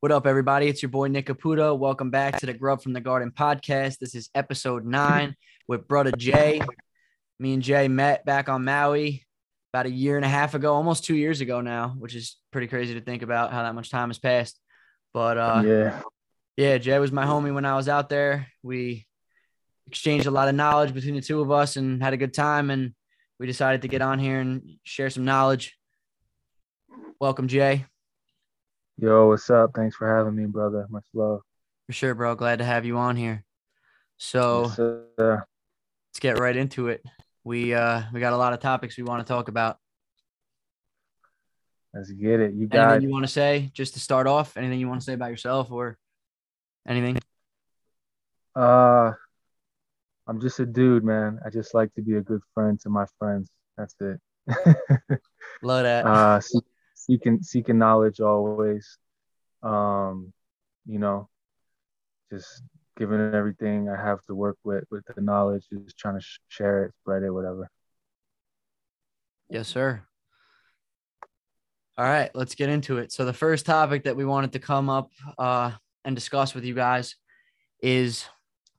What up, everybody? It's your boy Nick Caputo. Welcome back to the Grub from the Garden podcast. This is episode nine with brother Jay. Me and Jay met back on Maui about a year and a half ago, almost two years ago now, which is pretty crazy to think about how that much time has passed. But uh, yeah, yeah, Jay was my homie when I was out there. We exchanged a lot of knowledge between the two of us and had a good time. And we decided to get on here and share some knowledge. Welcome, Jay. Yo, what's up? Thanks for having me, brother. Much love. For sure, bro. Glad to have you on here. So Yes, let's get right into it. We uh we got a lot of topics we want to talk about. Let's get it. You got Anything you want to say just to start off? Anything you want to say about yourself or anything? uh I'm just a dude, man. I just like to be a good friend to my friends. That's it. Love that. uh seek, seeking seeking knowledge always. Um, you know, just giving everything I have to work with with the knowledge, just trying to sh- share it, spread it, whatever. Yes, sir. All right, let's get into it. So the first topic that we wanted to come up uh, and discuss with you guys is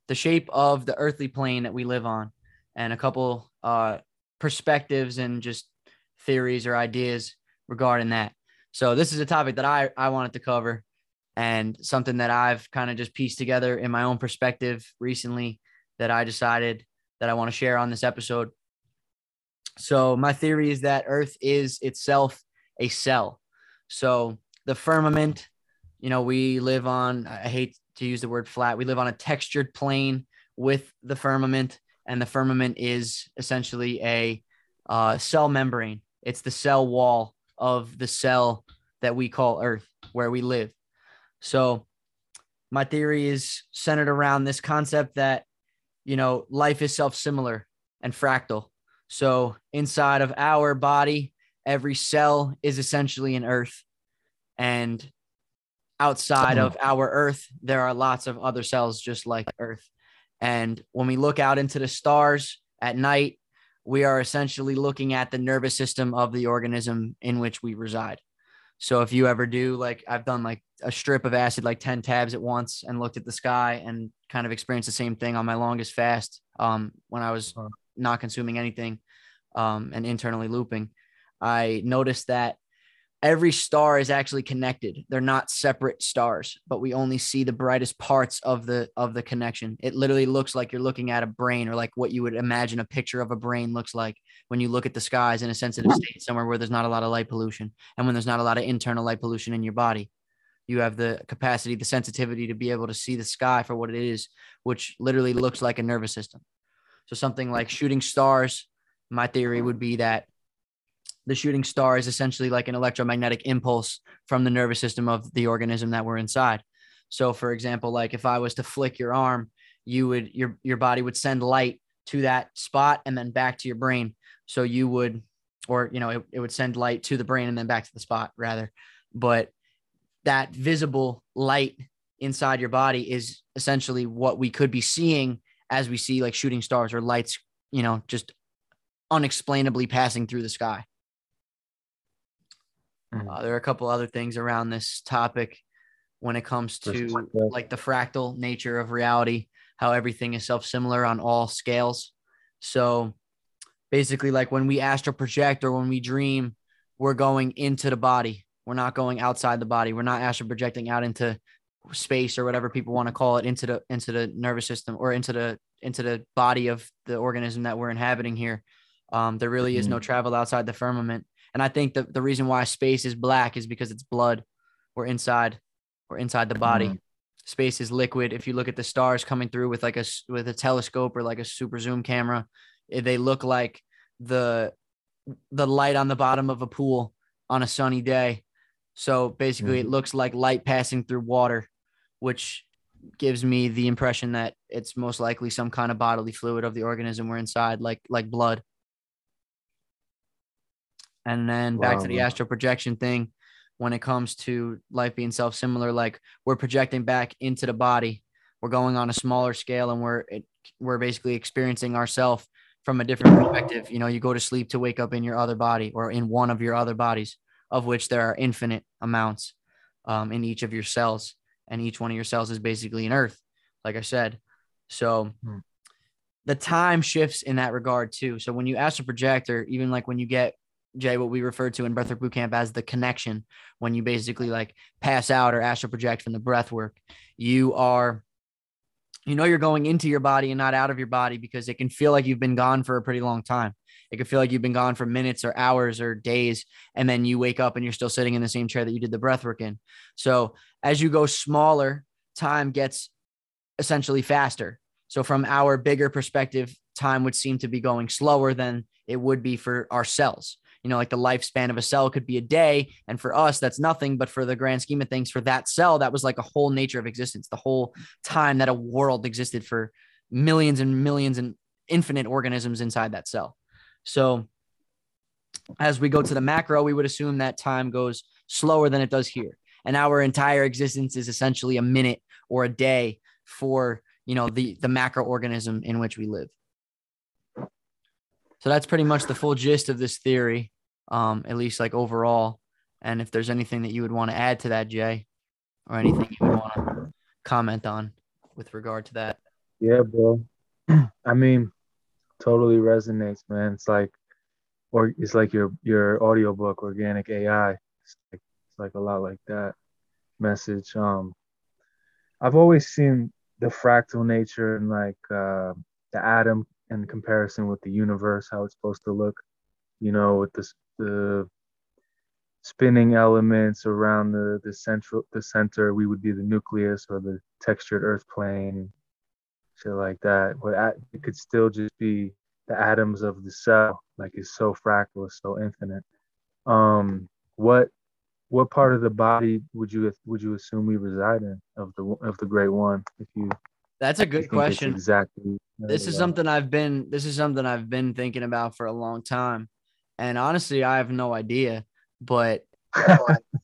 the shape of the earthly plane that we live on, and a couple uh, perspectives and just theories or ideas regarding that. So this is a topic that I I wanted to cover, and something that I've kind of just pieced together in my own perspective recently that I decided that I want to share on this episode. So my theory is that Earth is itself a cell. So the firmament, you know, we live on, I hate to use the word flat, we live on a textured plane with the firmament, and the firmament is essentially a uh, cell membrane. It's the cell wall of the cell that we call Earth, where we live. So my theory is centered around this concept that, you know, life is self similar and fractal. So inside of our body, every cell is essentially an earth. And outside hmm. of our earth, there are lots of other cells just like earth. And when we look out into the stars at night, we are essentially looking at the nervous system of the organism in which we reside. So if you ever do, like I've done like a strip of acid, like 10 tabs at once and looked at the sky and kind of experienced the same thing on my longest fast um, when I was not consuming anything um, and internally looping. I noticed that every star is actually connected. They're not separate stars, but we only see the brightest parts of the of the connection. It literally looks like you're looking at a brain or like what you would imagine a picture of a brain looks like when you look at the skies in a sensitive hmm. state somewhere where there's not a lot of light pollution and when there's not a lot of internal light pollution in your body. You have the capacity, the sensitivity to be able to see the sky for what it is, which literally looks like a nervous system. So something like shooting stars, my theory would be that the shooting star is essentially like an electromagnetic impulse from the nervous system of the organism that we're inside. So for example, like if I was to flick your arm, you would your your body would send light to that spot and then back to your brain. So you would or you know, it, it would send light to the brain and then back to the spot rather. But that visible light inside your body is essentially what we could be seeing as we see like shooting stars or lights, you know, just unexplainably passing through the sky. Mhm. Uh, there are a couple other things around this topic when it comes to Perspective. like the fractal nature of reality, how everything is self similar on all scales. So basically, like when we astral project or when we dream, we're going into the body. We're not going outside the body. We're not astral projecting out into space or whatever people want to call it into the into the nervous system or into the into the body of the organism that we're inhabiting here. Um, there really is no travel outside the firmament. And I think that the reason why space is black is because it's blood. We're inside, we're inside the body. Mhm. Space is liquid. If you look at the stars coming through with like a with a telescope or like a super zoom camera, eh, they look like the the light on the bottom of a pool on a sunny day. So basically, it looks like light passing through water, which gives me the impression that it's most likely some kind of bodily fluid of the organism we're inside, like like blood. And then back Wow, to the astral projection thing, when it comes to life being self similar, like we're projecting back into the body, we're going on a smaller scale, and we're it, we're basically experiencing ourself from a different perspective. You know, you go to sleep to wake up in your other body or in one of your other bodies, of which there are infinite amounts. um, in each of your cells, and each one of your cells is basically an Earth, like I said. So Hmm. the time shifts in that regard too. So when you astral project, or even like when you get Jay, what we refer to in breathwork boot camp as the connection, when you basically like pass out or astral project from the breath work, you are you know you're going into your body and not out of your body because it can feel like you've been gone for a pretty long time. It can feel like you've been gone for minutes or hours or days, and then you wake up and you're still sitting in the same chair that you did the breath work in. So as you go smaller, time gets essentially faster. So from our bigger perspective, time would seem to be going slower than it would be for ourselves. You know, like the lifespan of a cell could be a day. And for us, that's nothing. But for the grand scheme of things, for that cell, that was like a whole nature of existence, the whole time that a world existed for millions and millions and infinite organisms inside that cell. So as we go to the macro, we would assume that time goes slower than it does here. And our entire existence is essentially a minute or a day for, you know, the the macroorganism in which we live. So that's pretty much the full gist of this theory, um, at least like overall. And if there's anything that you would want to add to that, Jay, or anything you would want to comment on with regard to that. Yeah, bro. I mean, totally resonates, man. It's like, or it's like your your audiobook, organic AI. It's like it's like a lot like that message. Um, I've always seen the fractal nature and like uh, the atom in comparison with the universe, how it's supposed to look. You know, with the the spinning elements around the the central the center, we would be the nucleus or the textured earth plane, shit like that. But it could still just be the atoms of the cell. Like it's so fractal, it's so infinite. Um, what what part of the body would you would you assume we reside in of the of the great one? If you That's a good question. exactly. This is something I've been this is something I've been thinking about for a long time. And honestly, I have no idea. But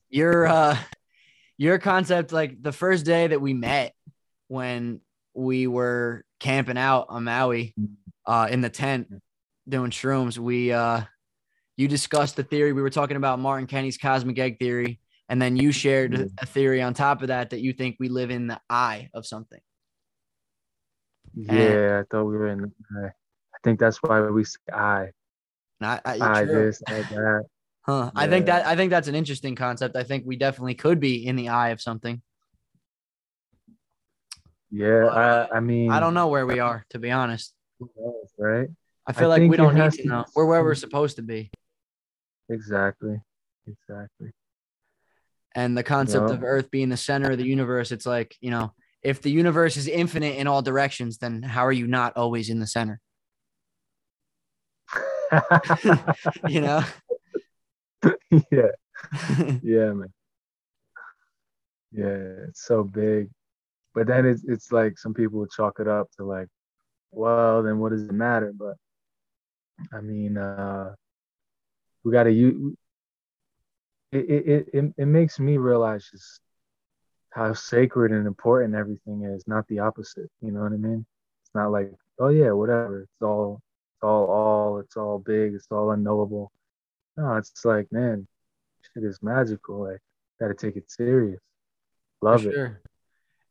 your uh your concept, like the first day that we met when we were camping out on Maui uh in the tent doing shrooms, we uh you discussed the theory. We were talking about Martin Kenny's cosmic egg theory, and then you shared a theory on top of that that you think we live in the eye of something. Yeah, I thought we were in. I think that's why we say I, And I, I, I this, I that. Huh. I think that I think that's an interesting concept. I think we definitely could be in the eye of something. Yeah, I, I mean, I don't know where we are, to be honest. knows, right? I feel I like we don't need to know. We're where we're supposed to be. Exactly, exactly. And the concept Yeah. of Earth being the center of the universe, it's like, you know, if the universe is infinite in all directions, then how are you not always in the center? You know? yeah, yeah, man. Yeah, it's so big, but then it's it's like some people would chalk it up to like, well, then what does it matter? But I mean, uh, we got to use. It, it it it it makes me realize just how sacred and important everything is, not the opposite. You know what I mean? It's not like, oh yeah, whatever. It's all it's all all it's all big. It's all unknowable. No, it's like, man, shit is magical. Like, gotta take it serious. Love For it. sure.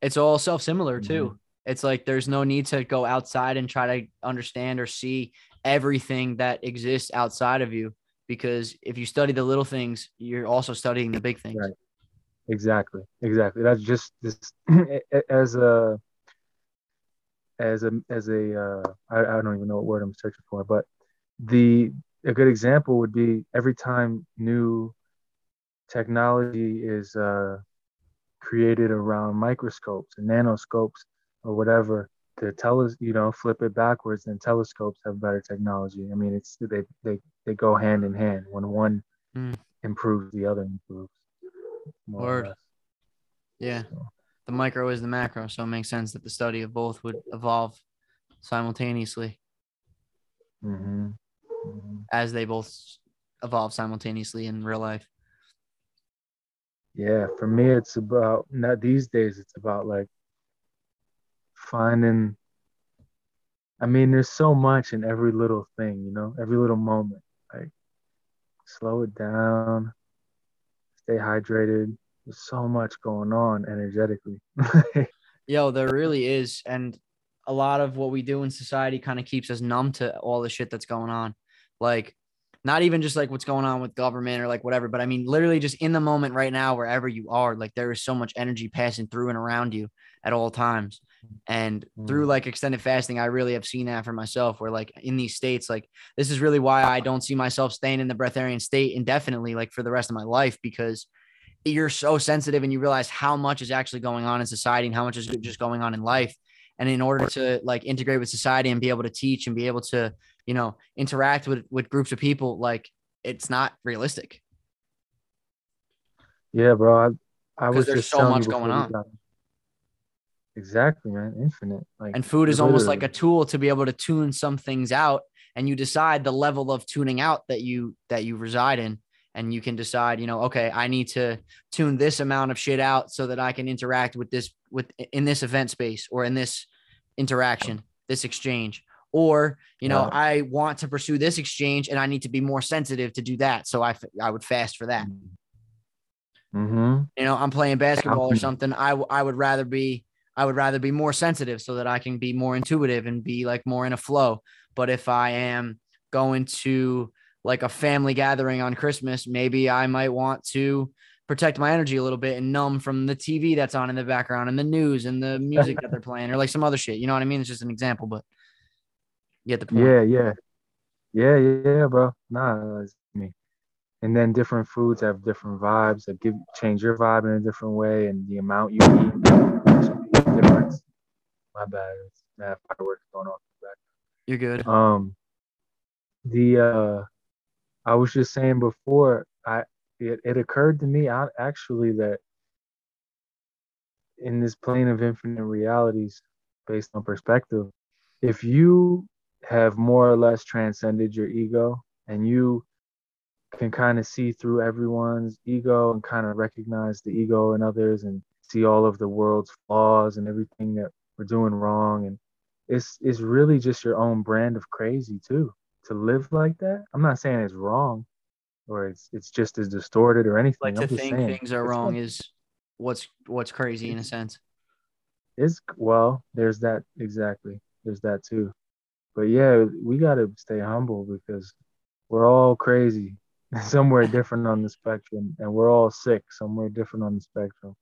It's all self similar too. Mhm. It's like there's no need to go outside and try to understand or see everything that exists outside of you because if you study the little things, you're also studying the big things. Right. Exactly. Exactly. That's just this as a as a as a uh, I, I don't even know what word I'm searching for, but the a good example would be every time new technology is uh, created around microscopes and nanoscopes or whatever to tell us, you know, flip it backwards and telescopes have better technology. I mean, it's they they they go hand in hand. When one Mm. improves, the other improves. More or Word. Yeah. The micro is the macro. So it makes sense that the study of both would evolve simultaneously mhm, mhm. as they both evolve simultaneously in real life. Yeah, for me, it's about not these days. It's about like finding. I mean, there's so much in every little thing, you know, every little moment. Like, slow it down, stay hydrated, there's so much going on energetically. Yo, there really is. And a lot of what we do in society kind of keeps us numb to all the shit that's going on. Like, not even just like what's going on with government or like whatever, but I mean, literally just in the moment right now, wherever you are, like there is so much energy passing through and around you at all times. And through Mm. like extended fasting, I really have seen that for myself, where like in these states, like this is really why I don't see myself staying in the breatharian state indefinitely, like for the rest of my life, because you're so sensitive and you realize how much is actually going on in society and how much is just going on in life. And in order to like integrate with society and be able to teach and be able to, you know, interact with with groups of people, like it's not realistic. Yeah, bro. I, I was there's just so much going on. got- Exactly, man. Infinite. Like And food is almost like a tool to be able to tune some things out and you decide the level of tuning out that you that you reside in and you can decide, you know, okay, I need to tune this amount of shit out so that I can interact with this with in this event space or in this interaction, this exchange. Or, you know, Yeah. I want to pursue this exchange and I need to be more sensitive to do that. So I f- I would fast for that. Mm-hmm. you know, I'm playing basketball or something, I, I would rather be, I would rather be more sensitive so that I can be more intuitive and be like more in a flow. But if I am going to like a family gathering on Christmas, maybe I might want to protect my energy a little bit and numb from the TV that's on in the background and the news and the music that they're playing or like some other shit. You know what I mean? It's just an example, but you get the point. Yeah, yeah. Yeah, yeah, bro. Nah, that's me. And then different foods have different vibes that give change your vibe in a different way, and the amount you eat My bad. It's mad fireworks going on. in You're good. Um, the uh, I was just saying before, I it, it occurred to me out actually that in this plane of infinite realities, based on perspective, if you have more or less transcended your ego and you can kind of see through everyone's ego and kind of recognize the ego in others and see all of the world's flaws and everything that we're doing wrong and it's it's really just your own brand of crazy too to live like that i'm not saying it's wrong or it's it's just as distorted or anything Like i'm to think saying things are wrong like- is what's, what's crazy in a sense. It's well, there's that exactly. There's that too. But yeah, we gotta stay humble because we're all crazy somewhere different on the spectrum, and we're all sick somewhere different on the spectrum.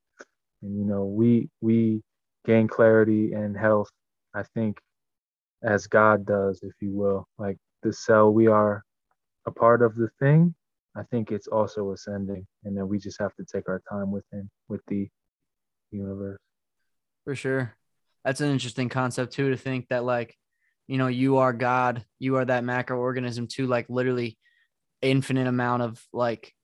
And you know, we we gain clarity and health, I think, as God does, if you will. Like the cell we are a part of the thing, I think it's also ascending, and then we just have to take our time with him, with the universe. For sure. That's an interesting concept too to think that like, you know, you are God, you are that macroorganism too, like literally infinite amount of like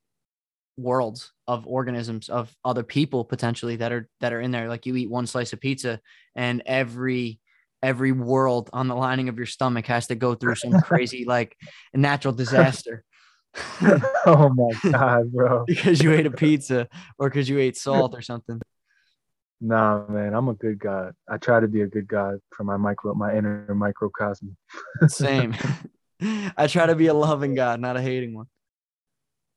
worlds of organisms of other people potentially that are that are in there. Like you eat one slice of pizza and every every world on the lining of your stomach has to go through some crazy like natural disaster. oh my god, bro. because you ate a pizza or because you ate salt or something. Nah, man, I'm a good god. I try to be a good god for my micro, my inner microcosm. Same. I try to be a loving God, not a hating one.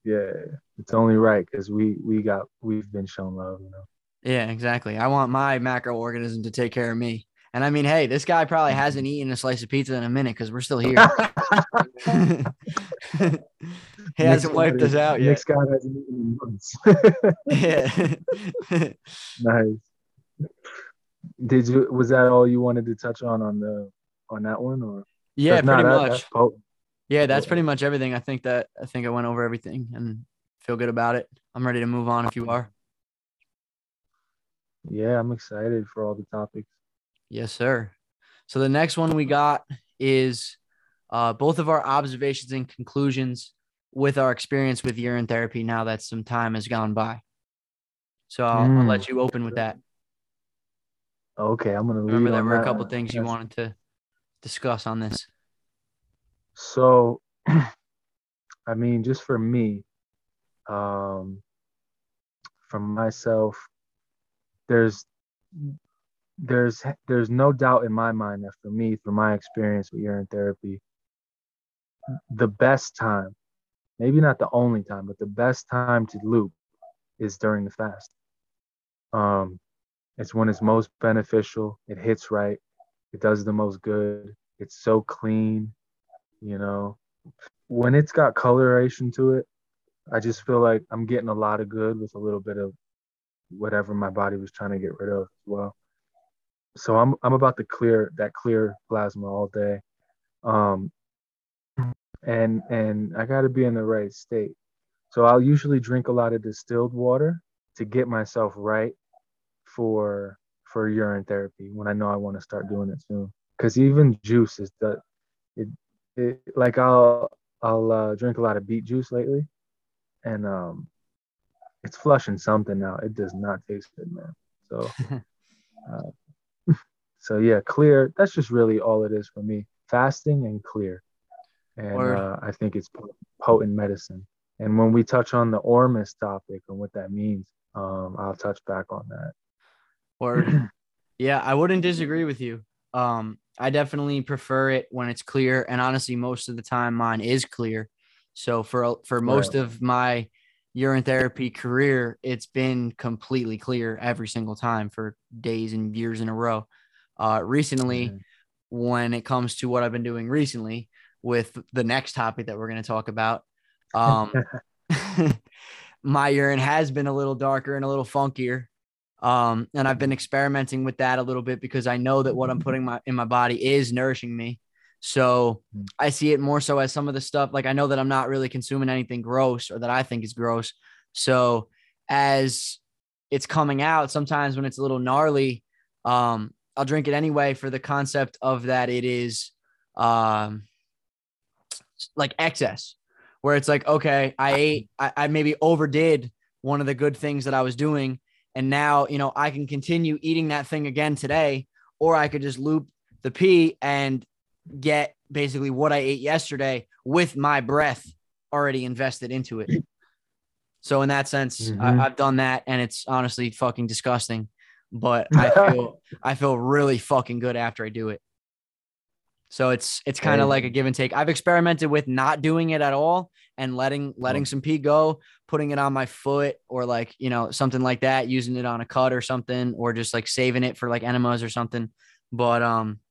Yeah, it's only right because we we got we've been shown love, you know. Yeah, exactly. I want my macroorganism to take care of me. And I mean, hey, this guy probably mm-hmm. hasn't eaten a slice of pizza in a minute because we're still here. he hasn't wiped us out yet. Scott hasn't eaten in months. Yeah. nice. Did you? Was that all you wanted to touch on on the on that one, or yeah, pretty that- much. potent. Yeah, that's pretty much everything. I think that I think I went over everything and feel good about it. I'm ready to move on if you are. Yeah, I'm excited for all the topics. Yes, sir. So the next one we got is uh, both of our observations and conclusions with our experience with urine therapy now that some time has gone by. So I'll, I'll Mm. let you open with that. Okay, I'm gonna Remember there were a couple things you wanted to discuss on this. So, I mean, just for me, um, for myself, there's there's there's no doubt in my mind that for me, through my experience with urine therapy, the best time, maybe not the only time, but the best time to loop is during the fast. Um, it's when it's most beneficial. It hits right. It does the most good. It's so clean, you know. When it's got coloration to it, I just feel like I'm getting a lot of good with a little bit of whatever my body was trying to get rid of as well. So I'm I'm about to clear that clear plasma all day. Um and and I got to be in the right state. So I'll usually drink a lot of distilled water to get myself right for for urine therapy when I know I want to start doing it soon. Cuz even juice is the it, it like I'll I'll uh, drink a lot of beet juice lately and um it's flushing something out. It does not taste good, man. So uh, so yeah, clear. That's just really all it is for me. Fasting and clear and uh, I think it's potent medicine. And when we touch on the Ormus topic and what that means, um, I'll touch back on that. Word. yeah, I wouldn't disagree with you. Um, I definitely prefer it when it's clear, and honestly, most of the time mine is clear. So for for most right. of my urine therapy career, it's been completely clear every single time for days and years in a row. Uh, recently, mm-hmm. when it comes to what I've been doing recently, with the next topic that we're going to talk about. Um, my urine has been a little darker and a little funkier. Um, and I've been experimenting with that a little bit because I know that what I'm putting my in my body is nourishing me. So I see it more so as some of the stuff like I know that I'm not really consuming anything gross or that I think is gross. So as it's coming out, sometimes when it's a little gnarly, um, I'll drink it anyway for the concept of that it is um like excess where it's like, okay, I ate, I, I maybe overdid one of the good things that I was doing. And now, you know, I can continue eating that thing again today, or I could just loop the pee and get basically what I ate yesterday with my breath already invested into it. So in that sense, mm-hmm. I, have done that, and it's honestly fucking disgusting. But I feel I feel really fucking good after I do it. So it's it's kind of like a give and take. I've experimented with not doing it at all and letting letting some pee go, putting it on my foot or like, you know, something like that, using it on a cut or something or just like saving it for like enemas or something. But um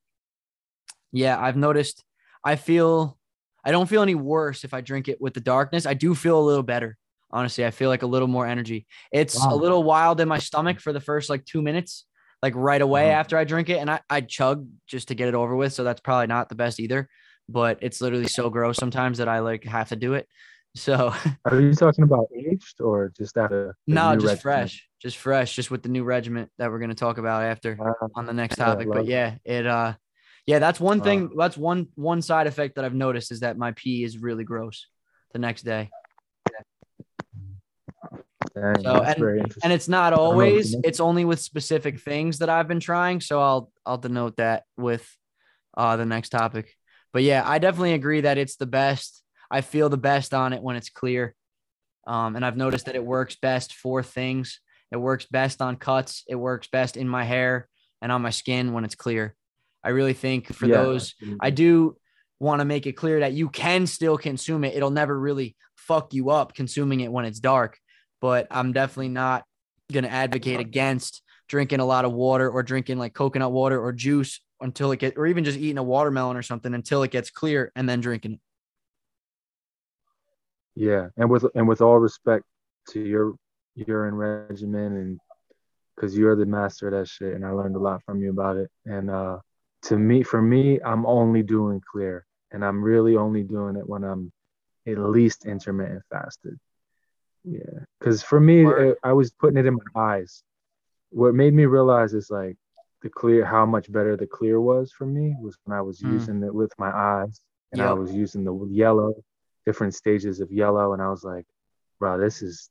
yeah, I've noticed I feel I don't feel any worse if I drink it with the darkness. I do feel a little better. Honestly, I feel like a little more energy. It's wow. a little wild in my stomach for the first like 2 minutes like right away mm-hmm. after I drink it. And I, I chug just to get it over with. So that's probably not the best either. But it's literally so gross sometimes that I like have to do it. So are you talking about aged or just after? No, just regiment? fresh, just fresh, just with the new regiment that we're going to talk about after uh, on the next topic. But yeah, it, uh, yeah, that's one thing. That's one, one side effect that I've noticed is that my pee is really gross the next day. Dang, so and, and it's not always it's only with specific things that I've been trying. So I'll I'll denote that with uh the next topic. But yeah, I definitely agree that it's the best. I feel the best on it when it's clear. Um, and I've noticed that it works best for things. It works best on cuts. It works best in my hair and on my skin when it's clear. I really think for yeah, those, I do want to make it clear that you can still consume it. It'll never really fuck you up consuming it when it's dark but I'm definitely not going to advocate against drinking a lot of water or drinking like coconut water or juice until it get or even just eating a watermelon or something until it gets clear and then drinking it. Yeah, and with and with all respect to your urine regimen and because you're the master of that shit and I learned a lot from you about it. And uh to me for me, I'm only doing clear and I'm really only doing it when I'm at least intermittent fasted. Yeah, because for me, it, I was putting it in my eyes. What made me realize is like the clear, how much better the clear was for me was when I was mm. using it with my eyes, and yep. I was using the yellow, different stages of yellow, and I was like, bro, this is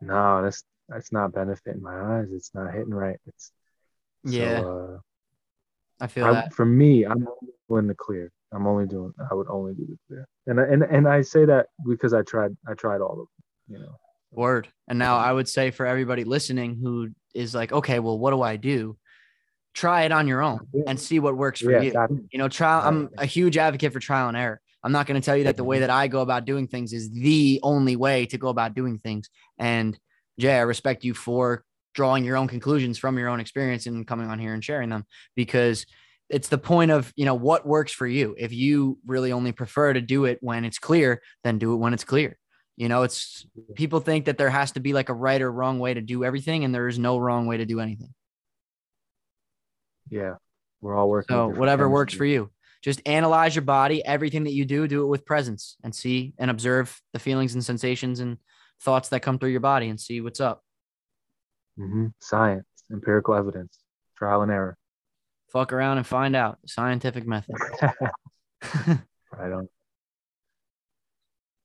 no, that's that's not benefiting my eyes. It's not hitting right. It's yeah. So, uh, I feel I, that for me, I'm doing the clear. I'm only doing. I would only do the clear, and and and I say that because I tried. I tried all of them. You know. Word. And now I would say for everybody listening who is like, okay, well, what do I do? Try it on your own and see what works for yeah, you. Exactly. You know, trial. I'm a huge advocate for trial and error. I'm not going to tell you that the way that I go about doing things is the only way to go about doing things. And Jay, I respect you for drawing your own conclusions from your own experience and coming on here and sharing them because it's the point of you know what works for you if you really only prefer to do it when it's clear then do it when it's clear you know it's people think that there has to be like a right or wrong way to do everything and there is no wrong way to do anything yeah we're all working so whatever works for you just analyze your body everything that you do do it with presence and see and observe the feelings and sensations and thoughts that come through your body and see what's up mm-hmm. science empirical evidence trial and error fuck around and find out scientific method. right on.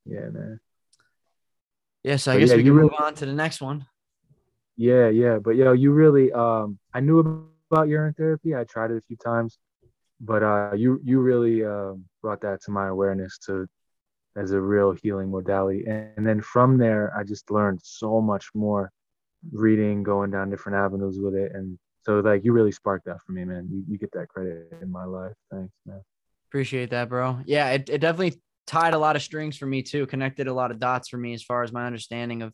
Yeah, man. Yeah, so I but guess yeah, we can really, move on to the next one. Yeah, yeah. But yo, you really um I knew about urine therapy. I tried it a few times, but uh you you really uh, brought that to my awareness to as a real healing modality. And, and then from there I just learned so much more reading, going down different avenues with it and so like you really sparked that for me, man. You, you get that credit in my life. Thanks, man. Appreciate that, bro. Yeah, it, it definitely tied a lot of strings for me too, connected a lot of dots for me as far as my understanding of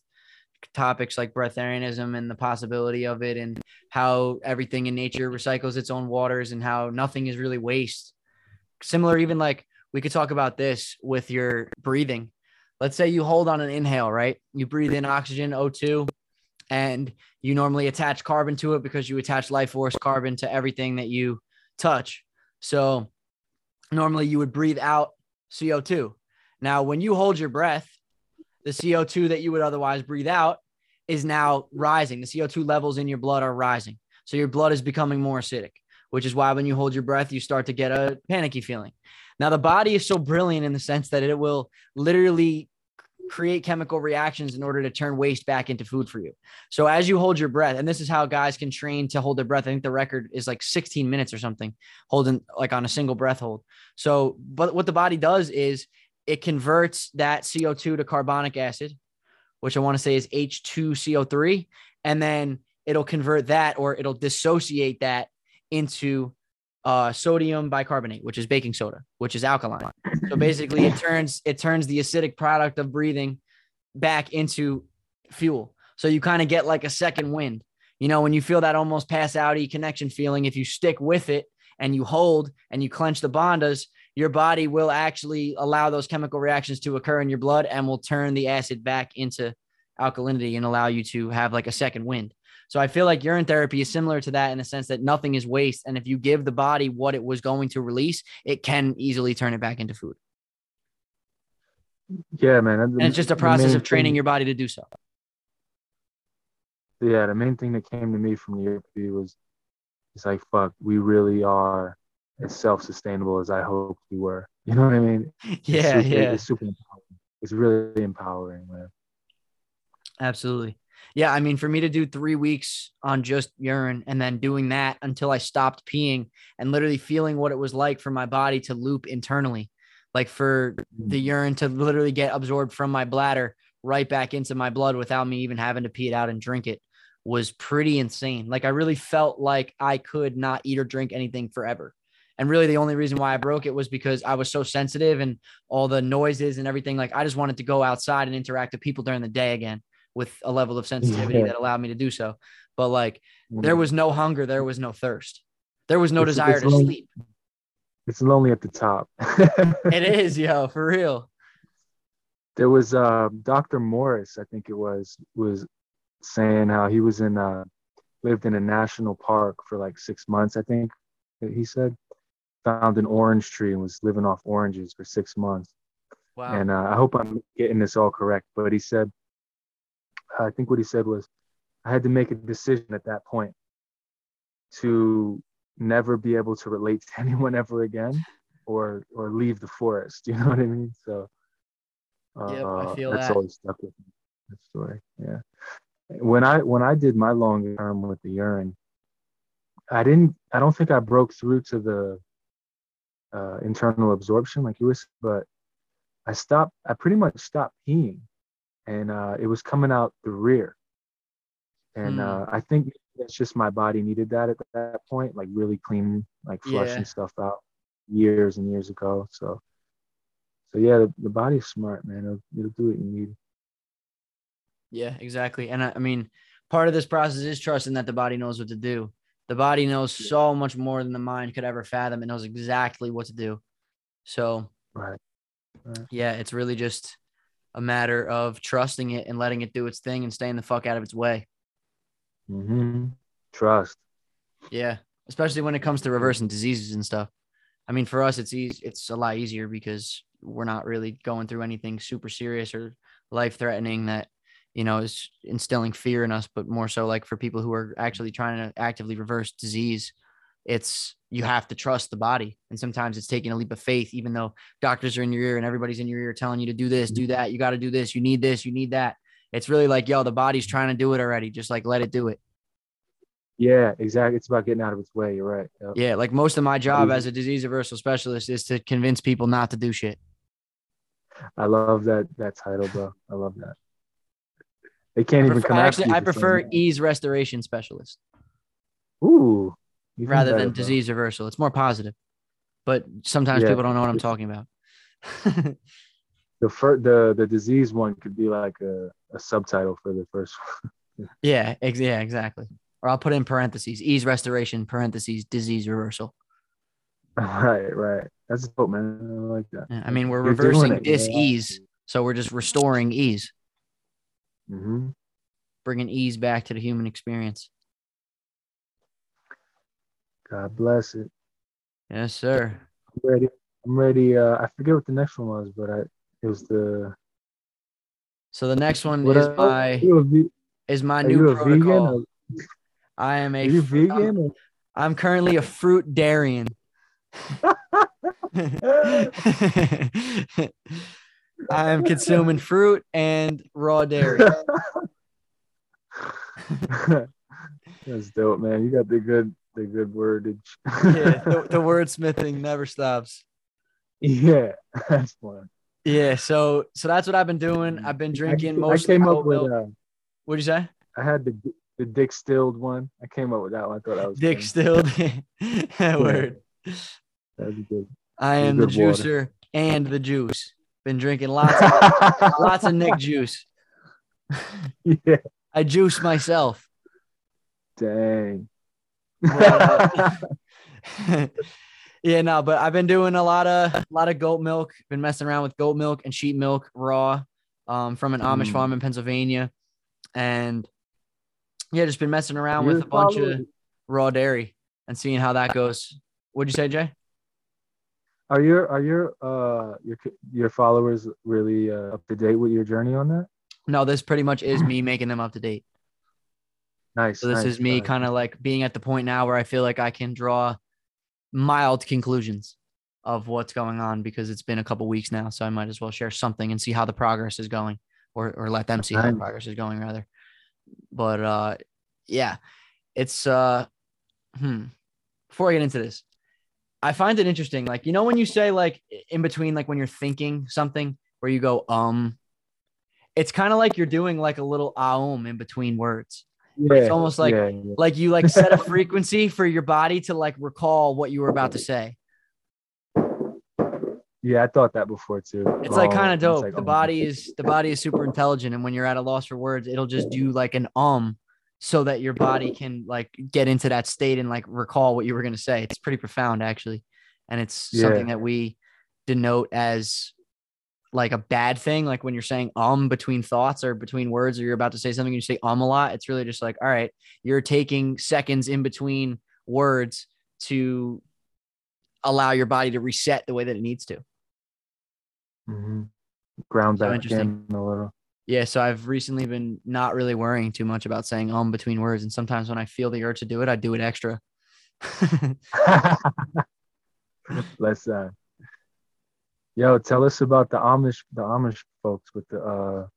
topics like breatharianism and the possibility of it and how everything in nature recycles its own waters and how nothing is really waste. Similar, even like we could talk about this with your breathing. Let's say you hold on an inhale, right? You breathe in oxygen, O2, and you normally attach carbon to it because you attach life force carbon to everything that you touch. So normally you would breathe out CO2. Now, when you hold your breath, the CO2 that you would otherwise breathe out is now rising. The CO2 levels in your blood are rising. So your blood is becoming more acidic, which is why when you hold your breath, you start to get a panicky feeling. Now, the body is so brilliant in the sense that it will literally create chemical reactions in order to turn waste back into food for you. So as you hold your breath, and this is how guys can train to hold their breath. I think the record is like 16 minutes or something, holding like on a single breath hold. So, but what the body does is it converts that CO2 to carbonic acid, which I want to say is H2CO3, and then it'll convert that or it'll dissociate that into uh, sodium bicarbonate, which is baking soda, which is alkaline. So basically, it turns it turns the acidic product of breathing back into fuel. So you kind of get like a second wind. You know, when you feel that almost pass outy connection feeling, if you stick with it and you hold and you clench the bandhas, your body will actually allow those chemical reactions to occur in your blood and will turn the acid back into alkalinity and allow you to have like a second wind. So I feel like urine therapy is similar to that in the sense that nothing is waste. And if you give the body what it was going to release, it can easily turn it back into food. Yeah, man. and it's just a process of training thing, your body to do so. Yeah, the main thing that came to me from the UP was it's like, fuck, we really are as self sustainable as I hoped we were. You know what I mean? Yeah, it's super, yeah. It's super empowering. It's really empowering, man. Absolutely yeah, I mean, for me to do three weeks on just urine and then doing that until I stopped peeing and literally feeling what it was like for my body to loop internally, like for the mm. urine to literally get absorbed from my bladder right back into my blood without me even having to pee it out and drink it was pretty insane. Like I really felt like I could not eat or drink anything forever. And really, the only reason why I broke it was because I was so sensitive and all the noises and everything. Like, I just wanted to go outside and interact with people during the day again with a level of sensitivity yeah. that allowed me to do so. But like there was no hunger, there was no thirst. There was no it's, desire it's to lonely. sleep. It's lonely at the top. it is, yo, for real. There was uh Dr. Morris, I think it was, was saying how he was in uh lived in a national park for like six months, I think he said. Found an orange tree and was living off oranges for six months. Wow. And uh, I hope I'm getting this all correct, but he said I think what he said was, I had to make a decision at that point to never be able to relate to anyone ever again, or or leave the forest. You know what I mean? So, uh, yep, I feel that's that. always stuck with me. That story, yeah. When I when I did my long term with the urine, I didn't. I don't think I broke through to the uh, internal absorption like you was, but I stopped. I pretty much stopped peeing and uh, it was coming out the rear. And mm. uh, I think it's just my body needed that at that point, like really clean, like flushing yeah. stuff out years and years ago. So, so yeah, the, the body's smart, man. It'll, it'll do what you need. Yeah, exactly. And I, I mean, part of this process is trusting that the body knows what to do. The body knows so much more than the mind could ever fathom. It knows exactly what to do. So, Right. right. yeah, it's really just a matter of trusting it and letting it do its thing and staying the fuck out of its way. hmm Trust. Yeah, especially when it comes to reversing diseases and stuff. I mean, for us, it's easy. It's a lot easier because we're not really going through anything super serious or life threatening that you know is instilling fear in us. But more so, like for people who are actually trying to actively reverse disease, it's you have to trust the body, and sometimes it's taking a leap of faith. Even though doctors are in your ear and everybody's in your ear telling you to do this, do mm-hmm. that, you got to do this, you need this, you need that. It's really like, yo, the body's trying to do it already. Just like let it do it. Yeah, exactly. It's about getting out of its way. You're right. Yep. Yeah, like most of my job as a disease reversal specialist is to convince people not to do shit. I love that that title, bro. I love that. They can't I even prefer, come I actually, you I prefer ease restoration specialist Ooh. Rather than disease reversal. It's more positive, but sometimes Yeah. people don't know what I'm talking about. The first, the the disease one could be like a, a subtitle for the first one. yeah, ex- yeah, exactly. Or I'll put in parentheses: ease restoration, parentheses, disease reversal. right, right. That's dope, man. I like that. Yeah, I mean, we're You're reversing dis-ease, so we're just restoring ease, Mm-hmm. bringing ease back to the human experience. God bless it. Yes, sir. I'm ready. I'm ready. Uh, I forget what the next one was, but I it was the. So the next one What is else? my ve- is my new you a vegan? protocol. Or, I am a. are you I'm- vegan? Or, I'm currently a fruit darian. I am consuming fruit and raw dairy. That's dope, man. You got the good the good wordage. Yeah, the, the wordsmithing never stops. yeah, that's fun. Yeah, so so that's what I've been doing. I've been drinking I, mostly I came up with uh, What'd you say? I had the the dick stilled one. I came up with that one. I thought that was Dick funny. stilled. Word. That'd be good. I am the Good water. juicer and the juice. Been drinking lots of lots of Nick juice. yeah. I juice myself. Dang. But, yeah, no, but I've been doing a lot of a lot of goat milk. Been messing around with goat milk and sheep milk raw, um, from an Amish Mm. farm in Pennsylvania, and yeah, just been messing around You're with a bunch following- of raw dairy and seeing how that goes. What'd you say, Jay? Are your are your uh your your followers really uh, up to date with your journey on that? No, this pretty much is me making them up to date. Nice. So this nice, is me nice. kind of like being at the point now where I feel like I can draw mild conclusions of what's going on because it's been a couple weeks now. So I might as well share something and see how the progress is going, or or let them see how the progress is going rather. But uh, yeah, it's uh, hmm. Before I get into this, I find it interesting. Like you know when you say like in between, like when you're thinking something where you go um, it's kind of like you're doing like a little aum in between words. Yeah, it's almost like- yeah, yeah. like you like set a frequency for your body to like recall what you were about to say Yeah, I thought that before too. it's like Oh, kind of dope like, the oh, body is the body is super intelligent and when you're at a loss for words it'll just do like an um so that your body can like get into that state and like recall what you were going to say it's pretty profound actually and it's Yeah. something that we denote as like a bad thing like when you're saying um between thoughts or between words or you're about to say something and you say um a lot it's really just like all right you're taking seconds in between words to allow your body to reset the way that it needs to Mm-hmm. ground So back interesting. in a little. Yeah, so I've recently been not really worrying too much about saying um between words, and sometimes when I feel the urge to do it, I do it extra. Let's uh yo, tell us about the Amish the Amish folks with the uh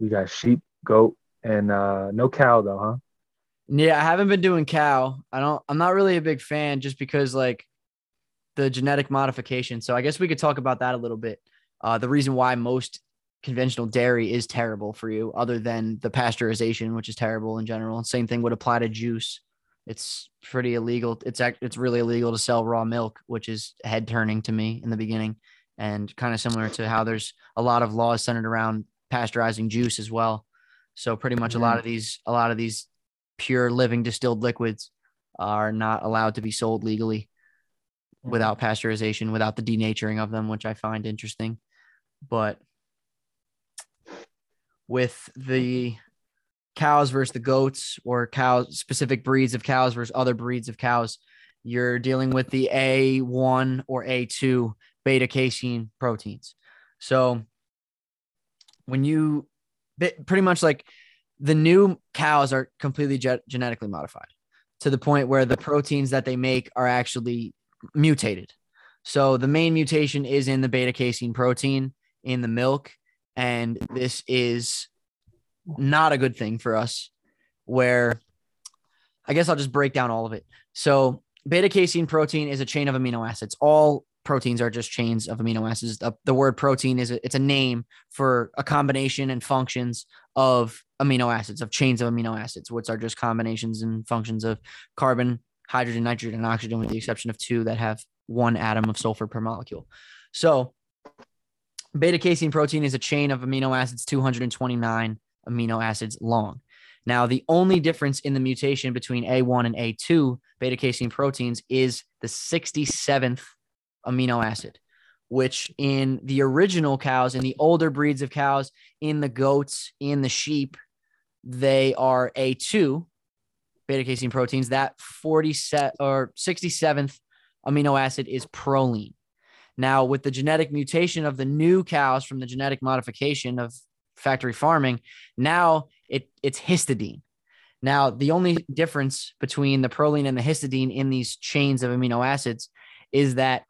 we got sheep, goat, and uh no cow though, huh? yeah, I haven't been doing cow. I don't. I'm not really a big fan, just because like the genetic modification. So I guess we could talk about that a little bit. Uh, the reason why most conventional dairy is terrible for you, other than the pasteurization, which is terrible in general. Same thing would apply to juice. It's pretty illegal. It's act- it's really illegal to sell raw milk, which is head turning to me in the beginning, and kind of similar to how there's a lot of laws centered around pasteurizing juice as well. So pretty much a lot of these a lot of these pure living distilled liquids are not allowed to be sold legally without pasteurization, without the denaturing of them, which I find interesting. But with the cows versus the goats or cows specific breeds of cows versus other breeds of cows, you're dealing with the A1 or A2 beta casein proteins. So when you pretty much like the new cows are completely ge- genetically modified to the point where the proteins that they make are actually mutated. So the main mutation is in the beta casein protein in the milk. And this is not a good thing for us, where I guess I'll just break down all of it. So beta casein protein is a chain of amino acids. All proteins are just chains of amino acids. The, the word protein is a, it's a name for a combination and functions of amino acids, of chains of amino acids, which are just combinations and functions of carbon, hydrogen, nitrogen, and oxygen, with the exception of two that have one atom of sulfur per molecule. So, beta casein protein is a chain of amino acids, 229 amino acids long. Now, the only difference in the mutation between A1 and A2 beta casein proteins is the 67th amino acid, which in the original cows, in the older breeds of cows, in the goats, in the sheep, they are A2 beta casein proteins. That 40 or 67th amino acid is proline. Now, with the genetic mutation of the new cows from the genetic modification of factory farming, now it, it's histidine. Now, the only difference between the proline and the histidine in these chains of amino acids is that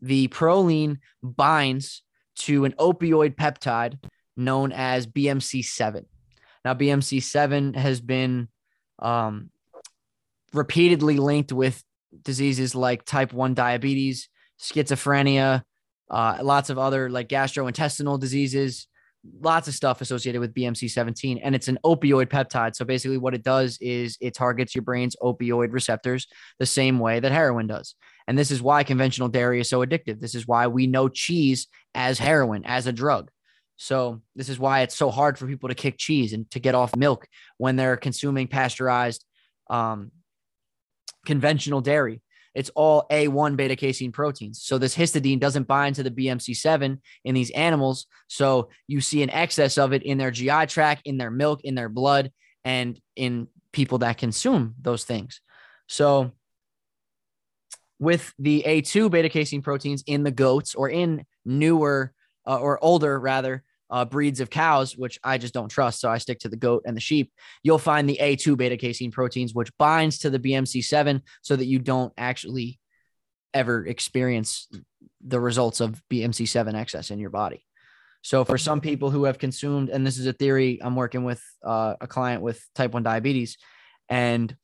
the proline binds to an opioid peptide known as BMC7. Now, BMC7 has been um, repeatedly linked with diseases like type 1 diabetes, schizophrenia, uh, lots of other like gastrointestinal diseases, lots of stuff associated with BMC 17. And it's an opioid peptide. So basically, what it does is it targets your brain's opioid receptors the same way that heroin does. And this is why conventional dairy is so addictive. This is why we know cheese as heroin, as a drug. So this is why it's so hard for people to kick cheese and to get off milk when they're consuming pasteurized um, conventional dairy. It's all A1 beta casein proteins. So this histidine doesn't bind to the BMC7 in these animals. So you see an excess of it in their GI tract, in their milk, in their blood, and in people that consume those things. So with the A2 beta casein proteins in the goats or in newer uh, or older rather uh, breeds of cows, which I just don't trust. So I stick to the goat and the sheep. You'll find the A2 beta casein proteins, which binds to the BMC7 so that you don't actually ever experience the results of BMC7 excess in your body. So for some people who have consumed, and this is a theory, I'm working with uh, a client with type 1 diabetes, and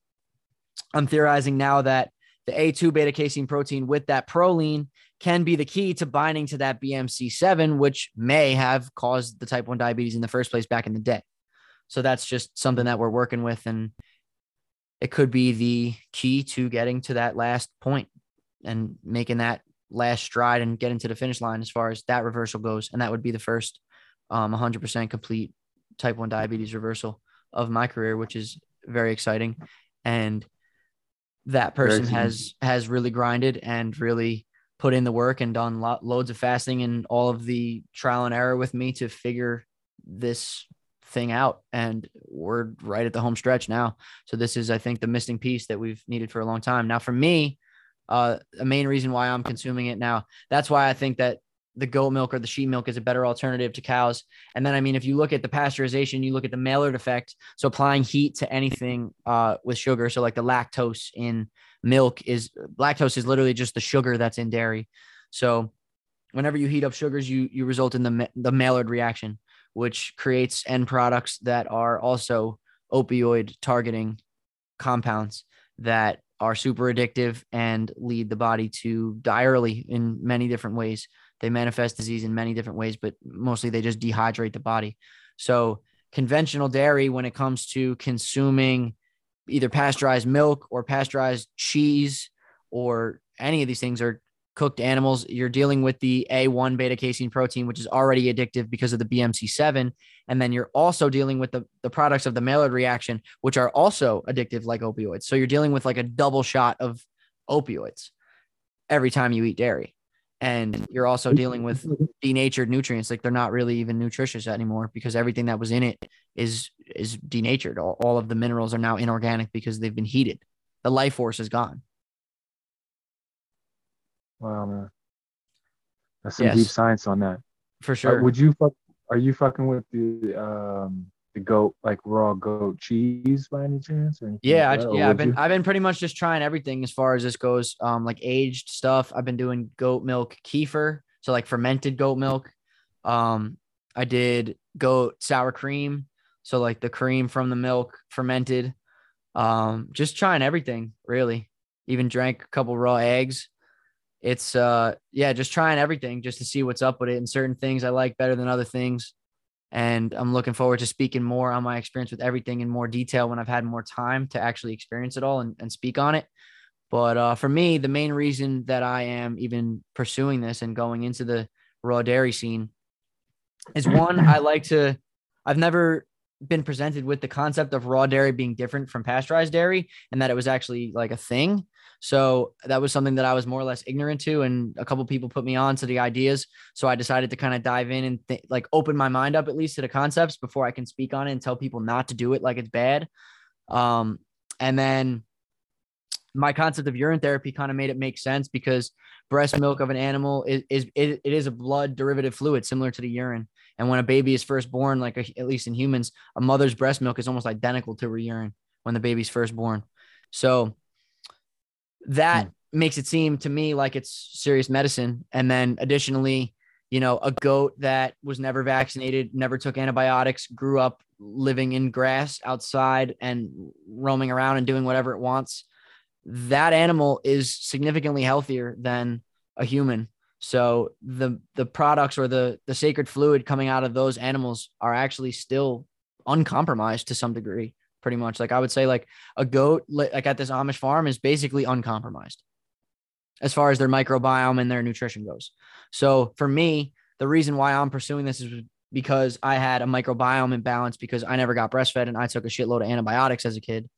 I'm theorizing now that the A2 beta casein protein with that proline can be the key to binding to that BMC7, which may have caused the type 1 diabetes in the first place back in the day. So that's just something that we're working with. And it could be the key to getting to that last point and making that last stride and getting to the finish line as far as that reversal goes. And that would be the first um, 100% complete type 1 diabetes reversal of my career, which is very exciting. And that person has has really grinded and really put in the work and done lo- loads of fasting and all of the trial and error with me to figure this thing out and we're right at the home stretch now so this is i think the missing piece that we've needed for a long time now for me uh a main reason why i'm consuming it now that's why i think that the goat milk or the sheep milk is a better alternative to cows. And then, I mean, if you look at the pasteurization, you look at the Maillard effect. So applying heat to anything uh, with sugar. So like the lactose in milk is lactose is literally just the sugar that's in dairy. So whenever you heat up sugars, you you result in the the Maillard reaction, which creates end products that are also opioid targeting compounds that are super addictive and lead the body to die early in many different ways. They manifest disease in many different ways, but mostly they just dehydrate the body. So, conventional dairy, when it comes to consuming either pasteurized milk or pasteurized cheese or any of these things, or cooked animals, you're dealing with the A1 beta casein protein, which is already addictive because of the BMC7. And then you're also dealing with the, the products of the Maillard reaction, which are also addictive like opioids. So you're dealing with like a double shot of opioids every time you eat dairy. And you're also dealing with denatured nutrients. Like they're not really even nutritious anymore because everything that was in it is is denatured. All, all of the minerals are now inorganic because they've been heated. The life force is gone. Wow, man. That's some yes. deep science on that. For sure. Uh, would you fuck are you fucking with the um the goat like raw goat cheese by any chance? yeah, like I, yeah. I've been you? I've been pretty much just trying everything as far as this goes. Um, like aged stuff. I've been doing goat milk kefir, so like fermented goat milk. Um, I did goat sour cream, so like the cream from the milk fermented. Um, just trying everything really. Even drank a couple raw eggs. It's uh yeah, just trying everything just to see what's up with it. And certain things I like better than other things. And I'm looking forward to speaking more on my experience with everything in more detail when I've had more time to actually experience it all and, and speak on it. But uh, for me, the main reason that I am even pursuing this and going into the raw dairy scene is one, I like to, I've never been presented with the concept of raw dairy being different from pasteurized dairy and that it was actually like a thing. So that was something that I was more or less ignorant to, and a couple people put me on to the ideas. So I decided to kind of dive in and th- like open my mind up at least to the concepts before I can speak on it and tell people not to do it like it's bad. Um, and then my concept of urine therapy kind of made it make sense because breast milk of an animal is, is it, it is a blood derivative fluid similar to the urine. And when a baby is first born, like a, at least in humans, a mother's breast milk is almost identical to her urine when the baby's first born. So that hmm. makes it seem to me like it's serious medicine. And then additionally, you know, a goat that was never vaccinated, never took antibiotics, grew up living in grass outside and roaming around and doing whatever it wants. That animal is significantly healthier than a human. So the the products or the the sacred fluid coming out of those animals are actually still uncompromised to some degree pretty much. Like I would say, like a goat, like at this Amish farm, is basically uncompromised as far as their microbiome and their nutrition goes. So for me, the reason why I'm pursuing this is because I had a microbiome imbalance because I never got breastfed and I took a shitload of antibiotics as a kid.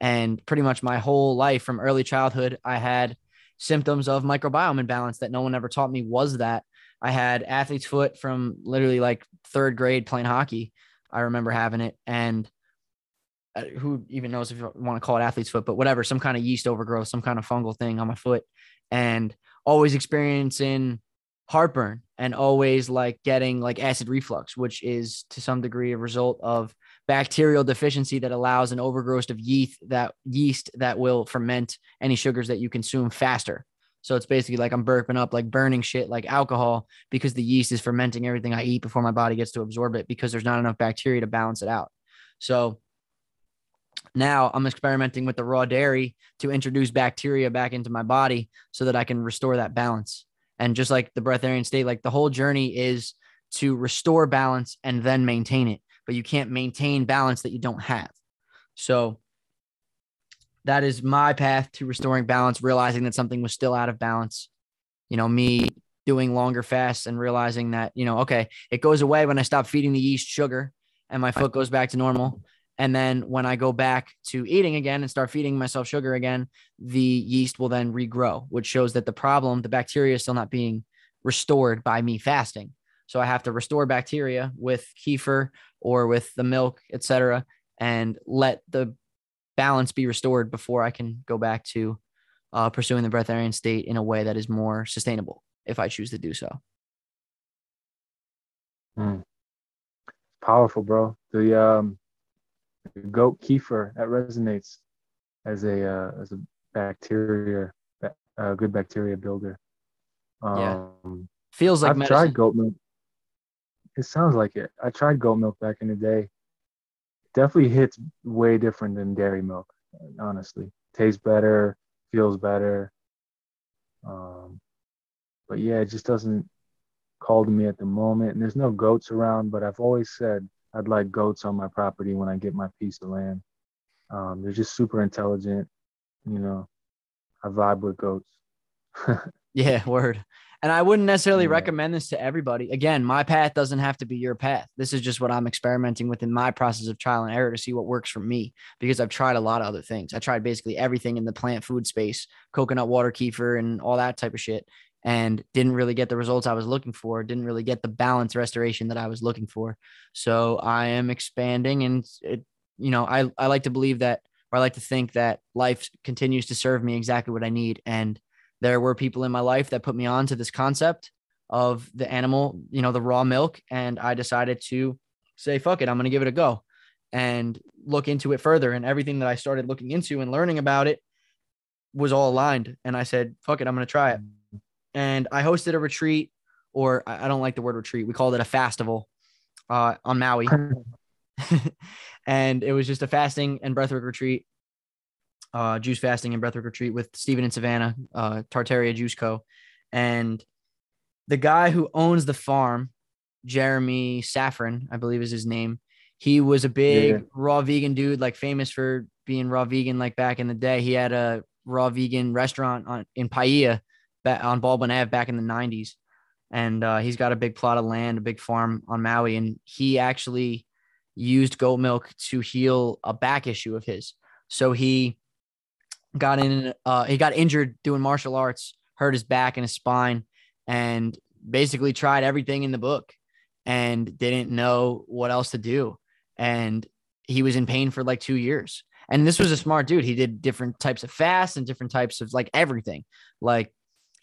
And pretty much my whole life from early childhood, I had symptoms of microbiome imbalance that no one ever taught me was that. I had athlete's foot from literally like third grade playing hockey. I remember having it. And Uh, who even knows if you want to call it athlete's foot, but whatever, some kind of yeast overgrowth, some kind of fungal thing on my foot, and always experiencing heartburn and always like getting like acid reflux, which is to some degree a result of bacterial deficiency that allows an overgrowth of yeast that yeast that will ferment any sugars that you consume faster. So it's basically like I'm burping up, like burning shit like alcohol because the yeast is fermenting everything I eat before my body gets to absorb it because there's not enough bacteria to balance it out. So now I'm experimenting with the raw dairy to introduce bacteria back into my body so that I can restore that balance. And just like the breatharian state, like the whole journey is to restore balance and then maintain it. But you can't maintain balance that you don't have. So that is my path to restoring balance, realizing that something was still out of balance. You know, me doing longer fasts and realizing that, you know, okay, it goes away when I stop feeding the yeast sugar and my foot goes back to normal. And then when I go back to eating again and start feeding myself sugar again, the yeast will then regrow, which shows that the problem, the bacteria is still not being restored by me fasting. So I have to restore bacteria with kefir or with the milk, etc., and let the balance be restored before I can go back to uh, pursuing the breatharian state in a way that is more sustainable if I choose to do so. Mm. Powerful, bro. The um goat kefir that resonates as a uh, as a bacteria a good bacteria builder. Um, yeah, feels like I've medicine. tried goat milk. It sounds like it. I tried goat milk back in the day. Definitely hits way different than dairy milk. Honestly, tastes better, feels better. Um, but yeah, it just doesn't call to me at the moment. And there's no goats around, but I've always said I'd like goats on my property when I get my piece of land. Um, they're just super intelligent. You know, I vibe with goats. yeah, word. And I wouldn't necessarily Yeah. recommend this to everybody. Again, my path doesn't have to be your path. This is just what I'm experimenting with in my process of trial and error to see what works for me because I've tried a lot of other things. I tried basically everything in the plant food space, coconut water, kefir, and all that type of shit, and didn't really get the results I was looking for, didn't really get the balance restoration that I was looking for. So I am expanding and it, you know, I, I like to believe that, or I like to think that life continues to serve me exactly what I need. And there were people in my life that put me on to this concept of the animal, you know, the raw milk. And I decided to say, fuck it, I'm going to give it a go and look into it further. And everything that I started looking into and learning about it was all aligned. And I said, fuck it, I'm going to try it. And I hosted a retreat, or I don't like the word retreat. We called it a festival uh, on Maui. and it was just a fasting and breathwork retreat, uh, juice fasting and breathwork retreat with Stephen and Savannah, uh, Tartaria Juice Co. And the guy who owns the farm, Jeremy Safron, I believe is his name. He was a big Yeah. raw vegan dude, like famous for being raw vegan, like back in the day. He had a raw vegan restaurant on in Paia on Baldwin Ave back in the 90s. And uh, he's got a big plot of land, a big farm on Maui. And he actually used goat milk to heal a back issue of his. So he got in, uh, he got injured doing martial arts, hurt his back and his spine, and basically tried everything in the book and didn't know what else to do. And he was in pain for like two years. And this was a smart dude. He did different types of fasts and different types of like everything. Like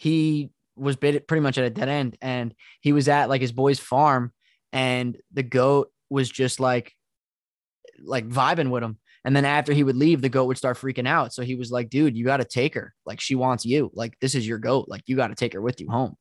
he was bit pretty much at a dead end. And he was at like his boy's farm, and the goat was just like like vibing with him. And then after he would leave, the goat would start freaking out. So he was like, dude, you got to take her. Like, she wants you. Like, this is your goat. Like, you got to take her with you home.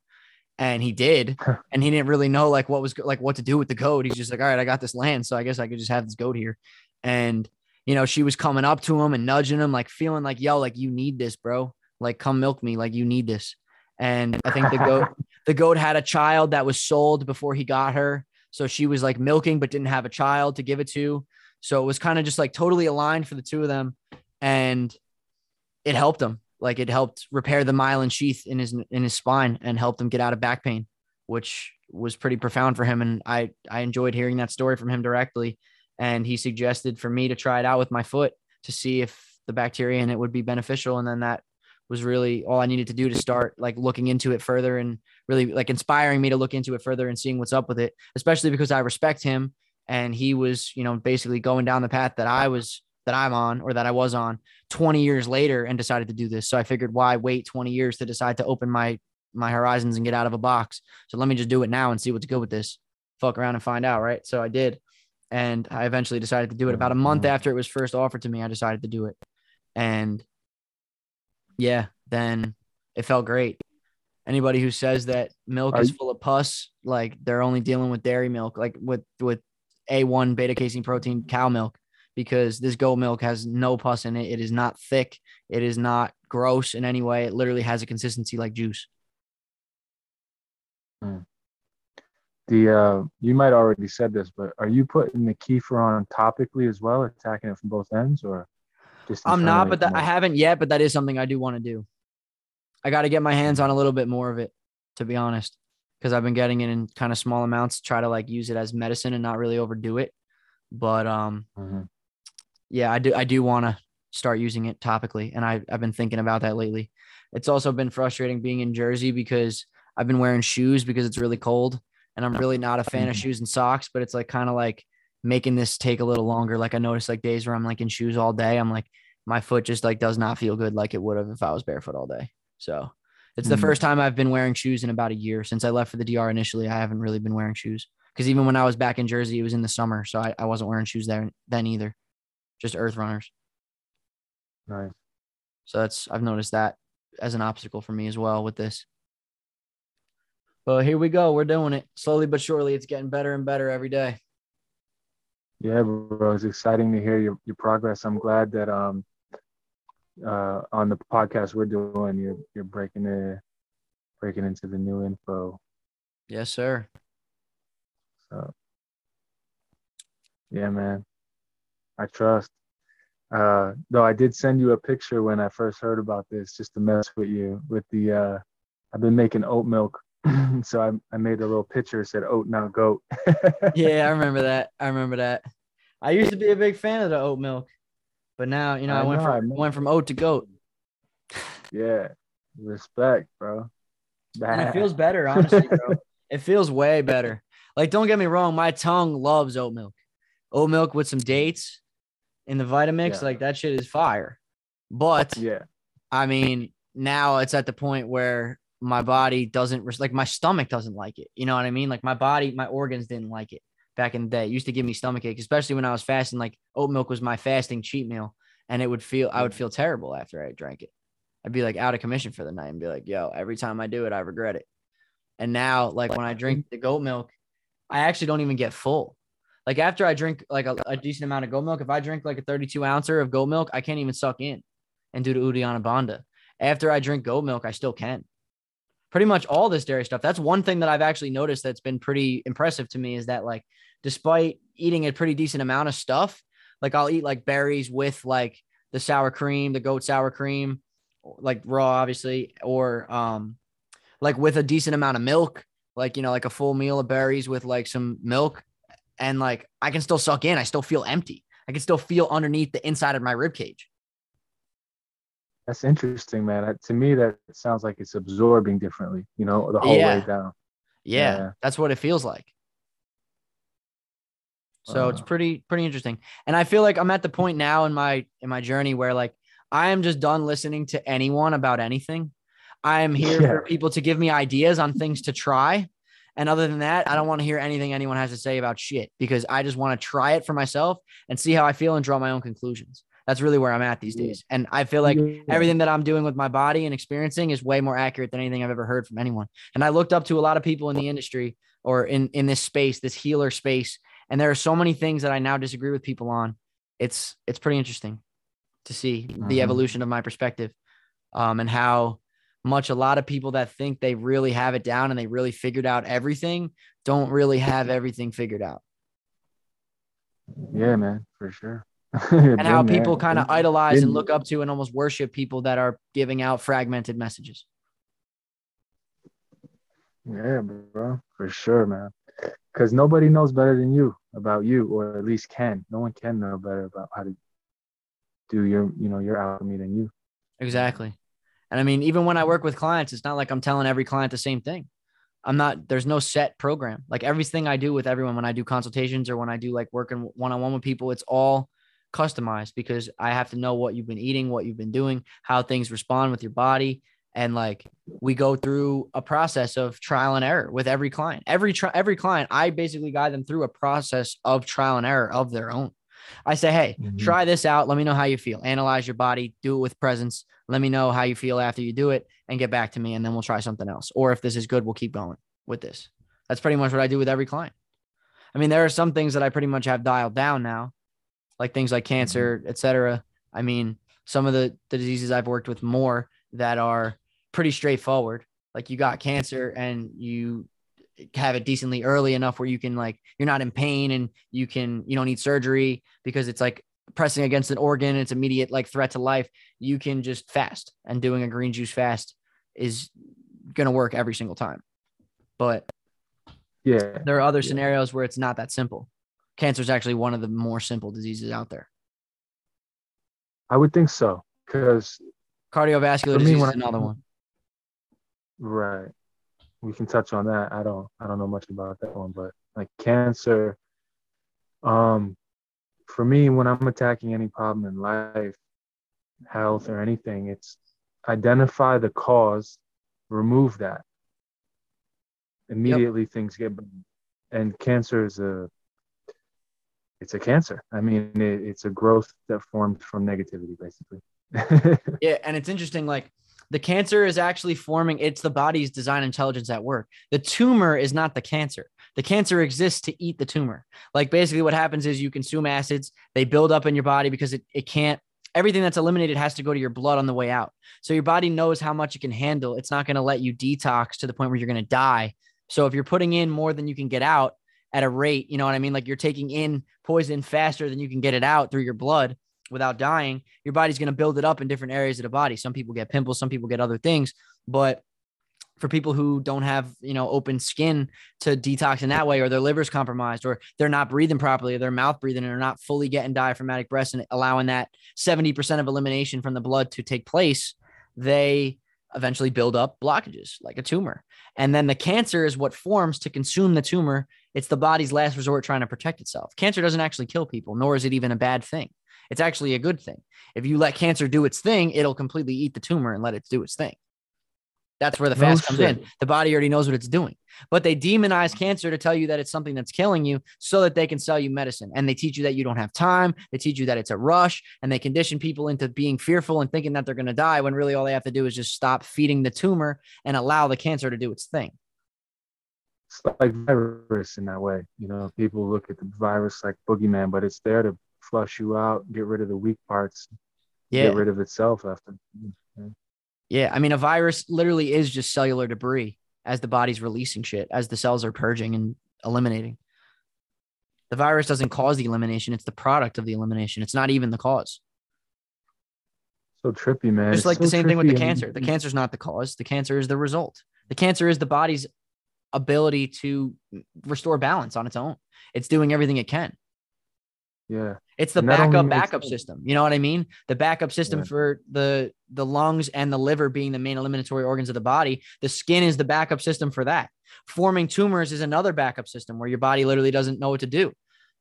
And he did. and he didn't really know like what was like what to do with the goat. He's just like, all right, I got this land. So I guess I could just have this goat here. And, you know, she was coming up to him and nudging him, like feeling like, yo, like, you need this, bro. Like, come milk me. Like, you need this. And I think the goat, the goat had a child that was sold before he got her. So she was like milking, but didn't have a child to give it to. So it was kind of just like totally aligned for the two of them. And it helped him. Like it helped repair the myelin sheath in his in his spine and helped him get out of back pain, which was pretty profound for him. And I I enjoyed hearing that story from him directly. And he suggested for me to try it out with my foot to see if the bacteria in it would be beneficial. And then that was really all I needed to do to start like looking into it further and really like inspiring me to look into it further and seeing what's up with it, especially because I respect him and he was, you know, basically going down the path that I was that I'm on or that I was on 20 years later and decided to do this. So I figured why wait 20 years to decide to open my my horizons and get out of a box. So let me just do it now and see what's good with this. Fuck around and find out, right? So I did. And I eventually decided to do it about a month mm-hmm. after it was first offered to me. I decided to do it. And yeah, then it felt great. Anybody who says that milk Are is you- full of pus, like they're only dealing with dairy milk, like with with A1 beta casein protein cow milk, because this goat milk has no pus in it. It is not thick. It is not gross in any way. It literally has a consistency like juice. The uh, you might already said this, but are you putting the kefir on topically as well, attacking it from both ends, or? I'm not, but that, I haven't yet. But that is something I do want to do. I got to get my hands on a little bit more of it, to be honest, because I've been getting it in kind of small amounts. Try to like use it as medicine and not really overdo it. But um, Mhm. yeah, I do. I do want to start using it topically, and I I've been thinking about that lately. It's also been frustrating being in Jersey because I've been wearing shoes because it's really cold, and I'm really not a fan of Mhm. shoes and socks. But it's like kind of like making this take a little longer. Like I noticed like days where I'm like in shoes all day, I'm like my foot just like does not feel good like it would have if I was barefoot all day. So it's the Mm. first time I've been wearing shoes in about a year since I left for the DR initially. I haven't really been wearing shoes because even when I was back in Jersey, it was in the summer, so I, I wasn't wearing shoes there then either, just Earth runners. Nice. So that's I've noticed that as an obstacle for me as well with this. But here we go. We're doing it slowly but surely. It's getting better and better every day. Yeah, bro, it's exciting to hear your, your progress. I'm glad that um uh on the podcast we're doing, you're you're breaking it breaking into the new info. Yes, sir. So yeah, man. I trust. Uh, though I did send you a picture when I first heard about this, just to mess with you. With the, uh, I've been making oat milk, so I, I made a little picture said oat now goat. yeah, I remember that. I remember that. I used to be a big fan of the oat milk, but now you know I, I went know, from I went from oat to goat. Yeah, respect, bro. And it feels better, honestly, bro. it feels way better. Like, don't get me wrong, my tongue loves oat milk. Oat milk with some dates in the Vitamix, yeah. like that shit is fire. But yeah, I mean, now it's at the point where my body doesn't like my stomach doesn't like it. You know what I mean? Like my body, my organs didn't like it back in the day. It used to give me stomach ache, especially when I was fasting. Like oat milk was my fasting cheat meal, and it would feel I would mm. feel terrible after I drank it. I'd be like out of commission for the night and be like, yo, every time I do it, I regret it. And now, like when I drink the goat milk, I actually don't even get full. Like after I drink like a, a decent amount of goat milk, if I drink like a 32 ouncer of goat milk, I can't even suck in and do the Uddiyana Bandha. After I drink goat milk, I still can. Pretty much all this dairy stuff. That's one thing that I've actually noticed that's been pretty impressive to me is that like despite eating a pretty decent amount of stuff, like I'll eat like berries with like the sour cream, the goat sour cream, like raw, obviously, or um, like with a decent amount of milk, like you know, like a full meal of berries with like some milk, and like I can still suck in. I still feel empty. I can still feel underneath the inside of my rib cage. That's interesting, man. To me, that sounds like it's absorbing differently. You know, the whole yeah. way down. Yeah, yeah, that's what it feels like. So uh, it's pretty pretty interesting. And I feel like I'm at the point now in my in my journey where like I am just done listening to anyone about anything. I am here yeah. for people to give me ideas on things to try. And other than that, I don't want to hear anything anyone has to say about shit because I just want to try it for myself and see how I feel and draw my own conclusions. That's really where I'm at these days. And I feel like everything that I'm doing with my body and experiencing is way more accurate than anything I've ever heard from anyone. And I looked up to a lot of people in the industry or in, in this space, this healer space. And there are so many things that I now disagree with people on. It's it's pretty interesting to see mm-hmm. the evolution of my perspective um, and how much a lot of people that think they really have it down and they really figured out everything don't really have everything figured out. Yeah, man, for sure. and how people kind of idolize and look up to and almost worship people that are giving out fragmented messages. Yeah, bro, for sure, man. Because nobody knows better than you about you, or at least can. No one can know better about how to do your you know your alchemy than you exactly and i mean even when i work with clients it's not like i'm telling every client the same thing i'm not there's no set program like everything i do with everyone when i do consultations or when i do like working one-on-one with people it's all customized because i have to know what you've been eating what you've been doing how things respond with your body and like we go through a process of trial and error with every client every tri- every client i basically guide them through a process of trial and error of their own I say, hey, mm-hmm. try this out. Let me know how you feel. Analyze your body, do it with presence. Let me know how you feel after you do it and get back to me. And then we'll try something else. Or if this is good, we'll keep going with this. That's pretty much what I do with every client. I mean, there are some things that I pretty much have dialed down now, like things like cancer, mm-hmm. etc. I mean, some of the, the diseases I've worked with more that are pretty straightforward. Like you got cancer and you have it decently early enough where you can like you're not in pain and you can you don't need surgery because it's like pressing against an organ it's immediate like threat to life you can just fast and doing a green juice fast is going to work every single time but yeah there are other yeah. scenarios where it's not that simple cancer is actually one of the more simple diseases out there i would think so because cardiovascular disease is another one right we can touch on that. I don't I don't know much about that one, but like cancer, um, for me, when I'm attacking any problem in life, health or anything, it's identify the cause, remove that. Immediately yep. things get better. and cancer is a it's a cancer. I mean, it, it's a growth that formed from negativity, basically. yeah, and it's interesting. Like the cancer is actually forming, it's the body's design intelligence at work. The tumor is not the cancer. The cancer exists to eat the tumor. Like basically, what happens is you consume acids, they build up in your body because it, it can't, everything that's eliminated has to go to your blood on the way out. So your body knows how much it can handle. It's not going to let you detox to the point where you're going to die. So if you're putting in more than you can get out at a rate, you know what I mean? Like you're taking in poison faster than you can get it out through your blood without dying, your body's going to build it up in different areas of the body. Some people get pimples, some people get other things, but for people who don't have you know open skin to detox in that way or their liver's compromised or they're not breathing properly or their mouth breathing and are not fully getting diaphragmatic breaths and allowing that 70% of elimination from the blood to take place they eventually build up blockages like a tumor. And then the cancer is what forms to consume the tumor. It's the body's last resort trying to protect itself. Cancer doesn't actually kill people nor is it even a bad thing. It's actually a good thing. If you let cancer do its thing it'll completely eat the tumor and let it do its thing that's where the No fast comes shit. in. The body already knows what it's doing. But they demonize cancer to tell you that it's something that's killing you so that they can sell you medicine. And they teach you that you don't have time. They teach you that it's a rush and they condition people into being fearful and thinking that they're going to die when really all they have to do is just stop feeding the tumor and allow the cancer to do its thing. It's like virus in that way. You know, people look at the virus like boogeyman, but it's there to flush you out, get rid of the weak parts, Yeah. get rid of itself after. Yeah. I mean, a virus literally is just cellular debris as the body's releasing shit, as the cells are purging and eliminating. The virus doesn't cause the elimination, it's the product of the elimination. It's not even the cause. So trippy, man. Just It's like the so same thing with the trippy. I mean, cancer. The cancer is not the cause. The cancer is the result. The cancer is the body's ability to restore balance on its own. It's doing everything it can. Yeah. It's the backup backup system. You know what I mean? The backup system Yeah. for the the lungs and the liver being the main eliminatory organs of the body. The skin is the backup system for that. Forming tumors is another backup system where your body literally doesn't know what to do.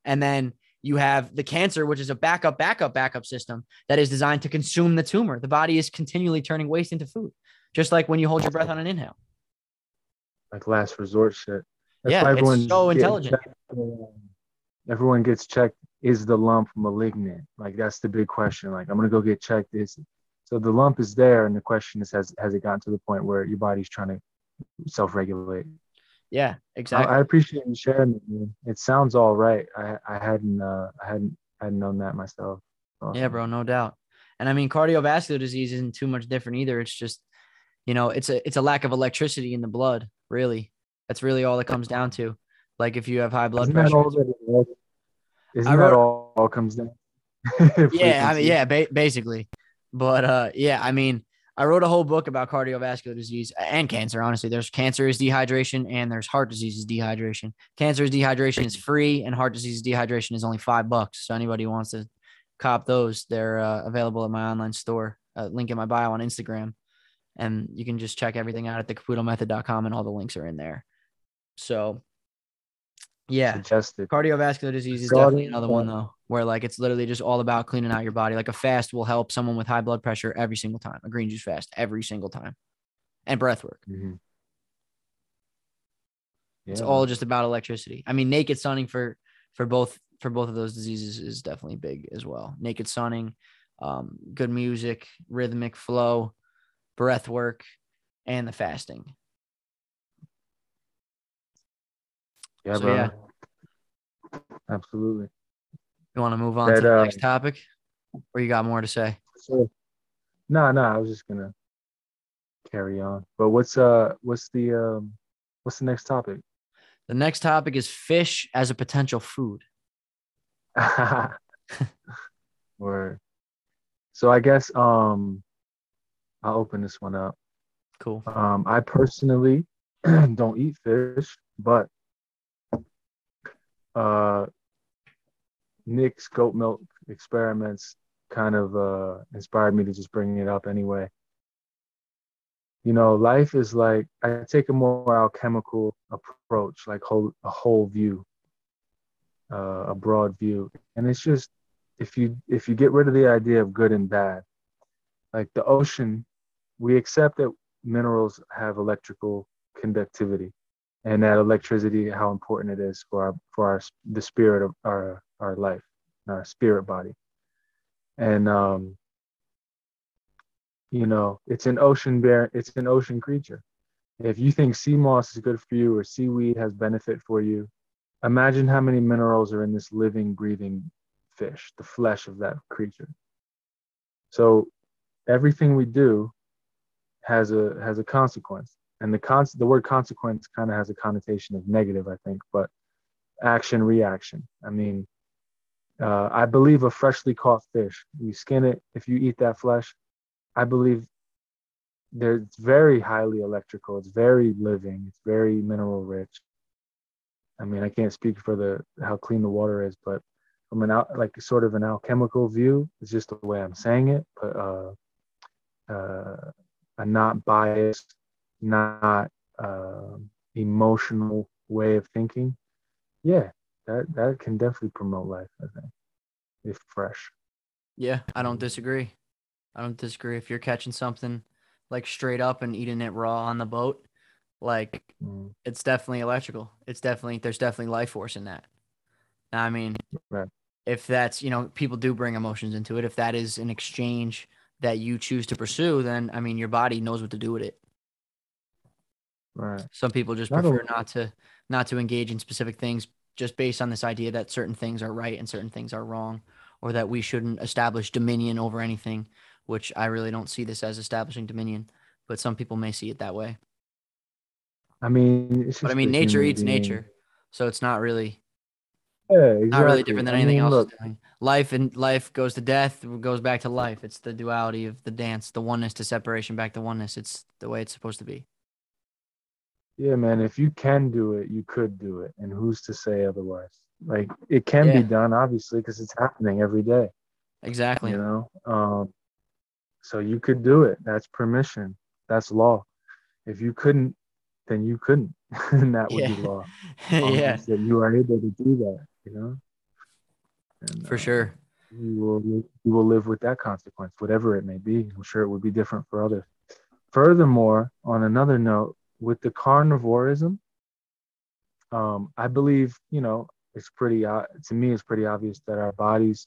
And then you have the cancer, which is a backup, backup, backup system that is designed to consume the tumor. The body is continually turning waste into food, just like when you hold your breath on an inhale. Like last resort shit. Yeah, why it's so intelligent. checked. Um, everyone gets checked. Is the lump malignant? Like that's the big question. Like I'm gonna go get checked. Is so the lump is there, and the question is, has has it gotten to the point where your body's trying to self-regulate? Yeah, exactly. I appreciate you sharing it. Man. It sounds all right. I I hadn't uh I hadn't hadn't known that myself. Yeah, bro, no doubt. And I mean, cardiovascular disease isn't too much different either. It's just, you know, it's a it's a lack of electricity in the blood. Really, that's really all it comes down to. Like if you have high blood Isn't pressure. Isn't I that all, all comes down? yeah, I mean, yeah, ba- basically. But uh, yeah, I mean, I wrote a whole book about cardiovascular disease and cancer. Honestly, there's cancer is dehydration, and there's heart disease is dehydration. Cancer is dehydration is free, and heart disease dehydration is only five bucks. So anybody who wants to cop those, they're uh, available at my online store. Uh, link in my bio on Instagram, and you can just check everything out at thecaputomethod.com, and all the links are in there. So, yeah, Suggested. Cardiovascular disease is definitely another one though, where like it's literally just all about cleaning out your body. Like a fast will help someone with high blood pressure every single time. A green juice fast every single time, and breath work. Mhm. It's all just about electricity. I mean, naked sunning for for both for both of those diseases is definitely big as well. Naked sunning, um, good music, rhythmic flow, breath work, and the fasting. Yeah, so, bro. yeah. Absolutely. You want to move on to the uh, next topic, or you got more to say? So, no, no, I was just gonna carry on. But what's uh, what's the um, what's the next topic? The next topic is fish as a potential food. Word. So I guess um, I'll open this one up. Cool. Um, I personally don't eat fish, but uh, Nick's goat milk experiments kind of uh, inspired me to just bring it up anyway. You know, life is like I take a more alchemical approach, like whole a whole view, uh, a broad view, and it's just if you if you get rid of the idea of good and bad, like the ocean, we accept that minerals have electrical conductivity and that electricity how important it is for our for our the spirit of our our life our spirit body. And um you know it's an ocean bear it's an ocean creature. If you think sea moss is good for you or seaweed has benefit for you imagine how many minerals are in this living breathing fish the flesh of that creature. So everything we do has a has a consequence and the con- the word consequence kind of has a connotation of negative i think but action reaction i mean uh, I believe a freshly caught fish, you skin it. If you eat that flesh, I believe they're very highly electrical. It's very living. It's very mineral rich. I mean, I can't speak for the how clean the water is, but from an out like sort of an alchemical view, it's just the way I'm saying it. But uh, uh, a not biased, not uh, emotional way of thinking. Yeah, that that can definitely promote life. I think if fresh. Yeah, I don't disagree. I don't disagree. If you're catching something like straight up and eating it raw on the boat, like mm. it's definitely electrical. It's definitely there's definitely life force in that. I mean, right. if that's you know people do bring emotions into it. If that is an exchange that you choose to pursue, then I mean your body knows what to do with it. Right. Some people just not prefer a- not to not to engage in specific things just based on this idea that certain things are right and certain things are wrong, or that we shouldn't establish dominion over anything which I really don't see this as establishing dominion, but some people may see it that way. I mean, but I mean, nature eats being. nature, so it's not really, yeah, exactly. not really different than anything I mean, else look. Life and life goes to death, goes back to life. It's the duality of the dance, the oneness to separation, back to oneness. It's the way it's supposed to be. Yeah, man. If you can do it, you could do it, and who's to say otherwise? Like it can yeah. be done, obviously, because it's happening every day. Exactly. You know, um, so you could do it. That's permission. That's law. If you couldn't, then you couldn't. and that would yeah. be law. Yeah. That you are able to do that, you know? And, For uh, sure. You will, you will live with that consequence, whatever it may be. I'm sure it would be different for others. Furthermore, on another note, with the carnivorism, um, I believe, you know, it's pretty, uh, to me, it's pretty obvious that our bodies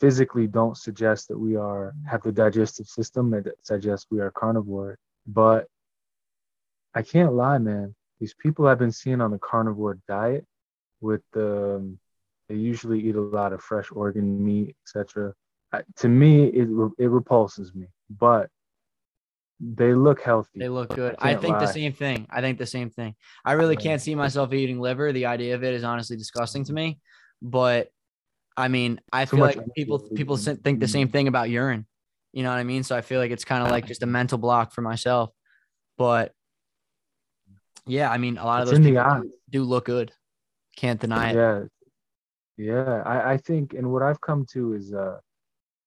physically don't suggest that we are have the digestive system that suggests we are carnivore. But I can't lie, man. These people I've been seeing on the carnivore diet, with the um, they usually eat a lot of fresh organ meat, etc. To me, it it repulses me, but they look healthy. They look good. I, I think lie. the same thing. I think the same thing. I really can't see myself eating liver. The idea of it is honestly disgusting to me. But I mean, I Too feel like people people think the same thing about urine. You know what I mean? So I feel like it's kind of like just a mental block for myself. But yeah, I mean, a lot it's of those people do look good. Can't deny it. Yeah, yeah. I, I think, and what I've come to is, uh,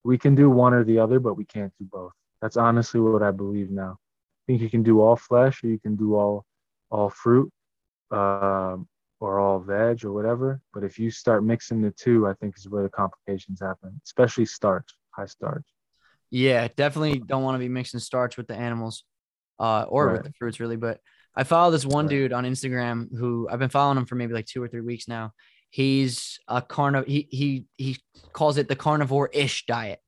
we can do one or the other, but we can't do both. That's honestly what I believe now. I think you can do all flesh, or you can do all all fruit. Um, or all veg or whatever. But if you start mixing the two, I think is where the complications happen, especially starch, high starch. Yeah, definitely don't want to be mixing starch with the animals uh, or right. with the fruits, really. But I follow this one right. dude on Instagram who I've been following him for maybe like two or three weeks now. He's a carnivore. He he he calls it the carnivore-ish diet,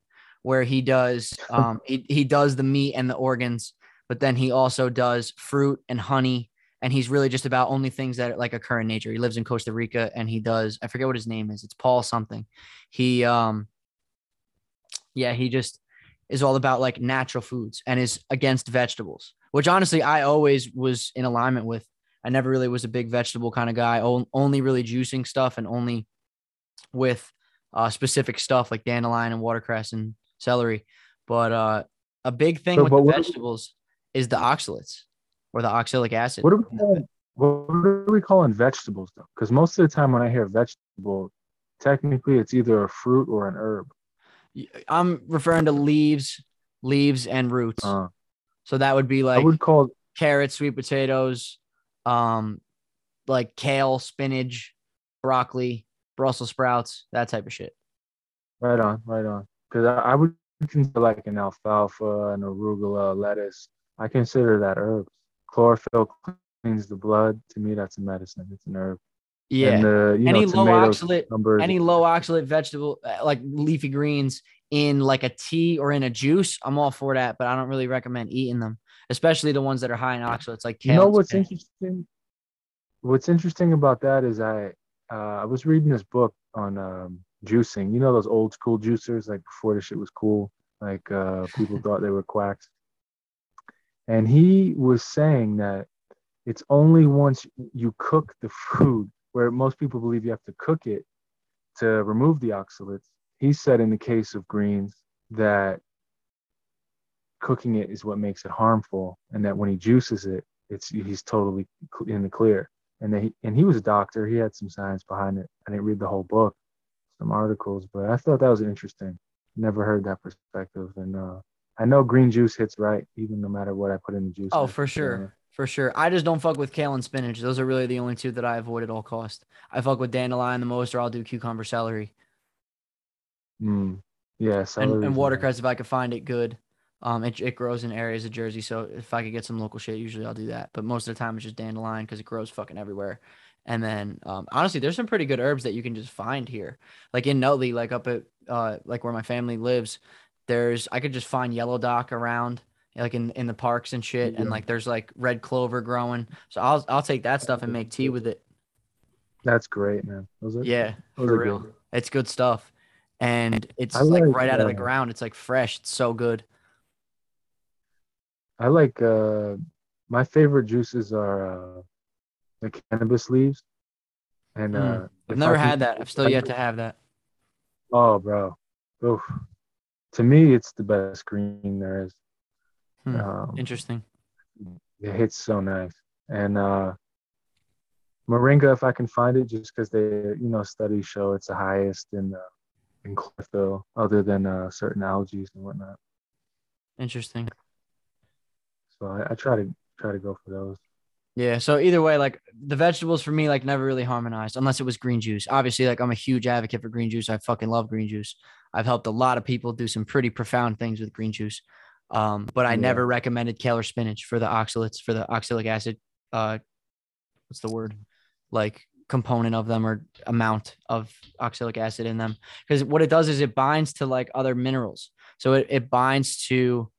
where he does um he he does the meat and the organs, but then he also does fruit and honey and he's really just about only things that like occur in nature. He lives in Costa Rica and he does I forget what his name is. It's Paul something. He um yeah, he just is all about like natural foods and is against vegetables, which honestly I always was in alignment with. I never really was a big vegetable kind of guy, only really juicing stuff and only with uh, specific stuff like dandelion and watercress and celery. But uh, a big thing so, with the vegetables is the oxalates or the oxalic acid. What are we calling, what are we calling vegetables though? Because most of the time when I hear vegetable, technically it's either a fruit or an herb. I'm referring to leaves, leaves and roots. Uh, so that would be like I would call carrots, sweet potatoes, um, like kale, spinach, broccoli, Brussels sprouts, that type of shit. Right on, right on. Because I, I would consider like an alfalfa, an arugula, lettuce. I consider that herbs chlorophyll cleans the blood. To me, that's a medicine. It's an herb. Yeah. The, any know, low oxalate, any low oxalate vegetable uh, like leafy greens in like a tea or in a juice, I'm all for that. But I don't really recommend eating them, especially the ones that are high in oxalates, like kale. You know what's interesting? What's interesting about that is I uh, I was reading this book on um, juicing. You know those old school juicers, like before the shit was cool. Like uh, people thought they were quacks. And he was saying that it's only once you cook the food, where most people believe you have to cook it to remove the oxalates, he said in the case of greens that cooking it is what makes it harmful, and that when he juices it, it's he's totally in the clear. And he, and he was a doctor. He had some science behind it. I didn't read the whole book, some articles, but I thought that was interesting. Never heard that perspective, and uh, I know green juice hits right, even no matter what I put in the juice. Oh, for sure. For sure. I just don't fuck with kale and spinach. Those are really the only two that I avoid at all cost. I fuck with dandelion the most, or I'll do cucumber celery. Mm. Yeah, and, and watercress if I could find it good. Um, it, it grows in areas of Jersey, so if I could get some local shit, usually I'll do that. But most of the time, it's just dandelion because it grows fucking everywhere. And then, um, honestly, there's some pretty good herbs that you can just find here, like in Nutley, like up at uh, like where my family lives. There's I could just find yellow dock around, like in in the parks and shit, yeah. and like there's like red clover growing. So I'll I'll take that stuff and make tea with it. That's great, man. Are, yeah, for real. Good. It's good stuff, and it's like, like, right out of the ground. It's like fresh. It's so good. I like uh my favorite juices are uh the cannabis leaves. And uh mm. I've never had that. I've still yet to have that. Oh bro. Oof. To me it's the best green there is. Hmm. Um, Interesting. It hits so nice. And uh Moringa, if I can find it, just because they, you know, studies show it's the highest in uh, in chlorophyll, other than uh, certain algae and whatnot. Interesting. So I, I try to try to go for those. Yeah. So either way, like the vegetables for me, like never really harmonized unless it was green juice. Obviously, like I'm a huge advocate for green juice. I fucking love green juice. I've helped a lot of people do some pretty profound things with green juice. Um, but I yeah. never recommended kale or spinach for the oxalates, for the oxalic acid. Uh, what's the word? Like component of them or amount of oxalic acid in them. Because what it does is it binds to like other minerals. So it, it binds to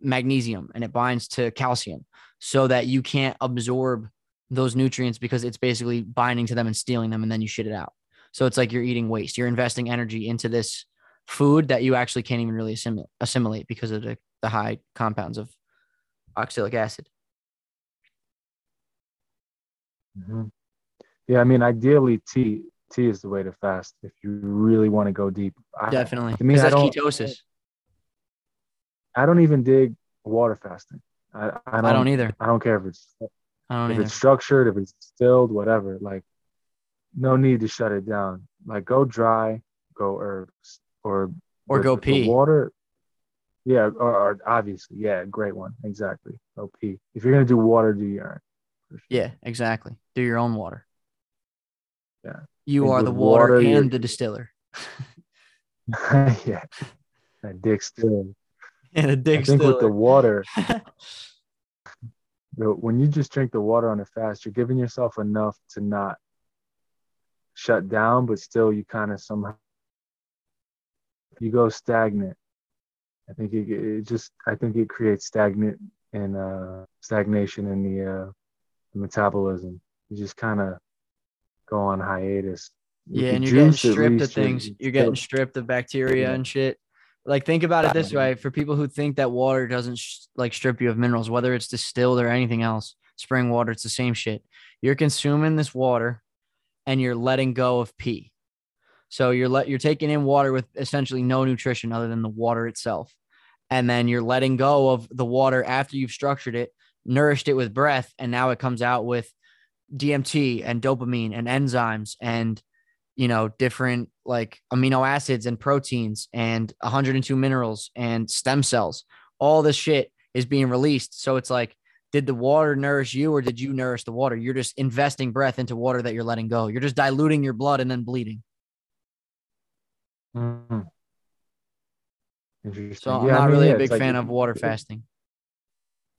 magnesium and it binds to calcium so that you can't absorb those nutrients because it's basically binding to them and stealing them and then you shit it out. So it's like you're eating waste. You're investing energy into this food that you actually can't even really assimilate, assimilate because of the, the high compounds of oxalic acid. Mm-hmm. Yeah, I mean, ideally, tea tea is the way to fast if you really want to go deep. Definitely, I, mean, that's ketosis. I don't even dig water fasting. I, I, don't, I don't either. I don't care if it's I don't if either. it's structured, if it's distilled, whatever. Like, no need to shut it down. Like, go dry, go herbs, or or go pee. Water. Yeah, or, or, obviously, yeah, great one. Exactly. Go pee. If you're gonna do water, do urine. Sure. Yeah, exactly. Do your own water. Yeah. You are the water, water and the distiller. yeah. That dick still. And a dick I think with the water, when you just drink the water on a fast, you're giving yourself enough to not shut down, but still you kind of somehow you go stagnant. I think it, it just I think it creates stagnant and uh, stagnation in the, uh, the metabolism. You just kind of go on hiatus. With yeah, and you're getting stripped of things. You're getting stripped of bacteria yeah. and shit. Like think about it this way: for people who think that water doesn't sh- like strip you of minerals, whether it's distilled or anything else, spring water, it's the same shit. You're consuming this water, and you're letting go of pee. So you're let you're taking in water with essentially no nutrition other than the water itself, and then you're letting go of the water after you've structured it, nourished it with breath, and now it comes out with DMT and dopamine and enzymes and you know, different like amino acids and proteins and 102 minerals and stem cells. All this shit is being released. So it's like, did the water nourish you or did you nourish the water? You're just investing breath into water that you're letting go. You're just diluting your blood and then bleeding. Mm-hmm. So I'm yeah, not I mean, really yeah, a big fan of water fasting.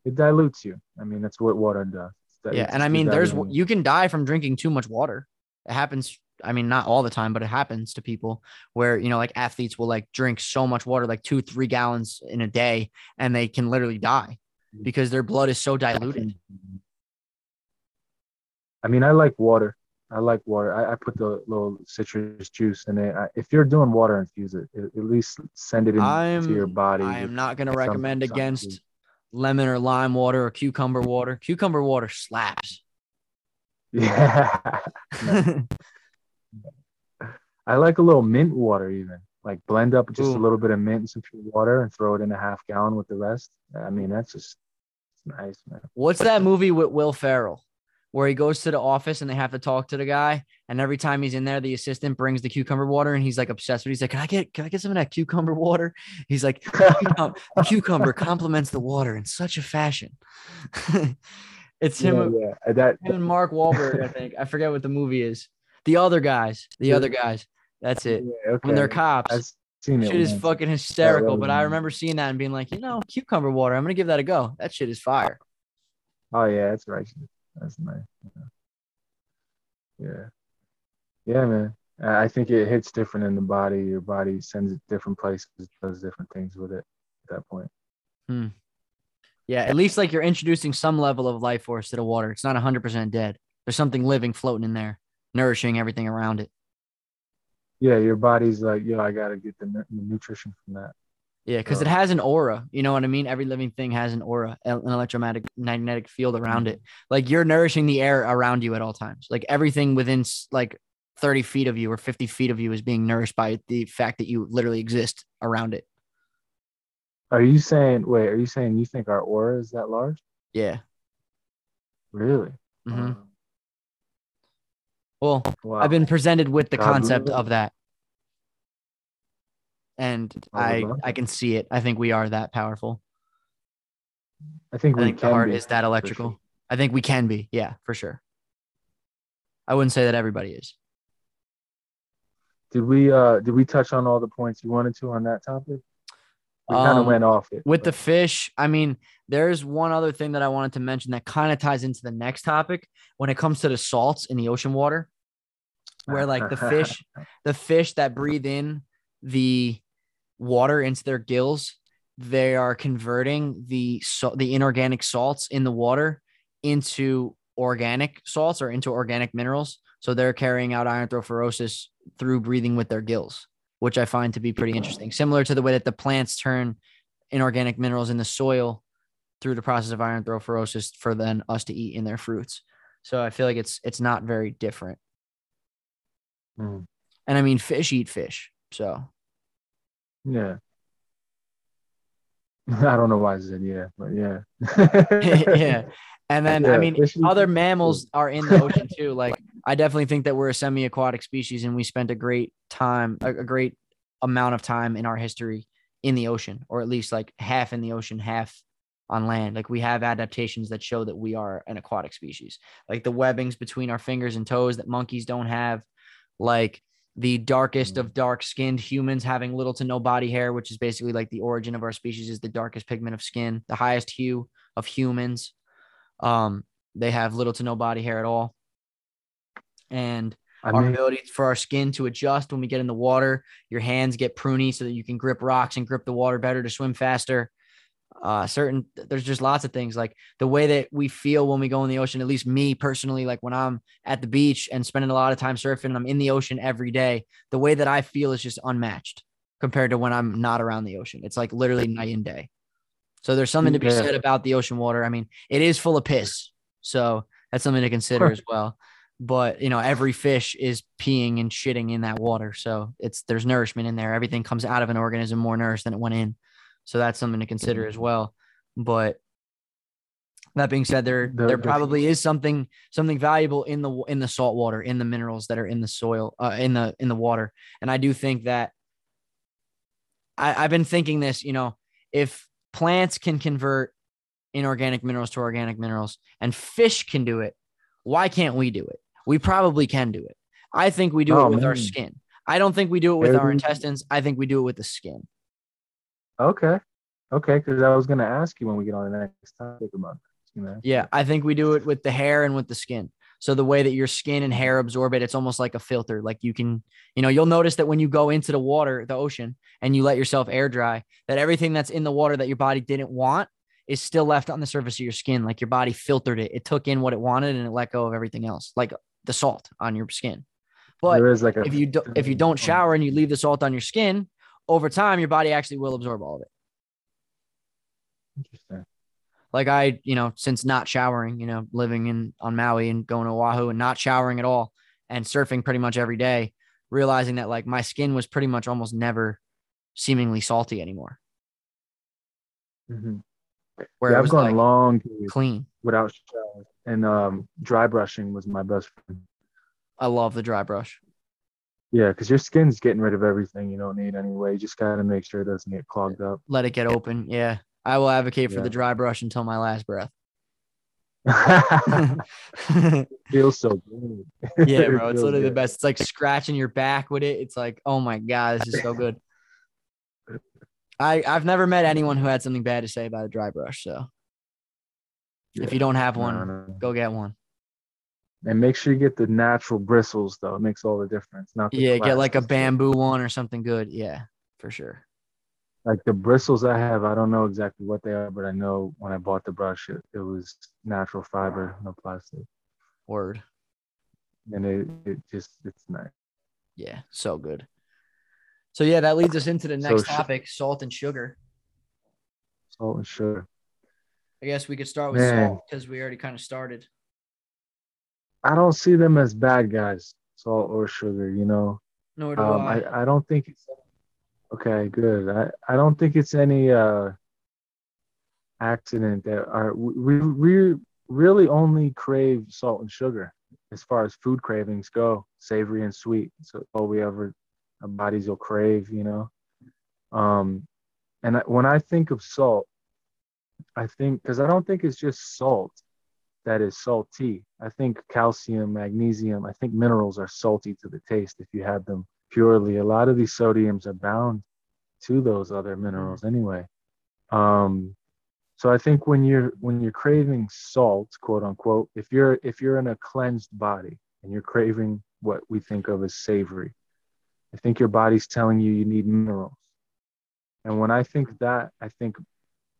It dilutes you. I mean, that's what water does. yeah, and I mean, there's you can die from drinking too much water. It happens I mean, not all the time, but it happens to people where, you know, like athletes will like drink so much water, like two, three gallons in a day, and they can literally die mm. because their blood is so diluted. I mean, I like water. I like water. I, I put the little citrus juice in it. I, if you're doing water, infuse it. At least send it into your body. I am not going to recommend against lemon or lime water or cucumber water. Cucumber water slaps. Yeah. I like a little mint water even. Like blend up just Ooh. a little bit of mint and some pure water and throw it in a half gallon with the rest. I mean, that's just it's nice, man. What's that movie with Will Ferrell where he goes to the office and they have to talk to the guy? And every time he's in there, the assistant brings the cucumber water and he's like obsessed with it. He's like, Can I get can I get some of that cucumber water? He's like, "Cucum- cucumber complements the water in such a fashion. it's him, yeah, yeah. That him and Mark Wahlberg, I think. I forget what the movie is. The other guys. The other guys. That's it. yeah, okay. When they're cops. I've seen it. Shit is fucking hysterical, but I remember seeing that and being like, you know, cucumber water. I'm gonna give that a go. That shit is fire. Oh yeah, that's right. That's nice. Yeah. yeah. Yeah, man. I I think it hits different in the body. Your body sends it different places, does different things with it at that point. Hmm. Yeah, at least like you're introducing some level of life force to the water. It's not 100% dead. There's something living floating in there, nourishing everything around it. Yeah, your body's like, yo, I gotta get the, the nutrition from that. Yeah, because it has an aura. You know what I mean? Every living thing has an aura, an electromagnetic magnetic field around it. Like you're nourishing the air around you at all times. Like everything within like 30 feet of you or 50 feet of you is being nourished by the fact that you literally exist around it. Are you saying? Wait, are you saying you think our aura is that large? Yeah. Really? hmm Uh, Well, wow. I've been presented with the concept of that. And I I would love I that. can see it. I think we are that powerful. I think I we think the can heart be, is that electrical. sure. I think we can be. Yeah, for sure. I wouldn't say that everybody is. Did we uh did we touch on all the points you wanted to on that topic? We kind of Um, went off it. With the fish, I mean, there's one other thing that I wanted to mention that kind of ties into the next topic when it comes to the salts in the ocean water, where like the fish, the fish that breathe in the water into their gills, they are converting the salt, the inorganic salts in the water into organic salts or into organic minerals. So they're carrying out iontrophoresis through breathing with their gills, which I find to be pretty interesting. Similar to the way that the plants turn inorganic minerals in the soil through the process of iron iontrophoresis for then us to eat in their fruits. So I feel like it's it's not very different. Mm, And I mean, fish eat fish. So yeah. I don't know why I said yeah, but yeah. yeah. And then I mean, fish other fish. mammals are in the ocean too. Like I definitely think that we're a semi-aquatic species, and we spent a great time, a, a great amount of time in our history in the ocean, or at least like half in the ocean, half on land. Like we have adaptations that show that we are an aquatic species. Like the webbings between our fingers and toes that monkeys don't have. Like the darkest Mm. of dark-skinned humans having little to no body hair, which is basically like the origin of our species is the darkest pigment of skin. The highest hue of humans um, they have little to no body hair at all. And I our ability for our skin to adjust when we get in the water, your hands get pruny so that you can grip rocks and grip the water better to swim faster. Uh, certain there's just lots of things like the way that we feel when we go in the ocean. At least me personally, like when I'm at the beach and spending a lot of time surfing, and I'm in the ocean every day. The way that I feel is just unmatched compared to when I'm not around the ocean. It's like literally night and day. So there's something to be said about the ocean water. I mean, it is full of piss. So that's something to consider as well. But you know, every fish is peeing and shitting in that water. So it's there's nourishment in there. Everything comes out of an organism more nourished than it went in. So that's something to consider as well. But that being said, there The- there probably is something something valuable in the in the salt water, in the minerals that are in the soil, uh, in the in the water. And I do think that I, I've been thinking this, you know, if plants can convert inorganic minerals to organic minerals and fish can do it, why can't we do it? We probably can do it. I think we do Oh, it with our skin. I don't think we do it with our intestines. I think we do it with the skin. Okay, okay, because I was gonna ask you when we get on the next topic about. You know, Yeah, I think we do it with the hair and with the skin. So the way that your skin and hair absorb it, it's almost like a filter. Like you can, you know, you'll notice that when you go into the water, the ocean, and you let yourself air dry, that everything that's in the water that your body didn't want is still left on the surface of your skin. Like your body filtered it. It took in what it wanted and it let go of everything else, like the salt on your skin. But like a if you do, if you don't oh. shower and you leave the salt on your skin, over time your body actually will absorb all of it. Interesting. like I, you know, since not showering, you know, living in on Maui and going to Oahu and not showering at all and surfing pretty much every day, realizing that like my skin was pretty much almost never seemingly salty anymore. hmm Where Yeah, I've was gone like long clean. without showers, and um, dry brushing was my best friend. I love the dry brush. Yeah, because your skin's getting rid of everything you don't need anyway. You just gotta make sure it doesn't get clogged up. Let it get open. Yeah. I will advocate for Yeah. the dry brush until my last breath. feels so good. yeah, It bro. It's literally the best. It's like scratching your back with it. It's like, oh my God, this is so good. I, I've never met anyone who had something bad to say about a dry brush. So if you don't have No, one, no. go get one. And make sure you get the natural bristles though. It makes all the difference. Not the Yeah, get like a bamboo one or something good. Yeah, for sure. Like the bristles I have, I don't know exactly what they are, but I know when I bought the brush, it, it was natural fiber, no plastic, Word. and it it just it's nice. Yeah, so good. So yeah, that leads us into the So next sh- topic: salt and sugar. Salt and sugar. I guess we could start with Man. salt because we already kind of started. I don't see them as bad guys, salt or sugar. You know, Nor do um, I. I I don't think it's okay. Good. I I don't think it's any uh accident that are we we really only crave salt and sugar as far as food cravings go, savory and sweet. So all we ever our bodies will crave, you know. Um, and I, when I think of salt, I think because I don't think it's just salt that is salty. I think calcium, magnesium, I think minerals are salty to the taste if you have them purely. A lot of these sodiums are bound to those other minerals anyway. Um, so I think when you're when you're craving salt, quote unquote, if you're if you're in a cleansed body and you're craving what we think of as savory, I think your body's telling you you need minerals. And when I think that, I think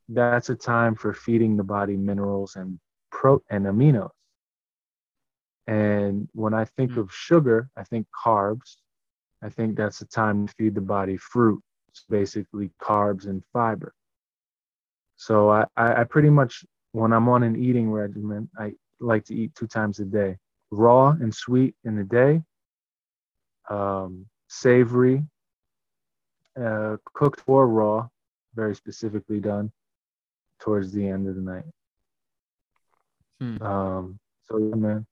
that's a time for feeding the body minerals and pro and aminos. And when I think Mm. of sugar, I think carbs. I think that's the time to feed the body fruit, it's basically carbs and fiber. So I, I, I pretty much, when I'm on an eating regimen, I like to eat two times a day, raw and sweet in the day, um, savory, uh, cooked or raw, very specifically done towards the end of the night. Hmm. Um, so yeah, man,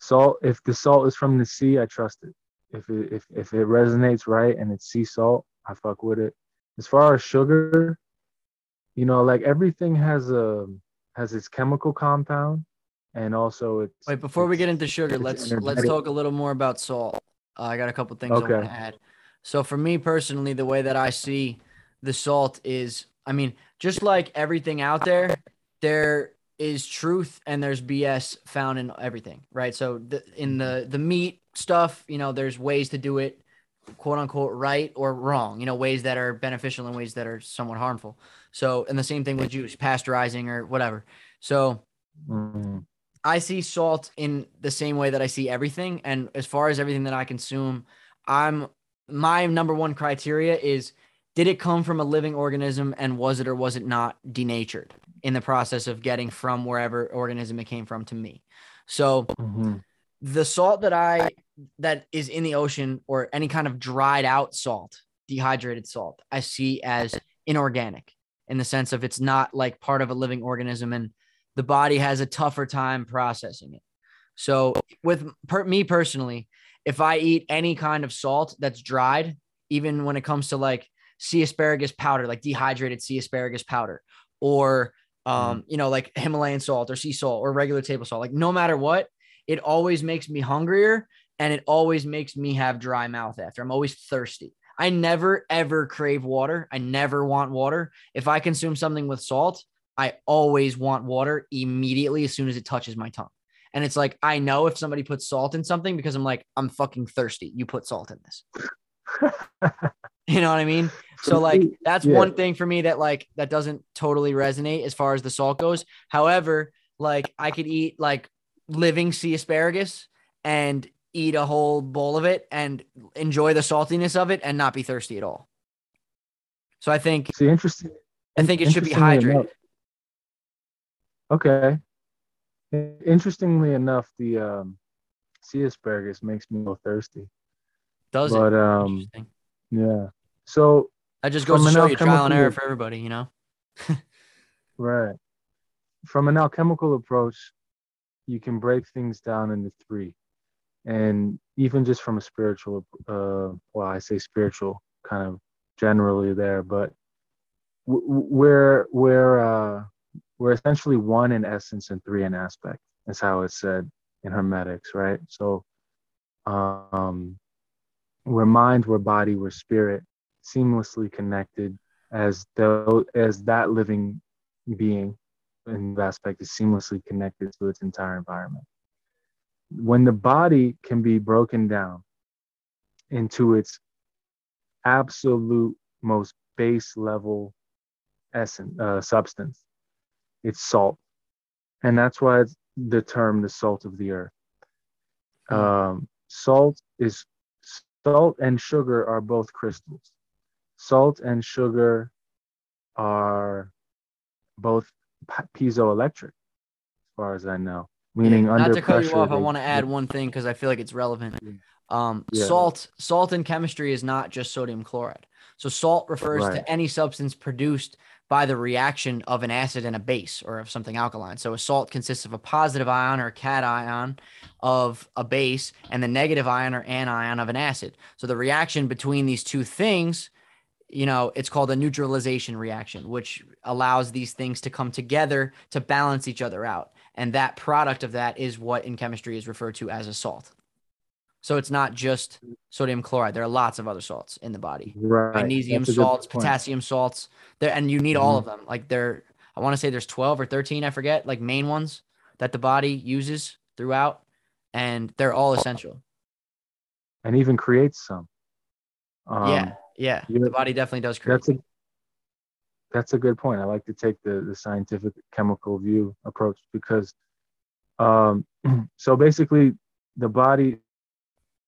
salt. If the salt is from the sea, I trust it. If it if if it resonates right and it's sea salt, I fuck with it. As far as sugar, you know, like everything has a has its chemical compound, and also it's. Wait, before we get into sugar, let's let's talk a little more about salt. Uh, I got a couple things I Okay. want to add. So for me personally, the way that I see the salt is, I mean, just like everything out there, there is truth and there's BS found in everything, right? So the, in the the meat stuff, you know, there's ways to do it, quote unquote, right or wrong. You know, ways that are beneficial and ways that are somewhat harmful. So, and the same thing with juice, pasteurizing or whatever. So Mm, I see salt in the same way that I see everything. And as far as everything that I consume, I'm my number one criteria is did it come from a living organism and was it or was it not denatured in the process of getting from wherever organism it came from to me? So mhm. the salt that I that is in the ocean or any kind of dried out salt, dehydrated salt, I see as inorganic in the sense of it's not like part of a living organism and the body has a tougher time processing it. So with per, me personally, if I eat any kind of salt that's dried, even when it comes to like sea asparagus powder, like dehydrated sea asparagus powder, or um, you know, like Himalayan salt or sea salt or regular table salt, like no matter what, it always makes me hungrier and it always makes me have dry mouth after. I'm always thirsty. I never ever crave water. I never want water. If I consume something with salt, I always want water immediately as soon as it touches my tongue. And it's like I know if somebody puts salt in something because I'm like, I'm fucking thirsty. You put salt in this. You know what I mean? So like that's yeah. one thing for me that like that doesn't totally resonate as far as the salt goes. However, like I could eat like living sea asparagus and eat a whole bowl of it and enjoy the saltiness of it and not be thirsty at all. So I think See, interesting. I think it should be hydrated. okay. Interestingly enough, the um, sea asparagus makes me a little thirsty. Does But it? um, yeah. So That just goes from to show you trial and error for everybody, you know? Right. From an alchemical approach, you can break things down into three. And even just from a spiritual, uh, well, I say spiritual kind of generally there, but we're, we're, uh, we're essentially one in essence and three in aspect, is how it's said in Hermetics, right? So, um, we're mind, we're body, we're spirit, seamlessly connected as though as that living being in aspect is seamlessly connected to its entire environment. When the body can be broken down into its absolute most base level essence, uh, substance, it's salt. And that's why it's the term the salt of the earth. Hmm. Um, salt is salt and sugar are both crystals. Salt and sugar are both piezoelectric, as far as I know. Meaning Yeah, under Not to cut pressure. you off, I want to add one thing because I feel like it's relevant. Yeah. Um, Yeah. Salt, salt in chemistry is not just sodium chloride. So salt refers Right. to any substance produced by the reaction of an acid and a base or of something alkaline. So a salt consists of a positive ion or a cation of a base and the negative ion or anion of an acid. So the reaction between these two things, you know, it's called a neutralization reaction, which allows these things to come together to balance each other out. And that product of that is what in chemistry is referred to as a salt. So it's not just sodium chloride. There are lots of other salts in the body. Right. Magnesium that's a good salts, potassium salts. There and you need all Mhm. of them. Like there I want to say there's 12 or 13, I forget, like main ones that the body uses throughout and they're all essential. And even creates some. Um, yeah. Yeah. you- The body definitely does create. That's a that's a good point. I like to take the the scientific chemical view approach because um so basically the body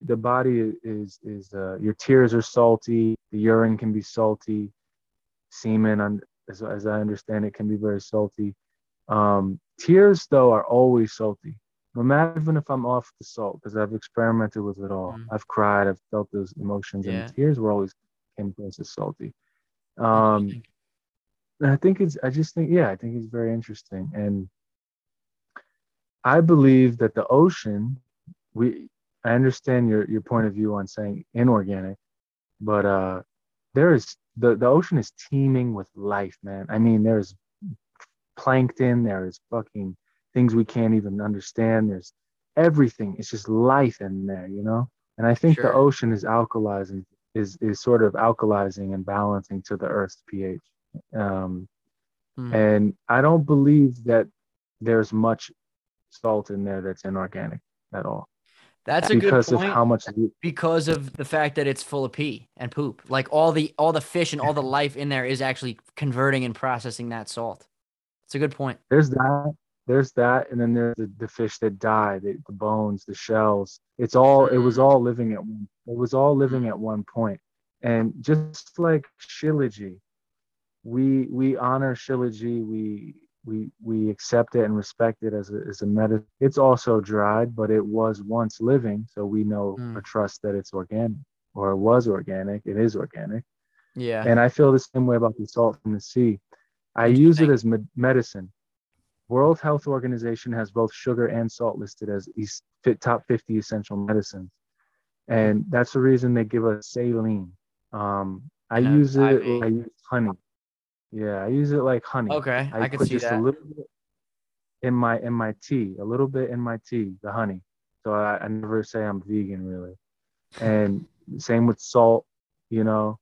the body is is uh, your tears are salty, the urine can be salty, semen on as, as I understand it can be very salty. Um tears though are always salty. No matter even if I'm off the salt, because I've experimented with it all. Mhm. I've cried, I've felt those emotions, Yeah. and tears were always came across as salty. Um, and I think it's, I just think, yeah, I think it's very interesting. And I believe that the ocean, we, I understand your, your point of view on saying inorganic, but uh, there is, the, the ocean is teeming with life, man. I mean, there's plankton, there is fucking things we can't even understand. There's everything. It's just life in there, you know? And I think Sure. the ocean is alkalizing, is, is sort of alkalizing and balancing to the earth's pH. Um, Hmm. and I don't believe that there's much salt in there that's inorganic at all That's a good point. because of how much because of the fact that it's full of pee and poop. Like all the all the fish and all the life in there is actually converting and processing that salt. It's a good point. there's that there's that and then there's the, the fish that die the, the bones the shells it's all it was Mm. all living at one it was all living at one point and just like shilajit we we honor shilajit we we we accept it and respect it as a, as a medicine it's also dried but it was once living so we know Mm. or trust that it's organic or it was organic it is organic Yeah. and I feel the same way about the salt from the sea. I use it as med- medicine. World Health Organization has both sugar and salt listed as top 50 essential medicines. And that's the reason they give us saline. Um, I And use it, IV. I use honey. Yeah, I use it like honey. Okay, I, can put see just that. a little bit in my in my tea, a little bit in my tea, the honey. So I, I never say I'm vegan really. And same with salt, you know.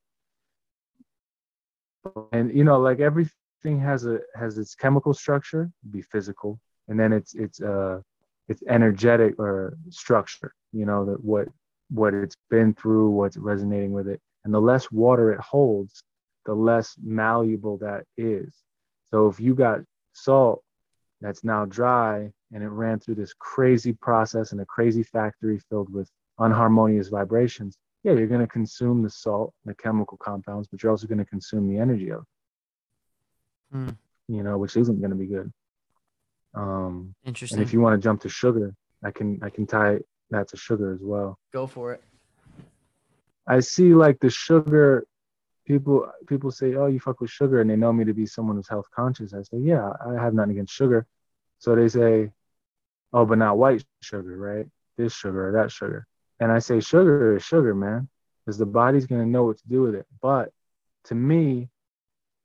And you know, like everything has a has its chemical structure, be physical, and then it's it's uh it's energetic or structure, you know, that what what it's been through, what's resonating with it. And the less water it holds, the less malleable that is. So if you got salt that's now dry and it ran through this crazy process in a crazy factory filled with unharmonious vibrations, yeah, you're going to consume the salt, the chemical compounds, but you're also going to consume the energy of it, Hmm. you know, which isn't going to be good. Um, Interesting. and if you want to jump to sugar, I can I can tie that to sugar as well. Go for it. I see like the sugar people people say, "Oh, you fuck with sugar," and they know me to be someone who's health conscious. I say, "Yeah, I have nothing against sugar." So they say, "Oh, but not white sugar, right? This sugar or that sugar." And I say, "Sugar is sugar, man, because the body's gonna know what to do with it." But to me,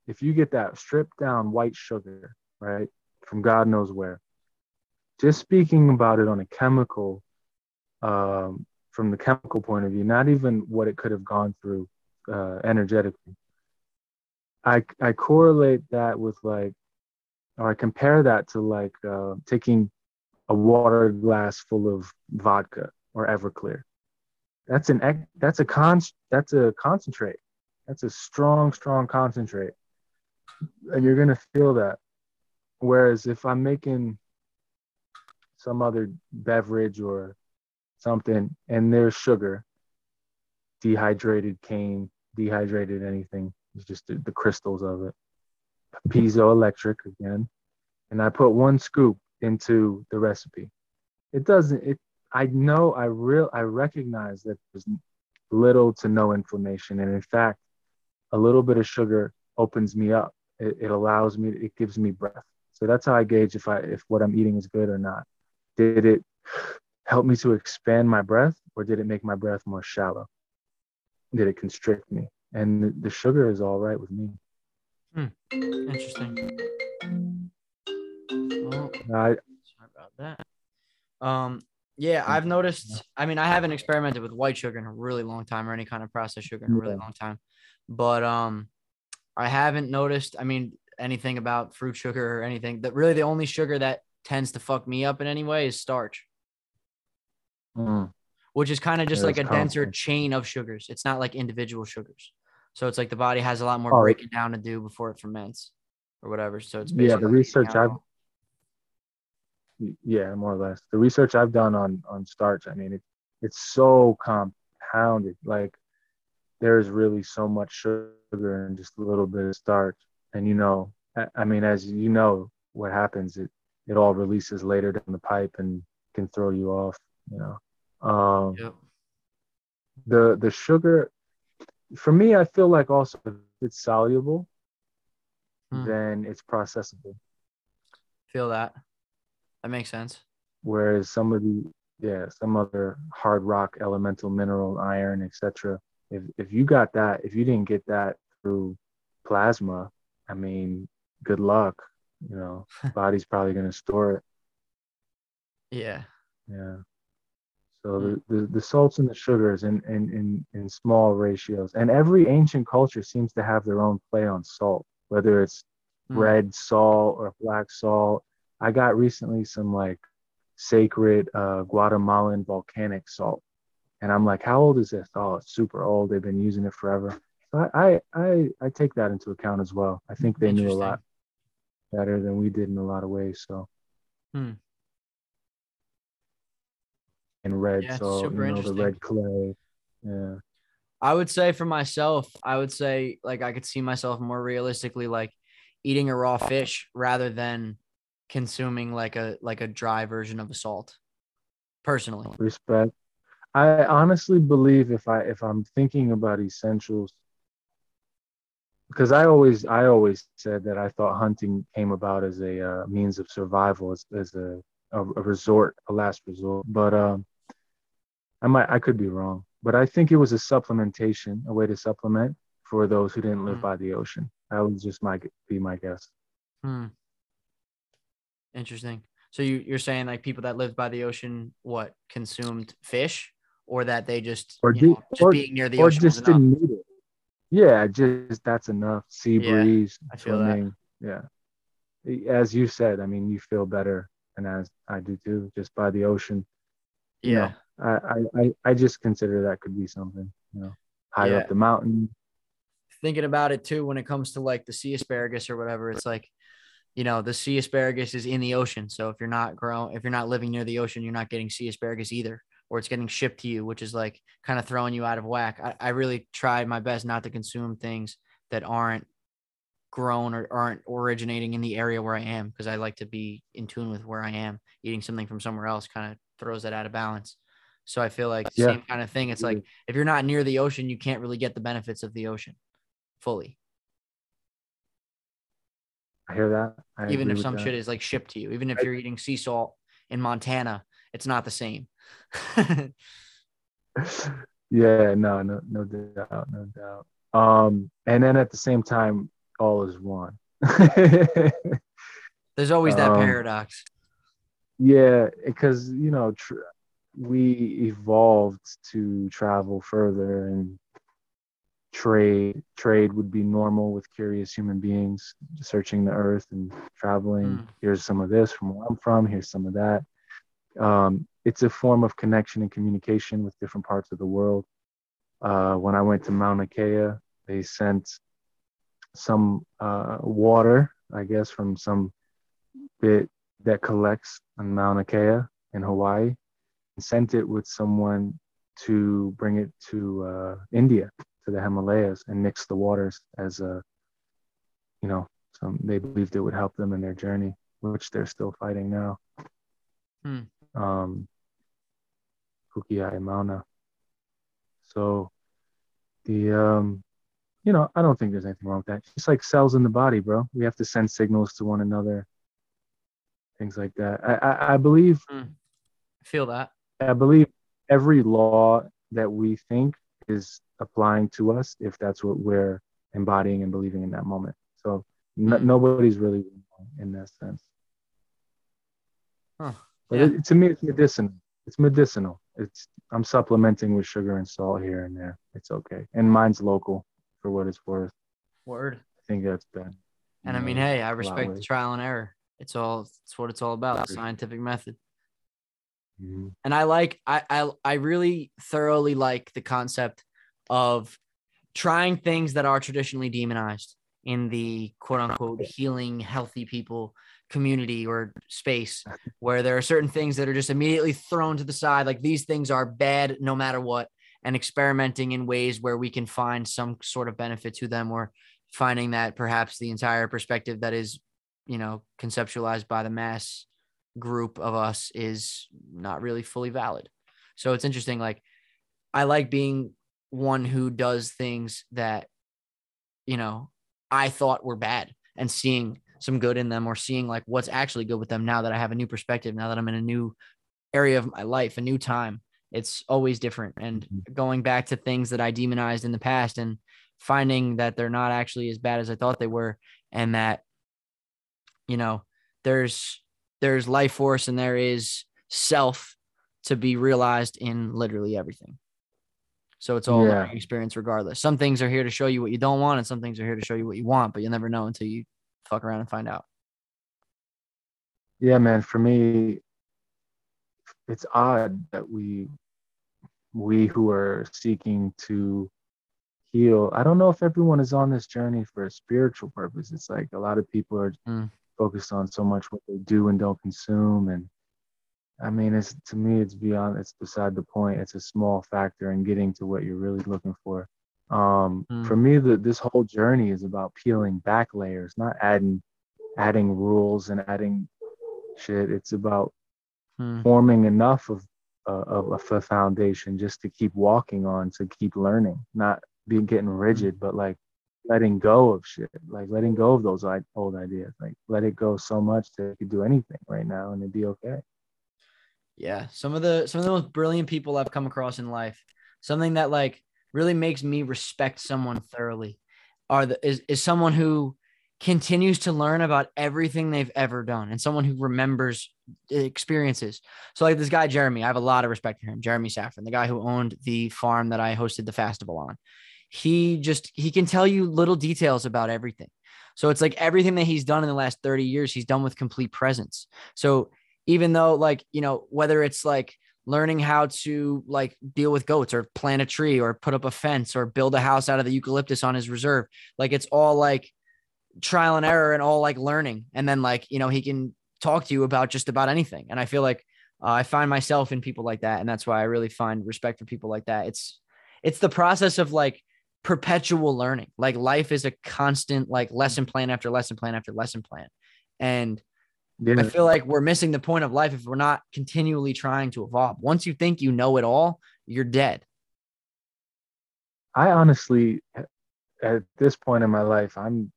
if you get that stripped down white sugar, right, from God knows where, just speaking about it on a chemical, um, from the chemical point of view, not even what it could have gone through uh, energetically. I, I correlate that with like, or I compare that to like uh, taking a water glass full of vodka or Everclear. That's an that's a con that's a concentrate. That's a strong, strong concentrate, and you're gonna feel that. Whereas if I'm making some other beverage or something and there's sugar, dehydrated cane, dehydrated anything. It's just the, the crystals of it. Piezoelectric again. And I put one scoop into the recipe. It doesn't, it, I know, I real, I recognize that there's little to no inflammation. And in fact, a little bit of sugar opens me up. It, it allows me, it gives me breath. So that's how I gauge if I, if what I'm eating is good or not. Did it help me to expand my breath or did it make my breath more shallow? Did it constrict me? And the, the sugar is all right with me. Hmm. Interesting. Well, I, sorry about that. Um, yeah, I've noticed. I mean, I haven't experimented with white sugar in a really long time, or any kind of processed sugar in a really long time. But um, I haven't noticed. I mean, anything about fruit sugar or anything. That really the only sugar that tends to fuck me up in any way is starch, mm, which is kind of just Yeah, like a it's denser chain of sugars. It's not like individual sugars. So it's like the body has a lot more Oh, it- breaking down to do before it ferments or whatever. So it's yeah, the research I've, yeah, more or less. The research I've done on on starch, I mean, it, it's so compounded. Like there's really so much sugar and just a little bit of starch. And you know, I, I mean, as you know, what happens, it it all releases later down the pipe and can throw you off. You know, um, Yep. the the sugar, for me, I feel like also if it's soluble, Hmm. then it's processable. Feel that. That makes sense. whereas some of the yeah some other hard rock elemental mineral iron etc if if you got that if you didn't get that through plasma i mean good luck you know body's probably going to store it Yeah. yeah so the, the the salts and the sugars in, in in in small ratios and every ancient culture seems to have their own play on salt whether it's Hmm. red salt or black salt. I got recently some like sacred uh, Guatemalan volcanic salt, and I'm like, how old is this? Oh, it's super old. They've been using it forever. So I I I, I take that into account as well. I think they knew a lot better than we did in a lot of ways. So. Hmm. And red Yeah, super you know, the red clay. Yeah. I would say for myself, I would say like I could see myself more realistically like eating a raw fish rather than consuming like a like a dry version of a salt. Personally. respect. I honestly believe if I if I'm thinking about essentials, because I always I always said that I thought hunting came about as a uh, means of survival, as, as a, a a resort, a last resort. But um, I might I could be wrong, but I think it was a supplementation, a way to supplement for those who didn't live Mm. by the ocean. That would just my be my guess. Hmm. Interesting. So you you're saying like people that lived by the ocean what consumed fish or that they just Or you did- know, just or- being near the or ocean just didn't need it. Yeah, just that's enough. Sea Yeah, breeze, that. swimming. Yeah. As you said, I mean, you feel better, and as I do too, just by the ocean. You Yeah. know, I, I, I, just consider that could be something, you know, higher Yeah. up the mountain. thinking about it too when it comes to like the sea asparagus or whatever it's like you know the sea asparagus is in the ocean so if you're not growing if you're not living near the ocean you're not getting sea asparagus either or it's getting shipped to you which is like kind of throwing you out of whack I, I really try my best not to consume things that aren't grown or aren't originating in the area where i am because i like to be in tune with where i am eating something from somewhere else kind of throws that out of balance So I feel like Yeah. same kind of thing. It's like mm-hmm. if you're not near the ocean, you can't really get the benefits of the ocean fully. I hear that. I even if some shit is like shipped to you. Even if you're eating sea salt in Montana, it's not the same. yeah, no, no, no doubt, no doubt. Um, and then at the same time, all is one. There's always that Um, paradox. yeah, because you know, tr- we evolved to travel further and trade. Trade would be normal with curious human beings searching the earth and traveling. Mm. Here's some of this from where I'm from. Here's some of that. Um, it's a form of connection and communication with different parts of the world. Uh, when I went to Mauna Kea, they sent some uh, water, I guess, from some bit that collects on Mauna Kea in Hawaii, and sent it with someone to bring it to uh, India, to the Himalayas, and mix the waters as a, you know, some they believed it would help them in their journey, which they're still fighting now. Hmm. Um, Ku Kiai Mauna. So the um you know, I don't think there's anything wrong with that. It's like cells in the body, bro. We have to send signals to one another, things like that. I, I, I believe I feel that. I believe every law that we think is applying to us if that's what we're embodying and believing in that moment. So n- Hmm. nobody's really wrong in that sense. Huh. But Yeah. it, to me, it's medicinal. It's medicinal. It's I'm supplementing with sugar and salt here and there. It's okay, and mine's local for what it's worth. Word. I think that's been. And I mean, hey, I respect the trial and error. It's all it's what it's all about, the scientific method. Mhm. and I like I, I I really thoroughly like the concept of trying things that are traditionally demonized in the quote unquote healing healthy people community or space where there are certain things that are just immediately thrown to the side like these things are bad no matter what and experimenting in ways where we can find some sort of benefit to them or finding that perhaps the entire perspective that is you know conceptualized by the mass group of us is not really fully valid. So it's interesting. Like, I like being one who does things that, you know, I thought were bad and seeing some good in them or seeing like what's actually good with them now that I have a new perspective, now that I'm in a new area of my life, a new time. It's always different. And mm-hmm. going back to things that I demonized in the past and finding that they're not actually as bad as I thought they were and that, you know, there's there's life force and there is self to be realized in literally everything. So it's all Yeah. experience regardless. Some things are here to show you what you don't want, and some things are here to show you what you want, but you'll never know until you fuck around and find out. Yeah, man. For me, it's odd that we we who are seeking to heal. I don't know if everyone is on this journey for a spiritual purpose. It's like a lot of people are Mm. focused on so much what they do and don't consume and I mean, it's to me, it's beyond. It's beside the point. It's a small factor in getting to what you're really looking for. Um, Mm. For me, the, this whole journey is about peeling back layers, not adding, adding rules and adding shit. It's about Hmm. forming enough of uh, of of a foundation just to keep walking on, to keep learning, not being getting rigid, but like letting go of shit, like letting go of those old ideas, like let it go so much that you could do anything right now and it'd be okay. Yeah, some of the some of the most brilliant people I've come across in life. Something that like really makes me respect someone thoroughly are the is is someone who continues to learn about everything they've ever done and someone who remembers experiences. So like this guy Jeremy, I have a lot of respect for him. Jeremy Safron, the guy who owned the farm that I hosted the festival on. He just he can tell you little details about everything. So it's like everything that he's done in the last 30 years, he's done with complete presence. So even though like, you know, whether it's like learning how to like deal with goats or plant a tree or put up a fence or build a house out of the eucalyptus on his reserve, like it's all like trial and error and all like learning. And then like, you know, he can talk to you about just about anything. And I feel like uh, I find myself in people like that. And that's why I really find respect for people like that. It's, it's the process of like perpetual learning. Like life is a constant, like lesson plan after lesson plan after lesson plan. And Yeah. I feel like we're missing the point of life if we're not continually trying to evolve. Once you think you know it all, you're dead. I honestly, at this point in my life, I'm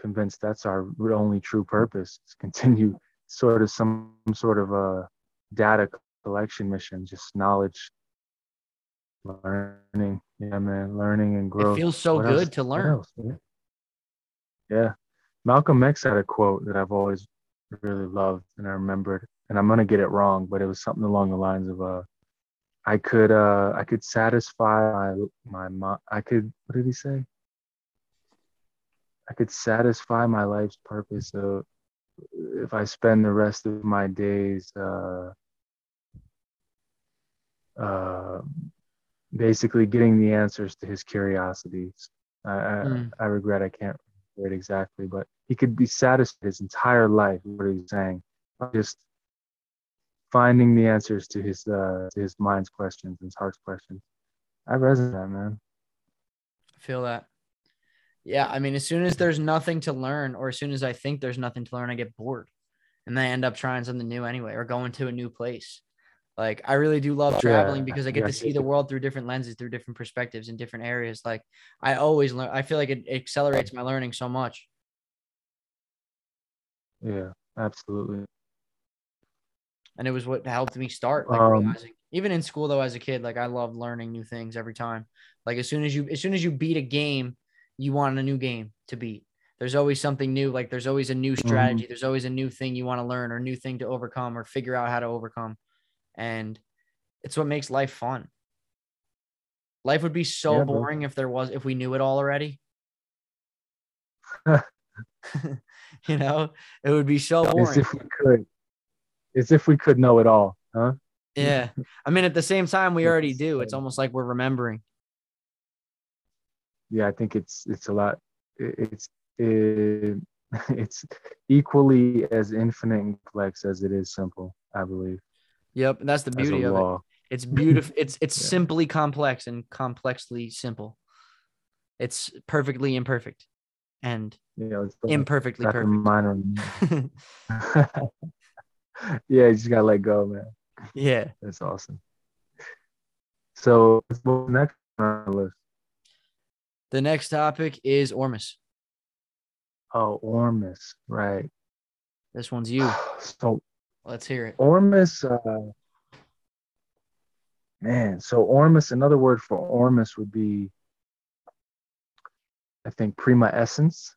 convinced that's our only true purpose to continue sort of some sort of a data collection mission, just knowledge, learning. Yeah, man, learning and growth. It feels so What good else? to learn. Yeah. Malcolm X had a quote that I've always really loved and I remembered, and I'm gonna get it wrong, but it was something along the lines of uh I could uh I could satisfy my my I could what did he say? I could satisfy my life's purpose uh, if I spend the rest of my days uh uh basically getting the answers to his curiosities. I I, Mm. I regret I can't remember it exactly, but he could be satisfied his entire life. What he's saying, just finding the answers to his uh to his mind's questions, and his heart's questions. I resonate, that, man. I feel that. Yeah, I mean, as soon as there's nothing to learn, or as soon as I think there's nothing to learn, I get bored, and then I end up trying something new anyway, or going to a new place. Like I really do love traveling Yeah, because I get yeah, to see the world through different lenses, through different perspectives, in different areas. Like I always learn. I feel like it accelerates my learning so much. Yeah, absolutely. and it was what helped me start like Um, realizing even in school though as a kid like i loved learning new things every time. Like as soon as you as soon as you beat a game you want a new game to beat. There's always something new like there's always a new strategy. There's always a new thing you want to learn or new thing to overcome or figure out how to overcome. And it's what makes life fun. Life would be so Yeah, bro. boring if there was if we knew it all already you know it would be so boring. As if we could, as if we could know it all, huh? Yeah. I mean, at the same time, we already do. It's almost like we're remembering. Yeah, I think it's it's a lot. It's it, it's equally as infinite and complex as it is simple. I believe. Yep. And that's the beauty of it. law. It's beautiful. It's it's Yeah. simply complex and complexly simple. It's perfectly imperfect and Yeah, it's got- imperfectly perfect. minor. yeah, you just gotta let go, man. yeah. That's awesome. So what's next on our list? The next topic is Ormus. Oh, Ormus, right? This one's you. So Let's hear it. Ormus, uh, man. So Ormus, another word for Ormus would be, I think, prima essence,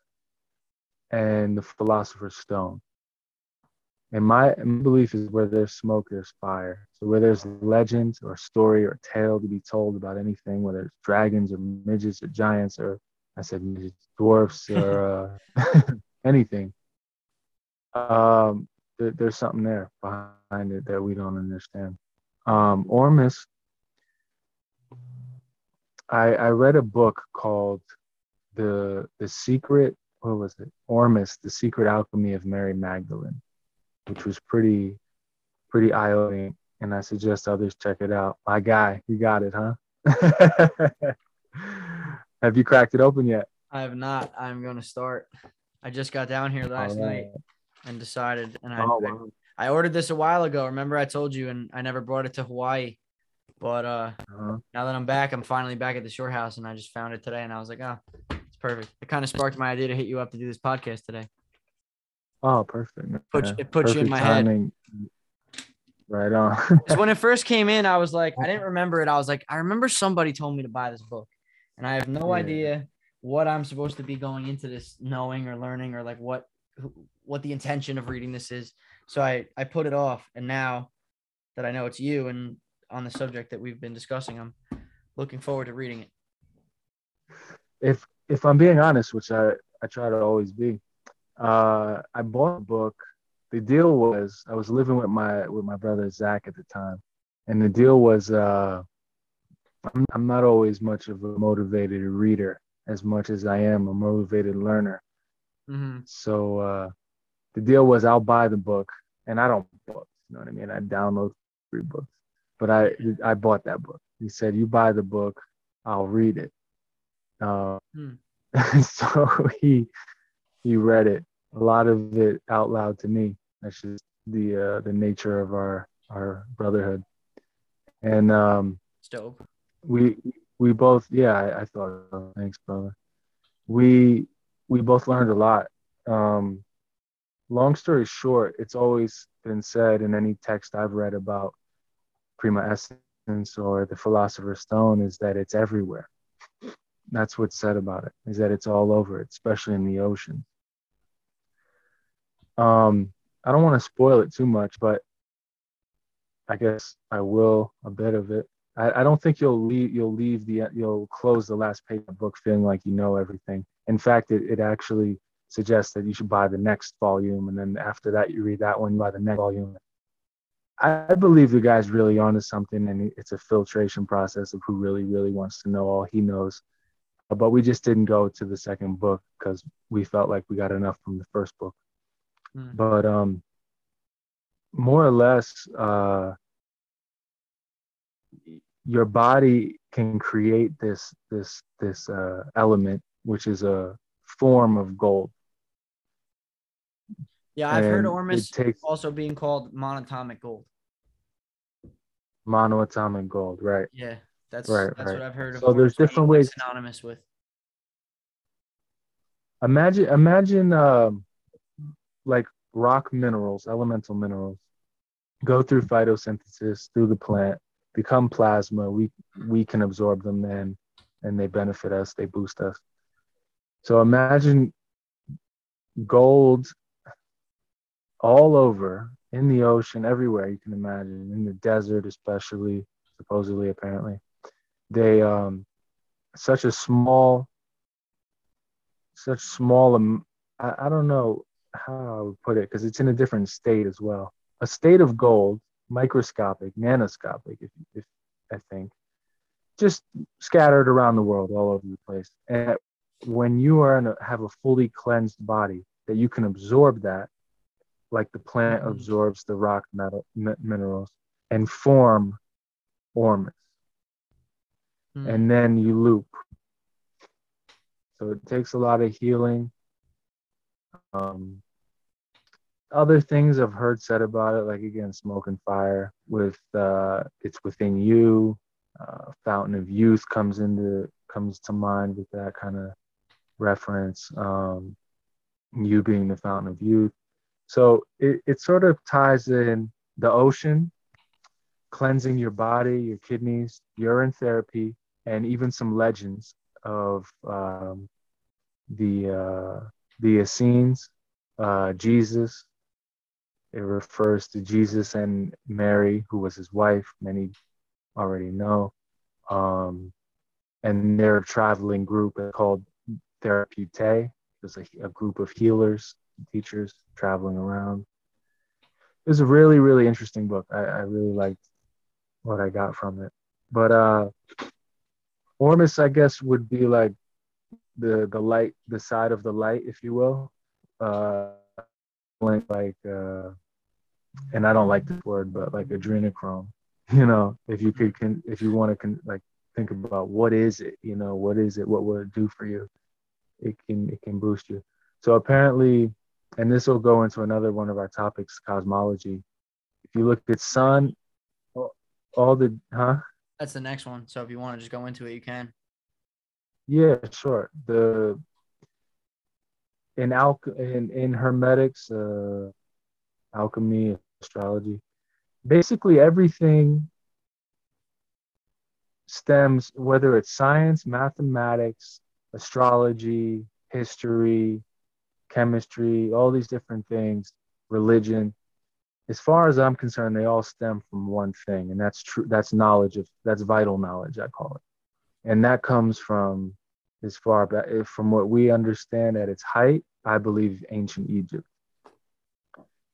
and the philosopher's stone. And my, my belief is where there's smoke, there's fire. So where there's legend or story or tale to be told about anything, whether it's dragons or midgets or giants or I said midgets, dwarfs or uh, anything. Um, there, there's something there behind it that we don't understand. Um, Ormus, I, I read a book called the the secret. What was it? Ormus, the secret alchemy of Mary Magdalene, which was pretty pretty eye opening, and I suggest others check it out. My guy, you got it, huh? Have you cracked it open yet? I have not. I'm going to start. I just got down here last right. night and decided, and I, Oh, wow. I ordered this a while ago. Remember, I told you, and I never brought it to Hawaii. But uh, Uh-huh. now that I'm back, I'm finally back at the shore house, and I just found it today, and I was like, oh, perfect. It kind of sparked my idea to hit you up to do this podcast today. Oh, perfect. Puts- Yeah. it puts you in my head. timing. Right on. 'Cause when it first came in, I was like, I didn't remember it. I was like, I remember somebody told me to buy this book, and I have no Yeah. idea what I'm supposed to be going into this knowing or learning or like what what the intention of reading this is. So I I put it off, and now that I know it's you and on the subject that we've been discussing, I'm looking forward to reading it. if if I'm being honest, which I I try to always be, uh, I bought a book. The deal was I was living with my with my brother Zach at the time, and the deal was uh, I'm I'm not always much of a motivated reader as much as I am a motivated learner. Mm-hmm. So uh, the deal was I'll buy the book, and I don't books. You know what I mean? I download free books, but I I bought that book. He said, "You buy the book, I'll read it." Uh. so he he read it, a lot of it out loud to me, That's just the uh, the nature of our our brotherhood. And um, it's dope. We we both yeah I, I thought so. thanks brother. We we both learned a lot. Um, long story short, it's always been said in any text I've read about prima essence or the philosopher's stone is that it's everywhere. That's what's said about it, is that it's all over, especially in the ocean. Um, I don't want to spoil it too much, but I guess I will a bit of it. I, I don't think you'll leave you'll leave the you'll close the last page of the book feeling like you know everything. In fact, it, it actually suggests that you should buy the next volume, and then after that you read that one, buy the next volume. I believe the guy's really onto something, and it's a filtration process of who really, really wants to know all he knows. But we just didn't go to the second book because we felt like we got enough from the first book. Mm. But um, more or less, uh, your body can create this this this uh, element, which is a form of gold. Yeah, I've and heard Ormus takes, also being called monatomic gold. Monoatomic gold, right? Yeah, that's right. That's right. what I've heard. Of so there's different ways synonymous with. Imagine, imagine, um, like rock minerals, elemental minerals, go through photosynthesis through the plant, become plasma. We we can absorb them then, and they benefit us. They boost us. So imagine gold all over in the ocean, everywhere you can imagine, in the desert, especially, supposedly, apparently. They, um, such a small, such small, um, I, I don't know how I would put it because it's in a different state as well. A state of gold, microscopic, nanoscopic, if, if I think, just scattered around the world, all over the place. And when you are in a, have a fully cleansed body, that you can absorb that like the plant mm-hmm. absorbs the rock metal, minerals and form ormus. Mm. And then you loop. So it takes a lot of healing. Um, other things I've heard said about it, like again, smoke and fire. With uh, it's within you. Uh, Fountain of Youth comes into comes to mind with that kind of reference. Um, you being the fountain of youth. So it, it sort of ties in the ocean, cleansing your body, your kidneys, urine therapy, and even some legends of um, the uh, the Essenes, uh, Jesus. It refers to Jesus and Mary, who was his wife. Many already know. Um, and their traveling group called Therapeutae. There's a, a group of healers teachers traveling around. It was a really, really interesting book. I, I really liked what I got from it. But uh Ormus, I guess, would be like the the light, the side of the light, if you will. Uh like uh and I don't like this word, but like adrenochrome. You know, if you could can if you want to like think about what is it, you know, what is it, what will it do for you? It can it can boost you. So apparently and this will go into another one of our topics, cosmology. If you look at sun, all the huh? That's the next one. So if you want to just go into it, you can. Yeah, sure. The in al in in hermetics, uh, alchemy, astrology, basically everything stems whether it's science, mathematics, astrology, history, chemistry, all these different things, religion. As far as I'm concerned, they all stem from one thing, and that's true. That's knowledge of that's vital knowledge, I call it, and that comes from as far back eh, from what we understand at its height. I believe ancient Egypt,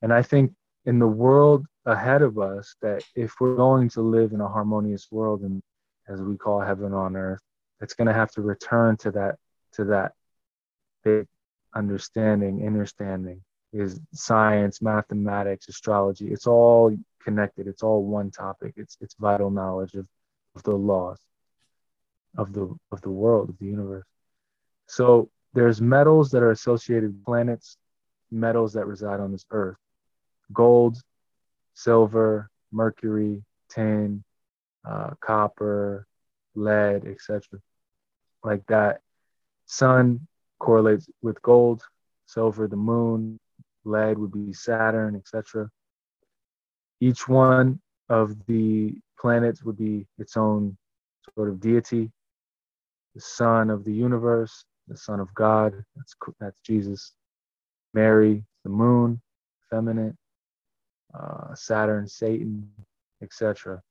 and I think in the world ahead of us that if we're going to live in a harmonious world and as we call heaven on earth, it's going to have to return to that to that big understanding, understanding is science, mathematics, astrology. It's all connected. It's all one topic. It's it's vital knowledge of, of the laws of the of the world, of the universe. So there's metals that are associated with planets, metals that reside on this earth. gold, silver, mercury, tin, uh, copper, lead, etc. Like that. Sun correlates with gold, silver, the moon, lead would be Saturn, etc. Each one of the planets would be its own sort of deity. The sun of the universe, the son of God, that's, that's Jesus. Mary, the moon, feminine, uh, Saturn, Satan, etc.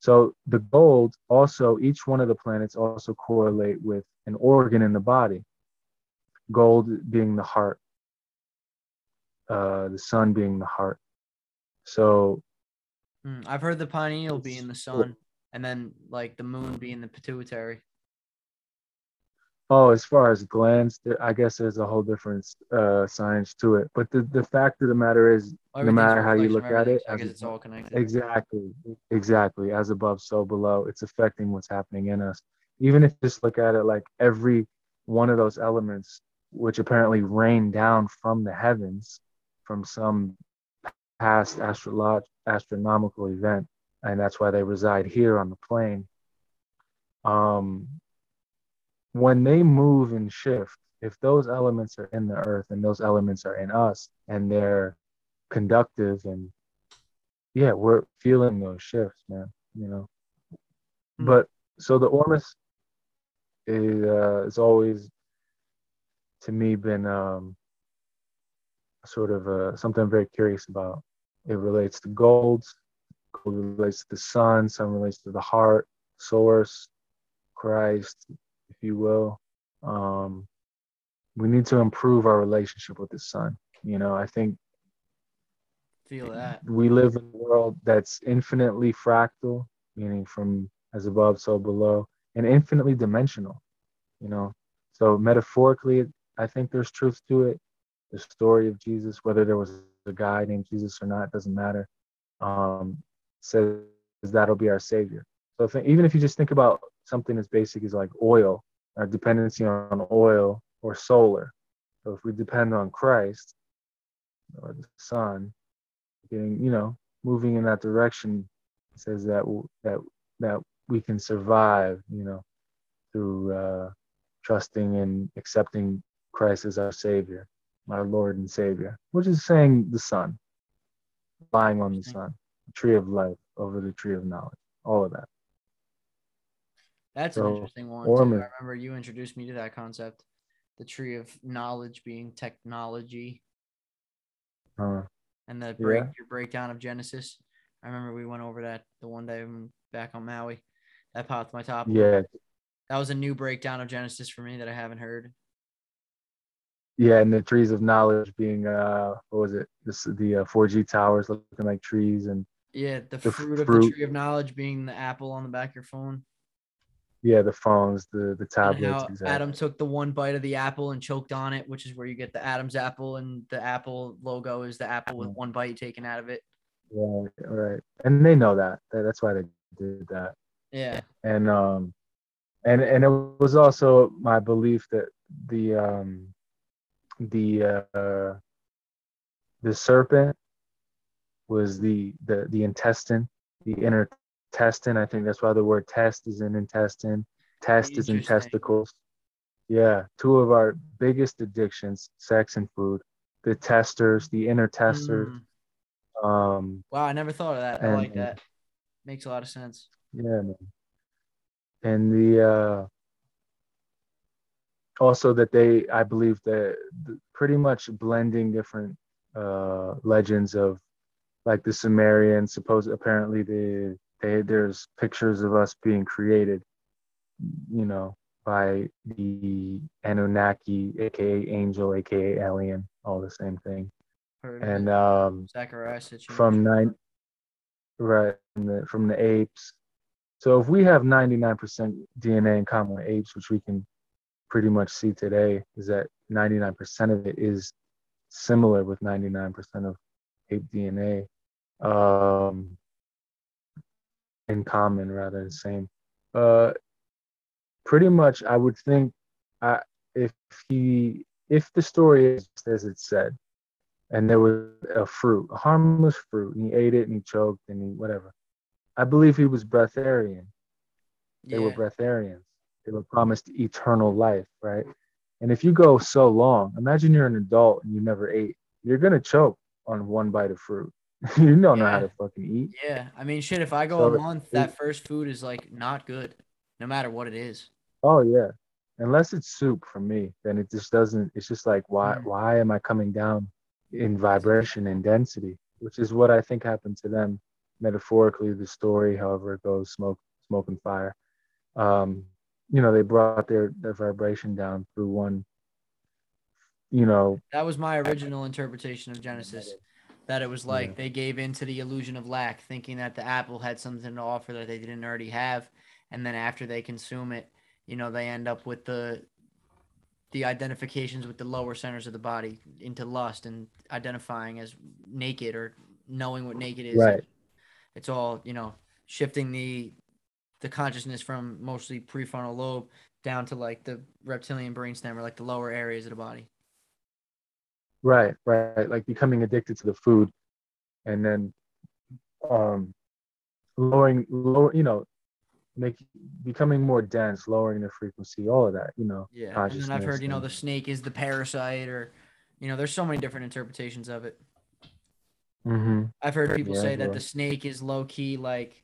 So the gold also, each one of the planets also correlate with an organ in the body. Gold being the heart, uh, the sun being the heart. So mm, I've heard the pineal being the sun, and then like the moon being the pituitary. Oh, as far as glands, I guess there's a whole different uh, science to it. But the, the fact of the matter is, no matter how you look at it, I guess it's all connected. Exactly, exactly. As above, so below. It's affecting what's happening in us. Even if you just look at it like every one of those elements, which apparently rain down from the heavens, from some past astrolog- astronomical event, and that's why they reside here on the plane. Um, when they move and shift, if those elements are in the earth and those elements are in us and they're conductive and yeah, we're feeling those shifts, man, you know. Mm-hmm. But so the Ormus is uh, is always to me been um, sort of uh, something I'm very curious about. It relates to gold, gold relates to the sun, sun relates to the heart, source, Christ, if you will. Um, we need to improve our relationship with the sun. You know, I think feel that we live in a world that's infinitely fractal, meaning from as above, so below, and infinitely dimensional. You know, so metaphorically, I think there's truth to it. The story of Jesus, whether there was a guy named Jesus or not, doesn't matter. Um, says that'll be our savior. So even if you just think about something as basic as like oil, our dependency on oil or solar. So if we depend on Christ or the sun, getting you know moving in that direction says that that that we can survive, you know, through uh, trusting and accepting Christ as our Savior, our Lord and Savior, which is saying the sun, lying on the sun, the tree of life over the tree of knowledge, all of that. That's so, an interesting one. I remember you introduced me to that concept, the tree of knowledge being technology. Uh, and the break yeah. your breakdown of Genesis. I remember we went over that the one day back on Maui. That popped my top. Yeah. That was a new breakdown of Genesis for me that I haven't heard. Yeah, and the trees of knowledge being uh what was it? This the uh, 4G towers looking like trees and yeah, the, the fruit, fruit of the tree of knowledge being the apple on the back of your phone. Yeah, the phones, the the tablets. Exactly. Adam took the one bite of the apple and choked on it, which is where you get the Adam's apple, and the Apple logo is the apple with one bite taken out of it. Right, right, and they know that. That's why they did that. Yeah. And um, and and it was also my belief that the um, the uh, the serpent was the the the intestine, the inner intestine. I think that's why the word test is in intestine. Test is in testicles. Yeah, two of our biggest addictions, sex and food. The testers, the inner testers. Mm. Um, wow, I never thought of that. I like that. Makes a lot of sense. Yeah, man. And the uh, also that they, I believe that pretty much blending different uh, legends of like the Sumerian, suppose apparently the they, there's pictures of us being created, you know, by the Anunnaki, aka angel, aka alien, all the same thing. and um, from nine, right from the, from the apes. So if we have 99% DNA in common with apes, which we can pretty much see today, is that 99% of it is similar with 99% of ape DNA. Um, in common rather than same. Uh, pretty much, I would think, uh, if he, if the story is as it said, and there was a fruit, a harmless fruit, and he ate it and he choked and he whatever. I believe he was breatharian. They yeah. were breatharians. They were promised eternal life, right? And if you go so long, imagine you're an adult and you never ate, you're gonna choke on one bite of fruit. you don't know how to fucking eat. Yeah. I mean, shit, if I go So a month, that first food is like not good, no matter what it is. Oh yeah. Unless it's soup for me, then it just doesn't it's just like why Mm. why am I coming down in vibration and density? Which is what I think happened to them metaphorically, the story, however it goes, smoke, smoke and fire. Um, you know, they brought their their vibration down through one, you know, That was my original interpretation of Genesis. That it was like Yeah. they gave in to the illusion of lack, thinking that the apple had something to offer that they didn't already have. And then after they consume it, you know, they end up with the the identifications with the lower centers of the body into lust and identifying as naked or knowing what naked is. Right. It's all, you know, shifting the the consciousness from mostly prefrontal lobe down to like the reptilian brainstem or like the lower areas of the body. Right, right. Like becoming addicted to the food and then um lowering lower, you know, make becoming more dense, lowering the frequency, all of that, you know. Yeah, and then I've heard you know the snake is the parasite, or you know, there's so many different interpretations of it. Mhm. I've heard people Yeah, say that well. the snake is low key like,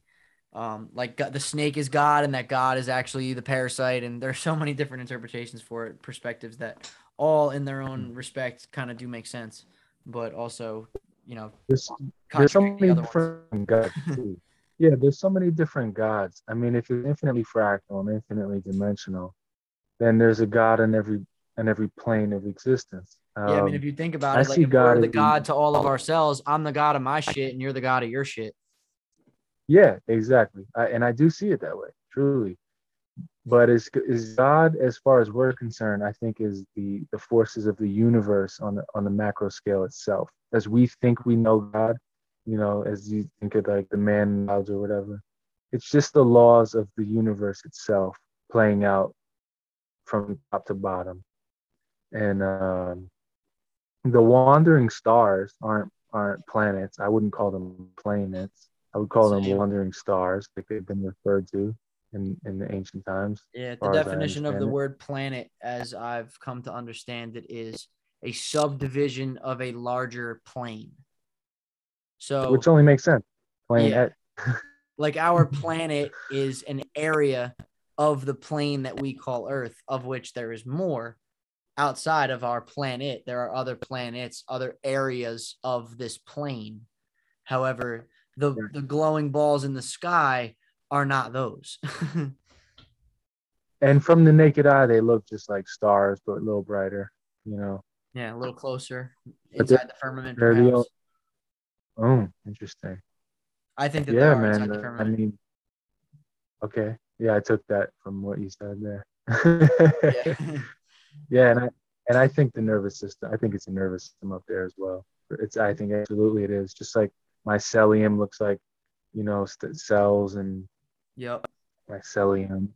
um, like the snake is God, and that God is actually the parasite, and there's so many different interpretations for it, perspectives that all in their own respect kind of do make sense, but also, you know, There's, there's so many different gods yeah, there's so many different gods. I mean, if it's infinitely fractal and infinitely dimensional, then there's a god in every in every plane of existence. Yeah, I mean, Um, if you think about I it, like if we're the God to all of ourselves, I'm the God of my shit, and you're the God of your shit. Yeah, exactly. I, and I do see it that way, truly. But is is God, as far as we're concerned, I think is the the forces of the universe on the on the macro scale itself. As we think we know God, you know, as you think of like the man laws or whatever, it's just the laws of the universe itself playing out from top to bottom. And um, the wandering stars aren't aren't planets. I wouldn't call them planets. I would call them wandering stars, like they've been referred to in, in the ancient times. Yeah, the far as I definition of the it. word planet, as I've come to understand it, is a subdivision of a larger plane. So, Which only makes sense. Plain Yeah. Like our planet is an area of the plane that we call Earth, of which there is more outside of our planet. There are other planets, other areas of this plane. However, the Right. the glowing balls in the sky are not those. and from the naked eye, they look just like stars, but a little brighter. You know. yeah, a little closer inside the firmament. perhaps. Oh, interesting. I think that they Yeah, are inside man. the uh, I mean, okay. Yeah, I took that from what you said there. yeah. Yeah, and I and I think the nervous system. I think it's a nervous system up there as well. It's. I think absolutely it is. Just like mycelium looks like, you know, st- cells and yep. mycelium,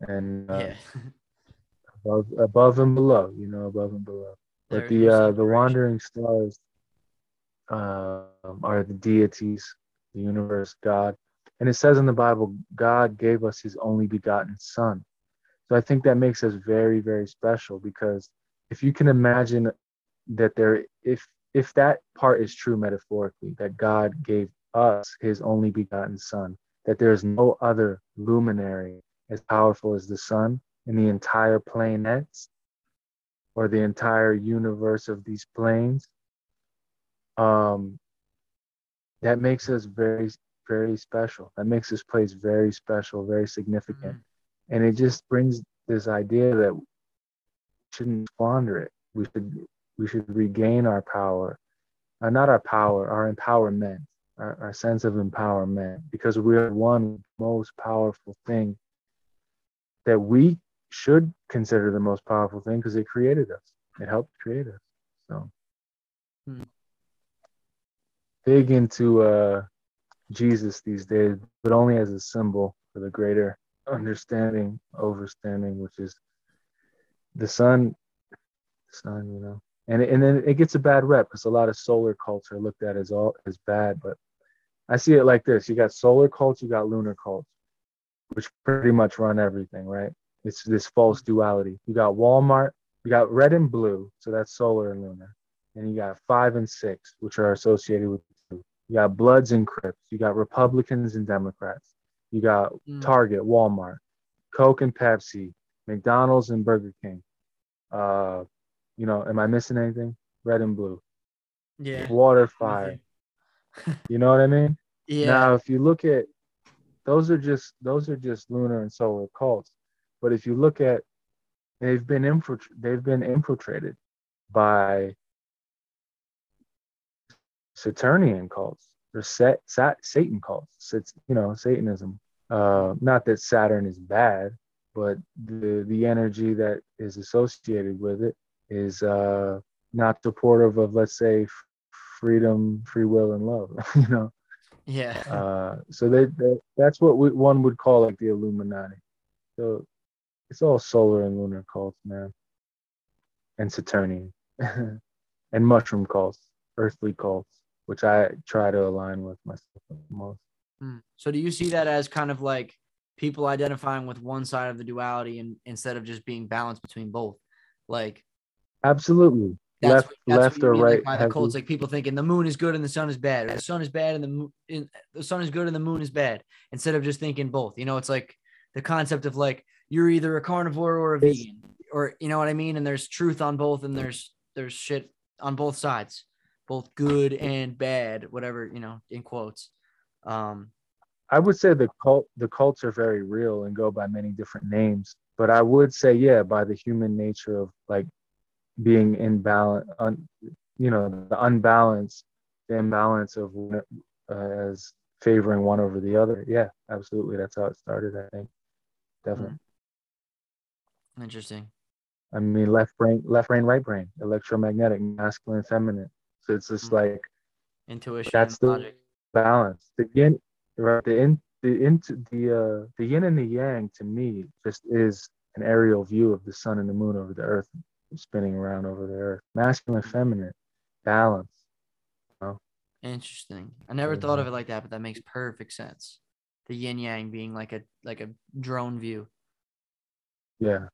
and uh, Yeah. above above and below. You know, above and below. But There's the uh, the wandering stars um, are the deities, the universe, God, and it says in the Bible, God gave us His only begotten Son. So I think that makes us very, very special because if you can imagine that there, if if that part is true metaphorically, that God gave us His only begotten Son, that there is no other luminary as powerful as the sun in the entire planets or the entire universe of these planes um that makes us very very special. That makes this place very special very significant. Mhm. and it just brings this idea that we shouldn't squander it. We should we should regain our power uh, not our power our empowerment our, our sense of empowerment because we're one most powerful thing that we should consider the most powerful thing because it created us. It helped create us so. Hmm. big into uh jesus these days but only as a symbol for the greater understanding overstanding which is the sun the sun you know and and then it gets a bad rep because a lot of solar cults are looked at as all as bad. But I see it like this: you got solar cults, you got lunar cults, which pretty much run everything, right? It's this false duality. You got Walmart, you got red and blue, so that's solar and lunar, and you got five and six, which are associated with. You got Bloods and Crips. You got Republicans and Democrats. You got mm. Target, Walmart, Coke and Pepsi, McDonald's and Burger King. Uh, you know, am I missing anything? Red and blue. Yeah. Water, fire. you know what I mean? Yeah. Now, if you look at those are just those are just lunar and solar cults. But if you look at they've been infiltrated they've been infiltrated by Saturnian cults or Sat- Sat- Satan cults. It's you know Satanism. Uh, not that Saturn is bad, but the the energy that is associated with it is uh, not supportive of, let's say, freedom, free will, and love. you know. Yeah. Uh, so they, they, that's what we, one would call like the Illuminati. So it's all solar and lunar cults, man, and Saturnian, and mushroom cults, earthly cults, which I try to align with myself most. Hmm. So do you see that as kind of like people identifying with one side of the duality and instead of just being balanced between both? Like absolutely. That's left, what, that's left or mean, right. Like by the cults, like people thinking the moon is good and the sun is bad, or the sun is bad and the moon, the sun is good and the moon is bad. Instead of just thinking both, you know, it's like the concept of like you're either a carnivore or a vegan, or you know what I mean. And there's truth on both, and there's there's shit on both sides, both good and bad, whatever you know, in quotes. Um, I would say the cult the cults are very real and go by many different names, but I would say yeah, by the human nature of like being in balance, un, you know, the unbalance, the imbalance of uh, as favoring one over the other. Yeah, absolutely. That's how it started. I think definitely. Hmm. Interesting. I mean, left brain, left brain, right brain, electromagnetic, masculine, feminine. So it's just mm-hmm. like intuition. That's the logic. balance. The yin, right? The in, the into the uh, the yin and the yang to me just is an aerial view of the sun and the moon over the earth spinning around over the earth. Masculine, feminine, balance. You know? Interesting. I never yeah. thought of it like that, but that makes perfect sense. The yin yang being like a like a drone view. Yeah.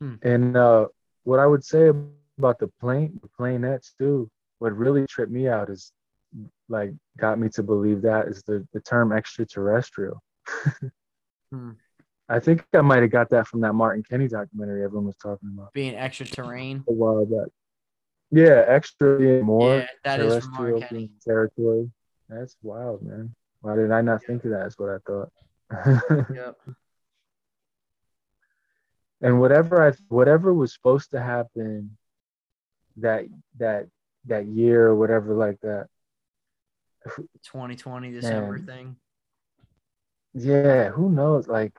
Hmm. And uh, what I would say about the plane, the planets too, what really tripped me out is like got me to believe that is the, the term extraterrestrial. hmm. I think I might have got that from that Martin Kenny documentary everyone was talking about. Being extra terrain. A while back. Yeah, extra more. Yeah, that is Martin Kenny. territory. That's wild, man. Why did I not yeah. think of that? That's what I thought. yep. And whatever I whatever was supposed to happen that that that year or whatever like that. 2020 December man. thing. Yeah, who knows? Like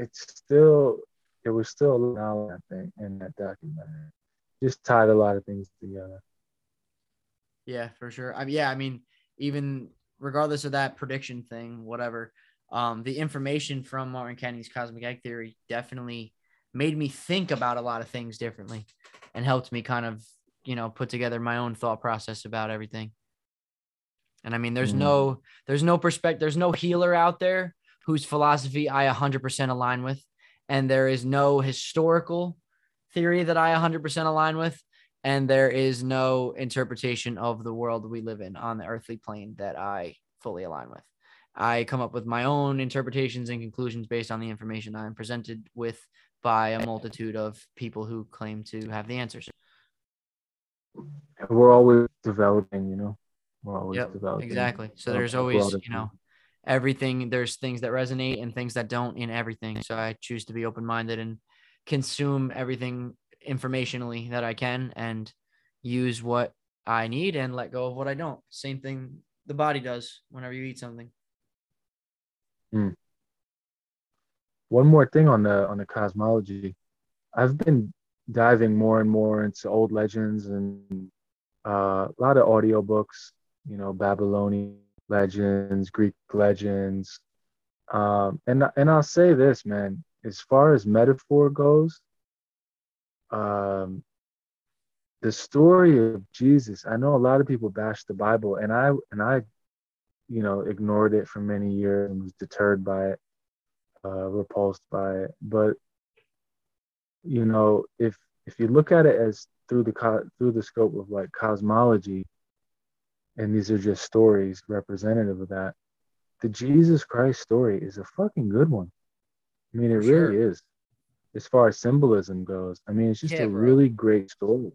it's still it was still a lot, I think, in that documentary. Just tied a lot of things together. Yeah, for sure. I mean, yeah, I mean, even regardless of that prediction thing, whatever, um, the information from Martin Kenny's cosmic egg theory definitely made me think about a lot of things differently and helped me kind of, you know, put together my own thought process about everything. And I mean, there's mm. no, there's no perspective, there's no healer out there whose philosophy I 100% align with. And there is no historical theory that I 100% align with. And there is no interpretation of the world we live in on the earthly plane that I fully align with. I come up with my own interpretations and conclusions based on the information I'm presented with by a multitude of people who claim to have the answers. We're always developing, you know. We're always yep, developing. Exactly. So there's always, you know, everything there's things that resonate and things that don't in everything. So i choose to be open-minded and consume everything informationally that i can and use what i need and let go of what i don't. Same thing the body does whenever you eat something. Mm. one more thing on the on the cosmology. I've been diving more and more into old legends and uh, a lot of audiobooks you know babylonian legends, Greek legends. Um, and and I'll say this, man, as far as metaphor goes, um, the story of Jesus, I know a lot of people bash the Bible, and I and I, you know, ignored it for many years and was deterred by it, uh, repulsed by it. But you know, if if you look at it as through the through the scope of like cosmology, and these are just stories representative of that, the Jesus Christ story is a fucking good one. I mean, it sure. really is. As far as symbolism goes, I mean, it's just yeah, a bro. really great story.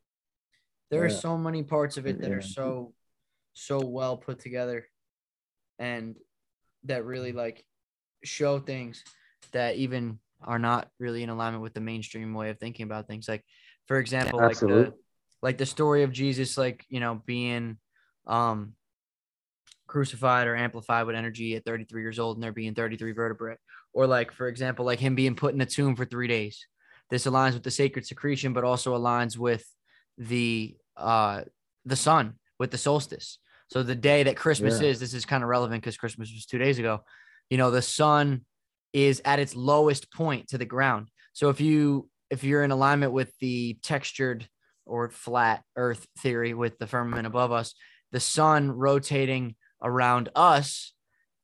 There yeah. are so many parts of it that yeah. are so, so well put together, and that really like show things that even are not really in alignment with the mainstream way of thinking about things. Like, for example, Absolutely. like the like the story of Jesus, like you know, being um crucified or amplified with energy at 33 years old and there being 33 vertebrae or like for example like him being put in a tomb for three days this aligns with the sacred secretion but also aligns with the uh the sun with the solstice so the day that christmas yeah. is this is kind of relevant because christmas was two days ago you know the sun is at its lowest point to the ground. So if you if you're in alignment with the textured or flat earth theory with the firmament above us, the sun rotating around us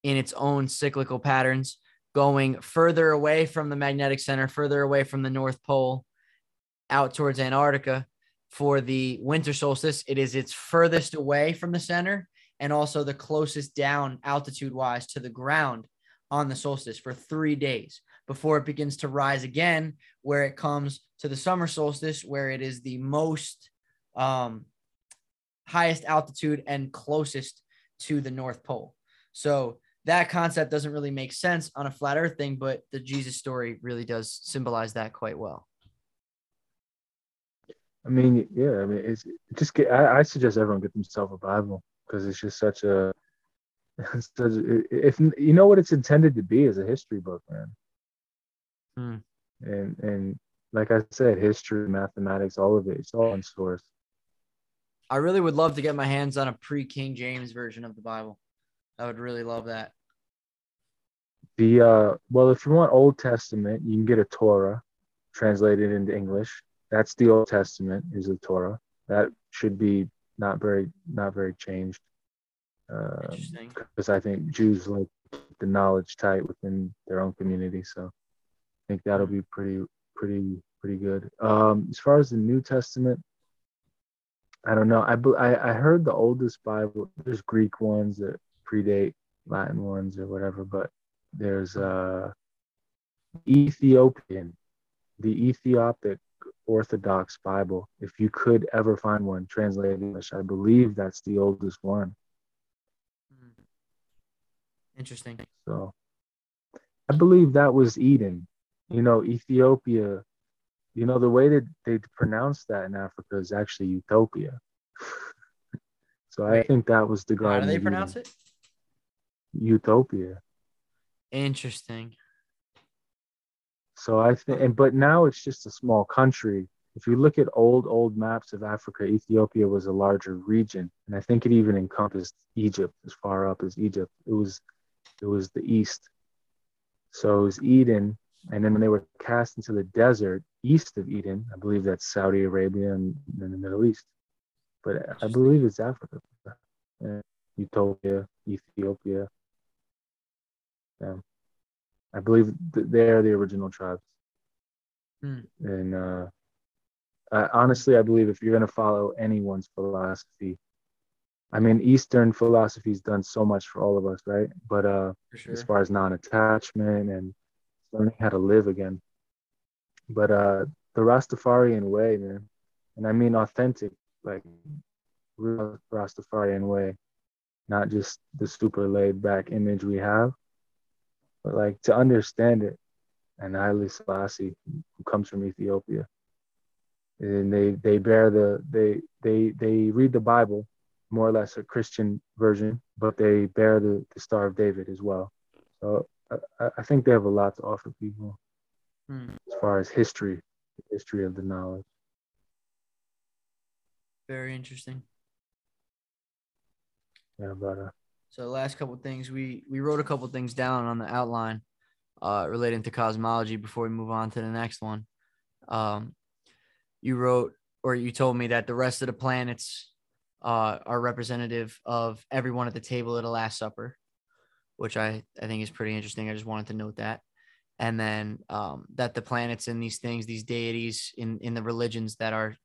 in its own cyclical patterns, going further away from the magnetic center, further away from the North Pole, out towards Antarctica. For the winter solstice, it is its furthest away from the center and also the closest down altitude wise to the ground on the solstice for three days before it begins to rise again, where it comes to the summer solstice, where it is the most um, highest altitude and closest to the North Pole. So that concept doesn't really make sense on a flat earth thing, but the Jesus story really does symbolize that quite well. I mean, yeah, I mean, it's just get, I, I suggest everyone get themselves a Bible because it's just such a if you know what it's intended to be as a history book, man. Hmm. And and like I said, history, mathematics, all of it, it's all in source. I really would love to get my hands on a pre King James version of the Bible. I would really love that. The uh well, if you want Old Testament, you can get a Torah translated into English. That's the Old Testament is the Torah. That should be not very not very changed because um, I think Jews like the knowledge tight within their own community. So I think that'll be pretty, pretty, pretty good. Um, as far as the New Testament, I don't know. I, I I heard the oldest Bible. There's Greek ones that predate Latin ones or whatever, but there's uh Ethiopian, the Ethiopic Orthodox Bible. If you could ever find one translated English, I believe that's the oldest one. Interesting. So I believe that was Eden. You know, Ethiopia, you know, the way that they pronounce that in Africa is actually Utopia. so Wait, I think that was the garden. How do they pronounce Eden. it? Utopia. Interesting. So I think, and but now it's just a small country. If you look at old, old maps of Africa, Ethiopia was a larger region. And I think it even encompassed Egypt as far up as Egypt. It was it was the east. So it was Eden. And then when they were cast into the desert east of Eden, I believe that's Saudi Arabia and, and the Middle East. But I believe it's Africa. Utopia, Ethiopia. Yeah. I believe they're the original tribes. Hmm. And uh, I, honestly, I believe if you're going to follow anyone's philosophy, I mean, Eastern philosophy's done so much for all of us, right? But uh, sure. as far as non-attachment and learning how to live again, but uh, the Rastafarian way, man, and I mean authentic, like real Rastafarian way, not just the super laid-back image we have, but like to understand it. And Haile Selassie, who comes from Ethiopia, and they they bear the they they they read the Bible more or less a Christian version, but they bear the, the Star of David as well. So I, I think they have a lot to offer people hmm. as far as history, the history of the knowledge. Very interesting. Yeah, but uh, so last couple things we we wrote a couple things down on the outline uh, relating to cosmology before we move on to the next one. Um, you wrote or you told me that the rest of the planets uh, are representative of everyone at the table at a Last Supper, which I, I think is pretty interesting. I just wanted to note that. And then um, that the planets and these things, these deities in, in the religions that are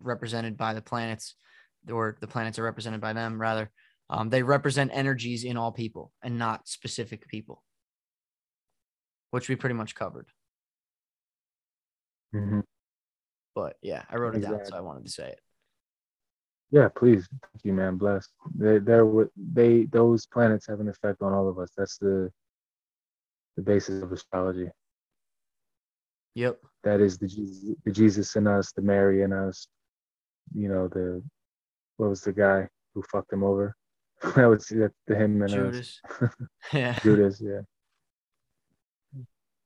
represented by the planets, or the planets are represented by them, rather, um, they represent energies in all people and not specific people, which we pretty much covered. Mhm. But yeah, I wrote it down, so I wanted to say it. Yeah, please. Thank you, man. Bless. They, they're they those planets have an effect on all of us. That's the the basis of astrology. Yep. That is the Jesus, the Jesus in us, the Mary in us. You know the what was the guy who fucked him over? that was that the him and us. Judas. yeah. Judas. Yeah.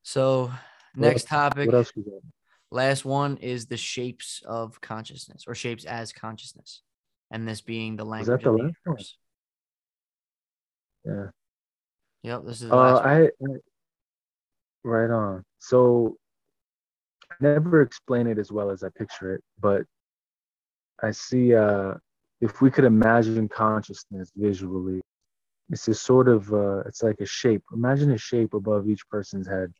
So next topic, What else we got? last one is the shapes of consciousness or shapes as consciousness. And this being the Was Is that the last one? Yeah. Yep, this is the Uh. I, I right on. So I never explain it as well as I picture it, but I see uh if we could imagine consciousness visually, it's a sort of uh it's like a shape. Imagine a shape above each person's head.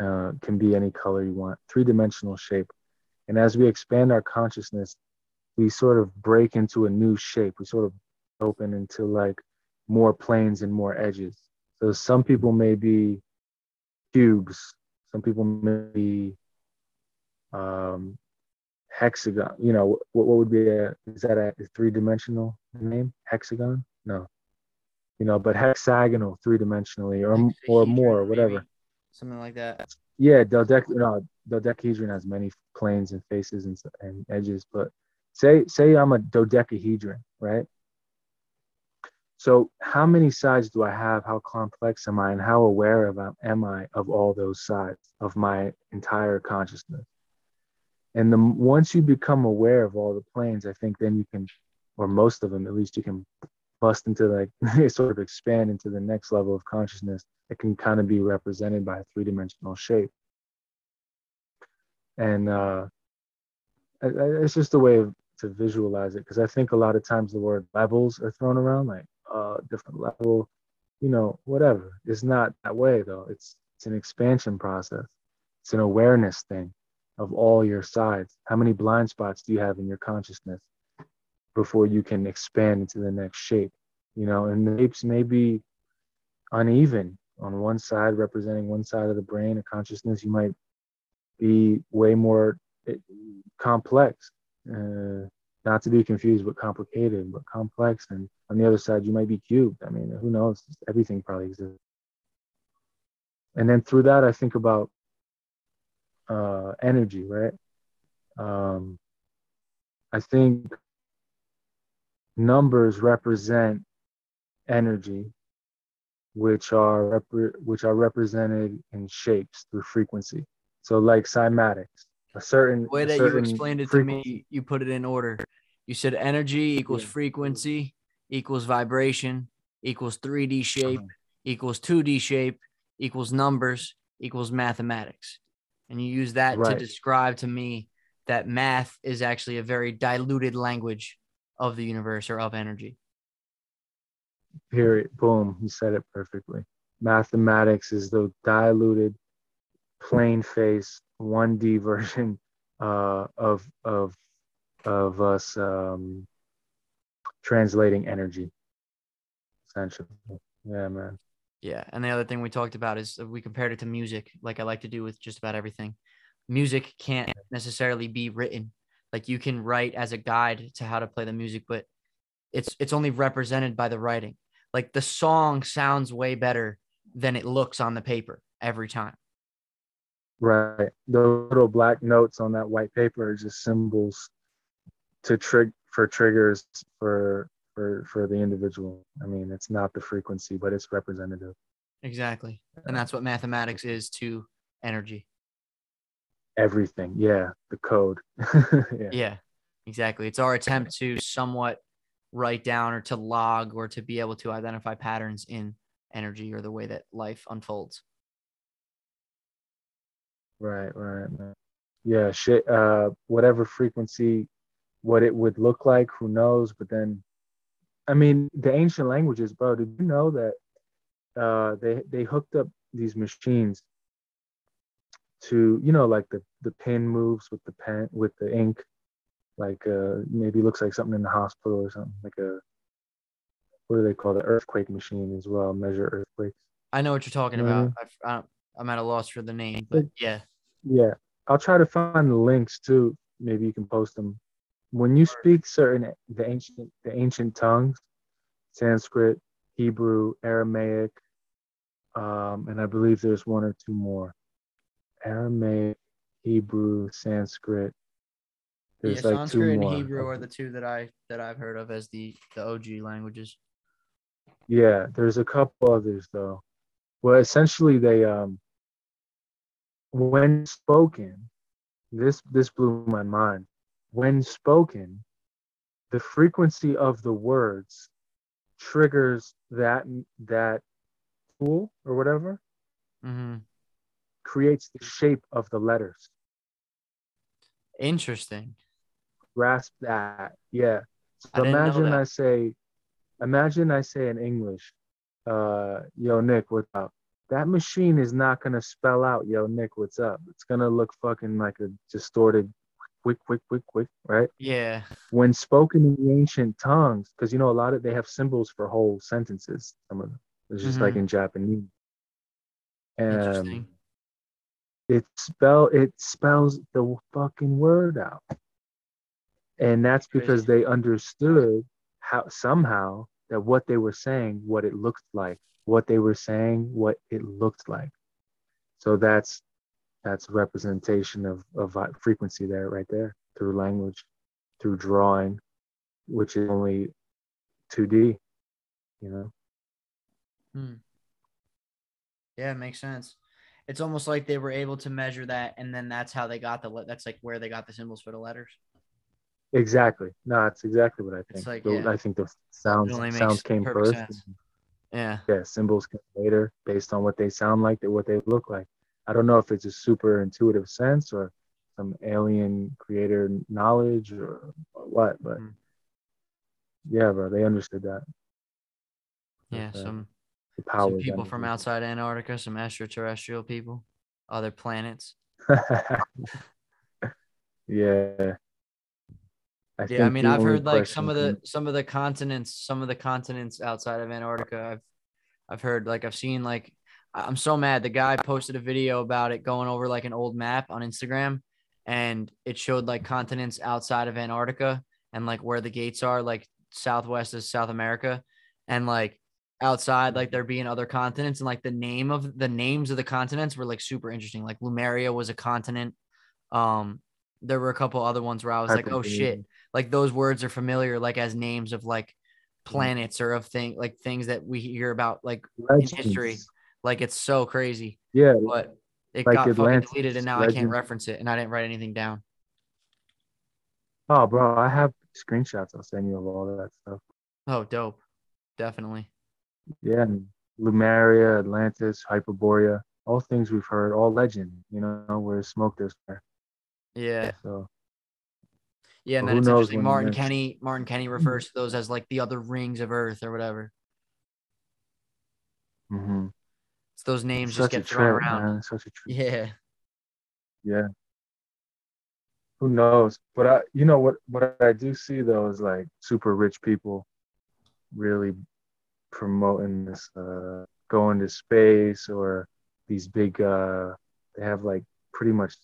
Uh can be any color you want, three-dimensional shape. And as we expand our consciousness, we sort of break into a new shape. We sort of open into like more planes and more edges. So some people may be cubes, some people may be um, hexagon. You know, what, what would be a, is that a three dimensional name? Hexagon? No. You know, but hexagonal three dimensionally or, or more, whatever. maybe. Something like that. Yeah, dodec no, dodecahedron has many planes and faces and, and edges, but say say I'm a dodecahedron, right? So how many sides do I have? How complex am I, and how aware of am I of all those sides of my entire consciousness? And the once you become aware of all the planes, I think then you can, or most of them at least, you can bust into like sort of expand into the next level of consciousness that can kind of be represented by a three-dimensional shape. And uh, it's just a way of, to visualize it because I think a lot of times the word levels are thrown around like uh, different level, you know, whatever. It's not that way though. It's it's an expansion process. It's an awareness thing of all your sides. How many blind spots do you have in your consciousness before you can expand into the next shape? You know, and the shapes may be uneven on one side, representing one side of the brain, a consciousness. You might be way more eh, complex, uh, not to be confused with complicated, but complex. And on the other side, you might be cubed. I mean, who knows? Everything probably exists. And then through that, I think about uh, energy, right? Um, I think numbers represent energy, which are repre- which are represented in shapes through frequency. So, like cymatics, a certain The way that you explained it to me, you put it in order. You said energy equals frequency equals vibration equals 3D shape Uh-huh. equals 2D shape equals numbers equals mathematics. And you use that to describe to me that math is actually a very diluted language of the universe or of energy. Period. Boom. You said it perfectly. Mathematics is the diluted, plain face, 1D version uh, of of of us um, translating energy. Essentially. Yeah, man. Yeah. And the other thing we talked about is we compared it to music, like I like to do with just about everything. Music can't necessarily be written. Like you can write as a guide to how to play the music, but it's it's only represented by the writing. Like the song sounds way better than it looks on the paper every time. Right. The little black notes on that white paper are just symbols to trig for triggers for for for the individual. I mean, it's not the frequency, but it's representative. Exactly. And that's what mathematics is to energy. Everything. Yeah. The code. yeah. Yeah, exactly. It's our attempt to somewhat write down or to log or to be able to identify patterns in energy or the way that life unfolds. Right, right, man. yeah, shit, uh, whatever frequency, what it would look like, who knows? But then, I mean, the ancient languages, bro. Did you know that uh, they they hooked up these machines to, you know, like the the pen moves with the pen with the ink, like uh, maybe looks like something in the hospital or something, like a what do they call the earthquake machine as well, measure earthquakes. I know what you're talking Mhm. about. I, I'm at a loss for the name, but yeah. Yeah, I'll try to find the links too. Maybe you can post them. When you speak certain the ancient the ancient tongues, Sanskrit, Hebrew, Aramaic, um, and I believe there's one or two more. Aramaic, Hebrew, Sanskrit. There's yeah, like Sanskrit two and more. Hebrew are the two that I that I've heard of as the the OG languages. Yeah, there's a couple others though. Well, essentially they um when spoken, this this blew my mind. When spoken, the frequency of the words triggers that that tool or whatever, mm-hmm. creates the shape of the letters. Interesting. Grasp that. Yeah. So I imagine. I say, imagine I say in English, uh, yo Nick, what's up? That machine is not gonna spell out yo Nick, what's up? It's gonna look fucking like a distorted quick, quick, quick, quick, right? Yeah. When spoken in the ancient tongues, because you know a lot of they have symbols for whole sentences. Some of them. It's just like Mhm. in Japanese. Interesting. Um, it spell it spells the fucking word out and that's because they understood how somehow that what they were saying what it looked like what they were saying what it looked like so that's that's representation of of frequency there right there through language through drawing which is only 2d you know Hmm. Yeah, it makes sense. It's almost like they were able to measure that, and then that's how they got the. le- That's like where they got the symbols for the letters. exactly no that's exactly what i think like, The- yeah. i think the sounds sounds came first sense. Yeah. yeah, symbols come later based on what they sound like, or what they look like. I don't know if it's a super intuitive sense or some alien creator knowledge or, or what, but Mm. yeah, bro, they understood that. Yeah. Okay. Some The power. some people from outside Antarctica, some extraterrestrial people, other planets. yeah. I Yeah, I mean, I've heard like some of the can- some of the continents, some of the continents outside of Antarctica. I've I've heard like I've seen like I- I'm so mad. The guy posted a video about it going over like an old map on Instagram, and it showed like continents outside of Antarctica and like where the gates are, like Southwest is South America, and like outside like there being other continents and like the name of the names of the continents were like super interesting. Like Lumeria was a continent. Um, there were a couple other ones where I was like, oh shit, like those words are familiar like as names of like planets or of thing like things that we hear about like Legends. history. Like it's so crazy Yeah, but it Like got fucking deleted and now i can't reference it and i didn't write anything down Oh, bro, I have screenshots. I'll send you of all that stuff. oh dope definitely Yeah, and Lumeria, Atlantis, Hyperborea, all things we've heard, all legend. You know, where smoke there's fire. yeah So yeah and then it's interesting martin kenny martin kenny refers to those as like the other rings of earth or whatever hmm it's those names just such a get thrown trip, around man. Such a trip. yeah Yeah. Who knows? But I, you know what? What I do see though is like super rich people really promoting this, uh, going to space or these big. uh They have like pretty much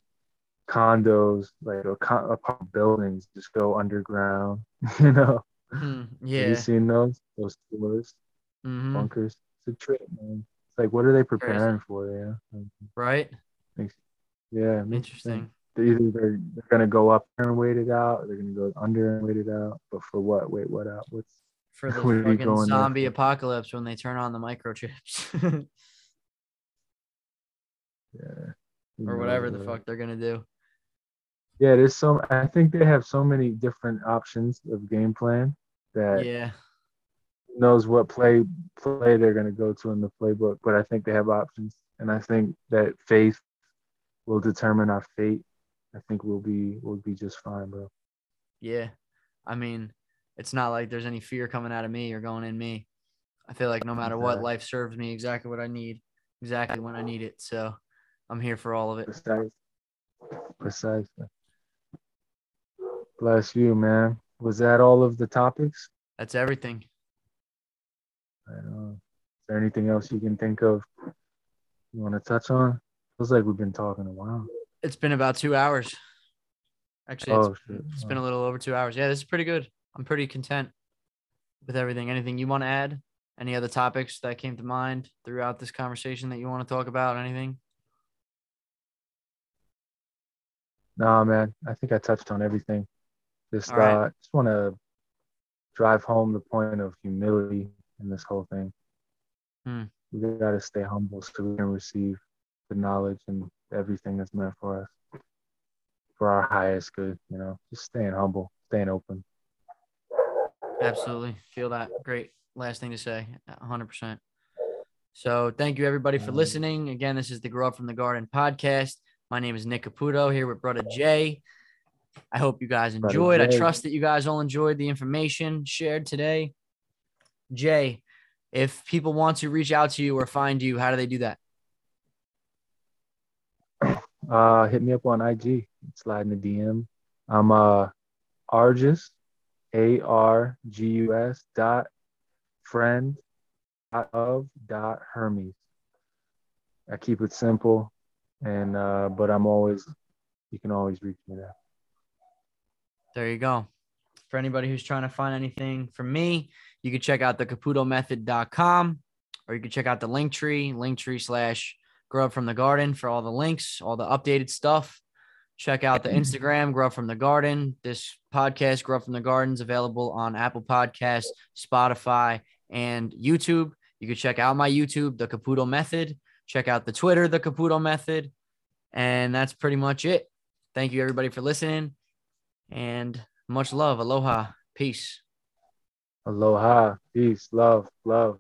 condos, like a con- apartment buildings, just go underground. You know? Yeah. Have you seen those? Those tours, hmm bunkers. It's a trip, man. It's like, what are they preparing for? Yeah. Right yeah. it makes you think. interesting They're either they're, they're gonna go up there and wait it out, or they're gonna go under and wait it out. But for what? Wait, what out? What's for the What fucking there zombie for? apocalypse when they turn on the microchips yeah, or whatever the fuck they're gonna do. Yeah, there's so I think they have so many different options of game plan that Yeah, knows what play play they're gonna go to in the playbook. But I think they have options, and I think that faith will determine our fate. I think we'll be we'll be just fine, bro. Yeah. I mean, it's not like there's any fear coming out of me or going in me. I feel like no matter what, life serves me exactly what I need, exactly when I need it. So I'm here for all of it. Precisely. Precisely. Bless you, man. Was that all of the topics? That's everything. I know. Is there anything else you can think of you want to touch on? Feels like we've been talking a while. It's been about two hours. Actually, it's, Oh, shit. it's been a little over two hours. Yeah, this is pretty good. I'm pretty content with everything. Anything you want to add? Any other topics that came to mind throughout this conversation that you want to talk about? Anything? Nah, man. I think I touched on everything. Just right. uh just want to drive home the point of humility in this whole thing. Hmm. We got to stay humble so we can receive the knowledge and everything that's meant for us for our highest good, you know. Just staying humble, staying open. Absolutely. Feel that. Great. Last thing to say. 100%. So thank you everybody for listening. Again, this is the Grow Up from the Garden podcast. My name is Nick Caputo here with brother Jay. I hope you guys enjoyed. I trust that you guys all enjoyed the information shared today. Jay, if people want to reach out to you or find you, how do they do that? Uh hit me up on IG, slide in the DM. I'm uh Argus, A R G U S dot friend dot of dot Hermes. I keep it simple and uh but I'm always you can always reach me there. There you go. For anybody who's trying to find anything from me, you can check out the caputomethod.com or you can check out the Linktree, link tree slash grow up from the garden for all the links, all the updated stuff. Check out the mm-hmm. Instagram, grow up from the garden. This podcast, grow up from the garden, is available on Apple Podcasts, Spotify, and YouTube. You can check out my YouTube, the Caputo Method. Check out the Twitter, the Caputo Method. And that's pretty much it. Thank you, everybody, for listening and much love. Aloha. Peace. Aloha, peace, love, love.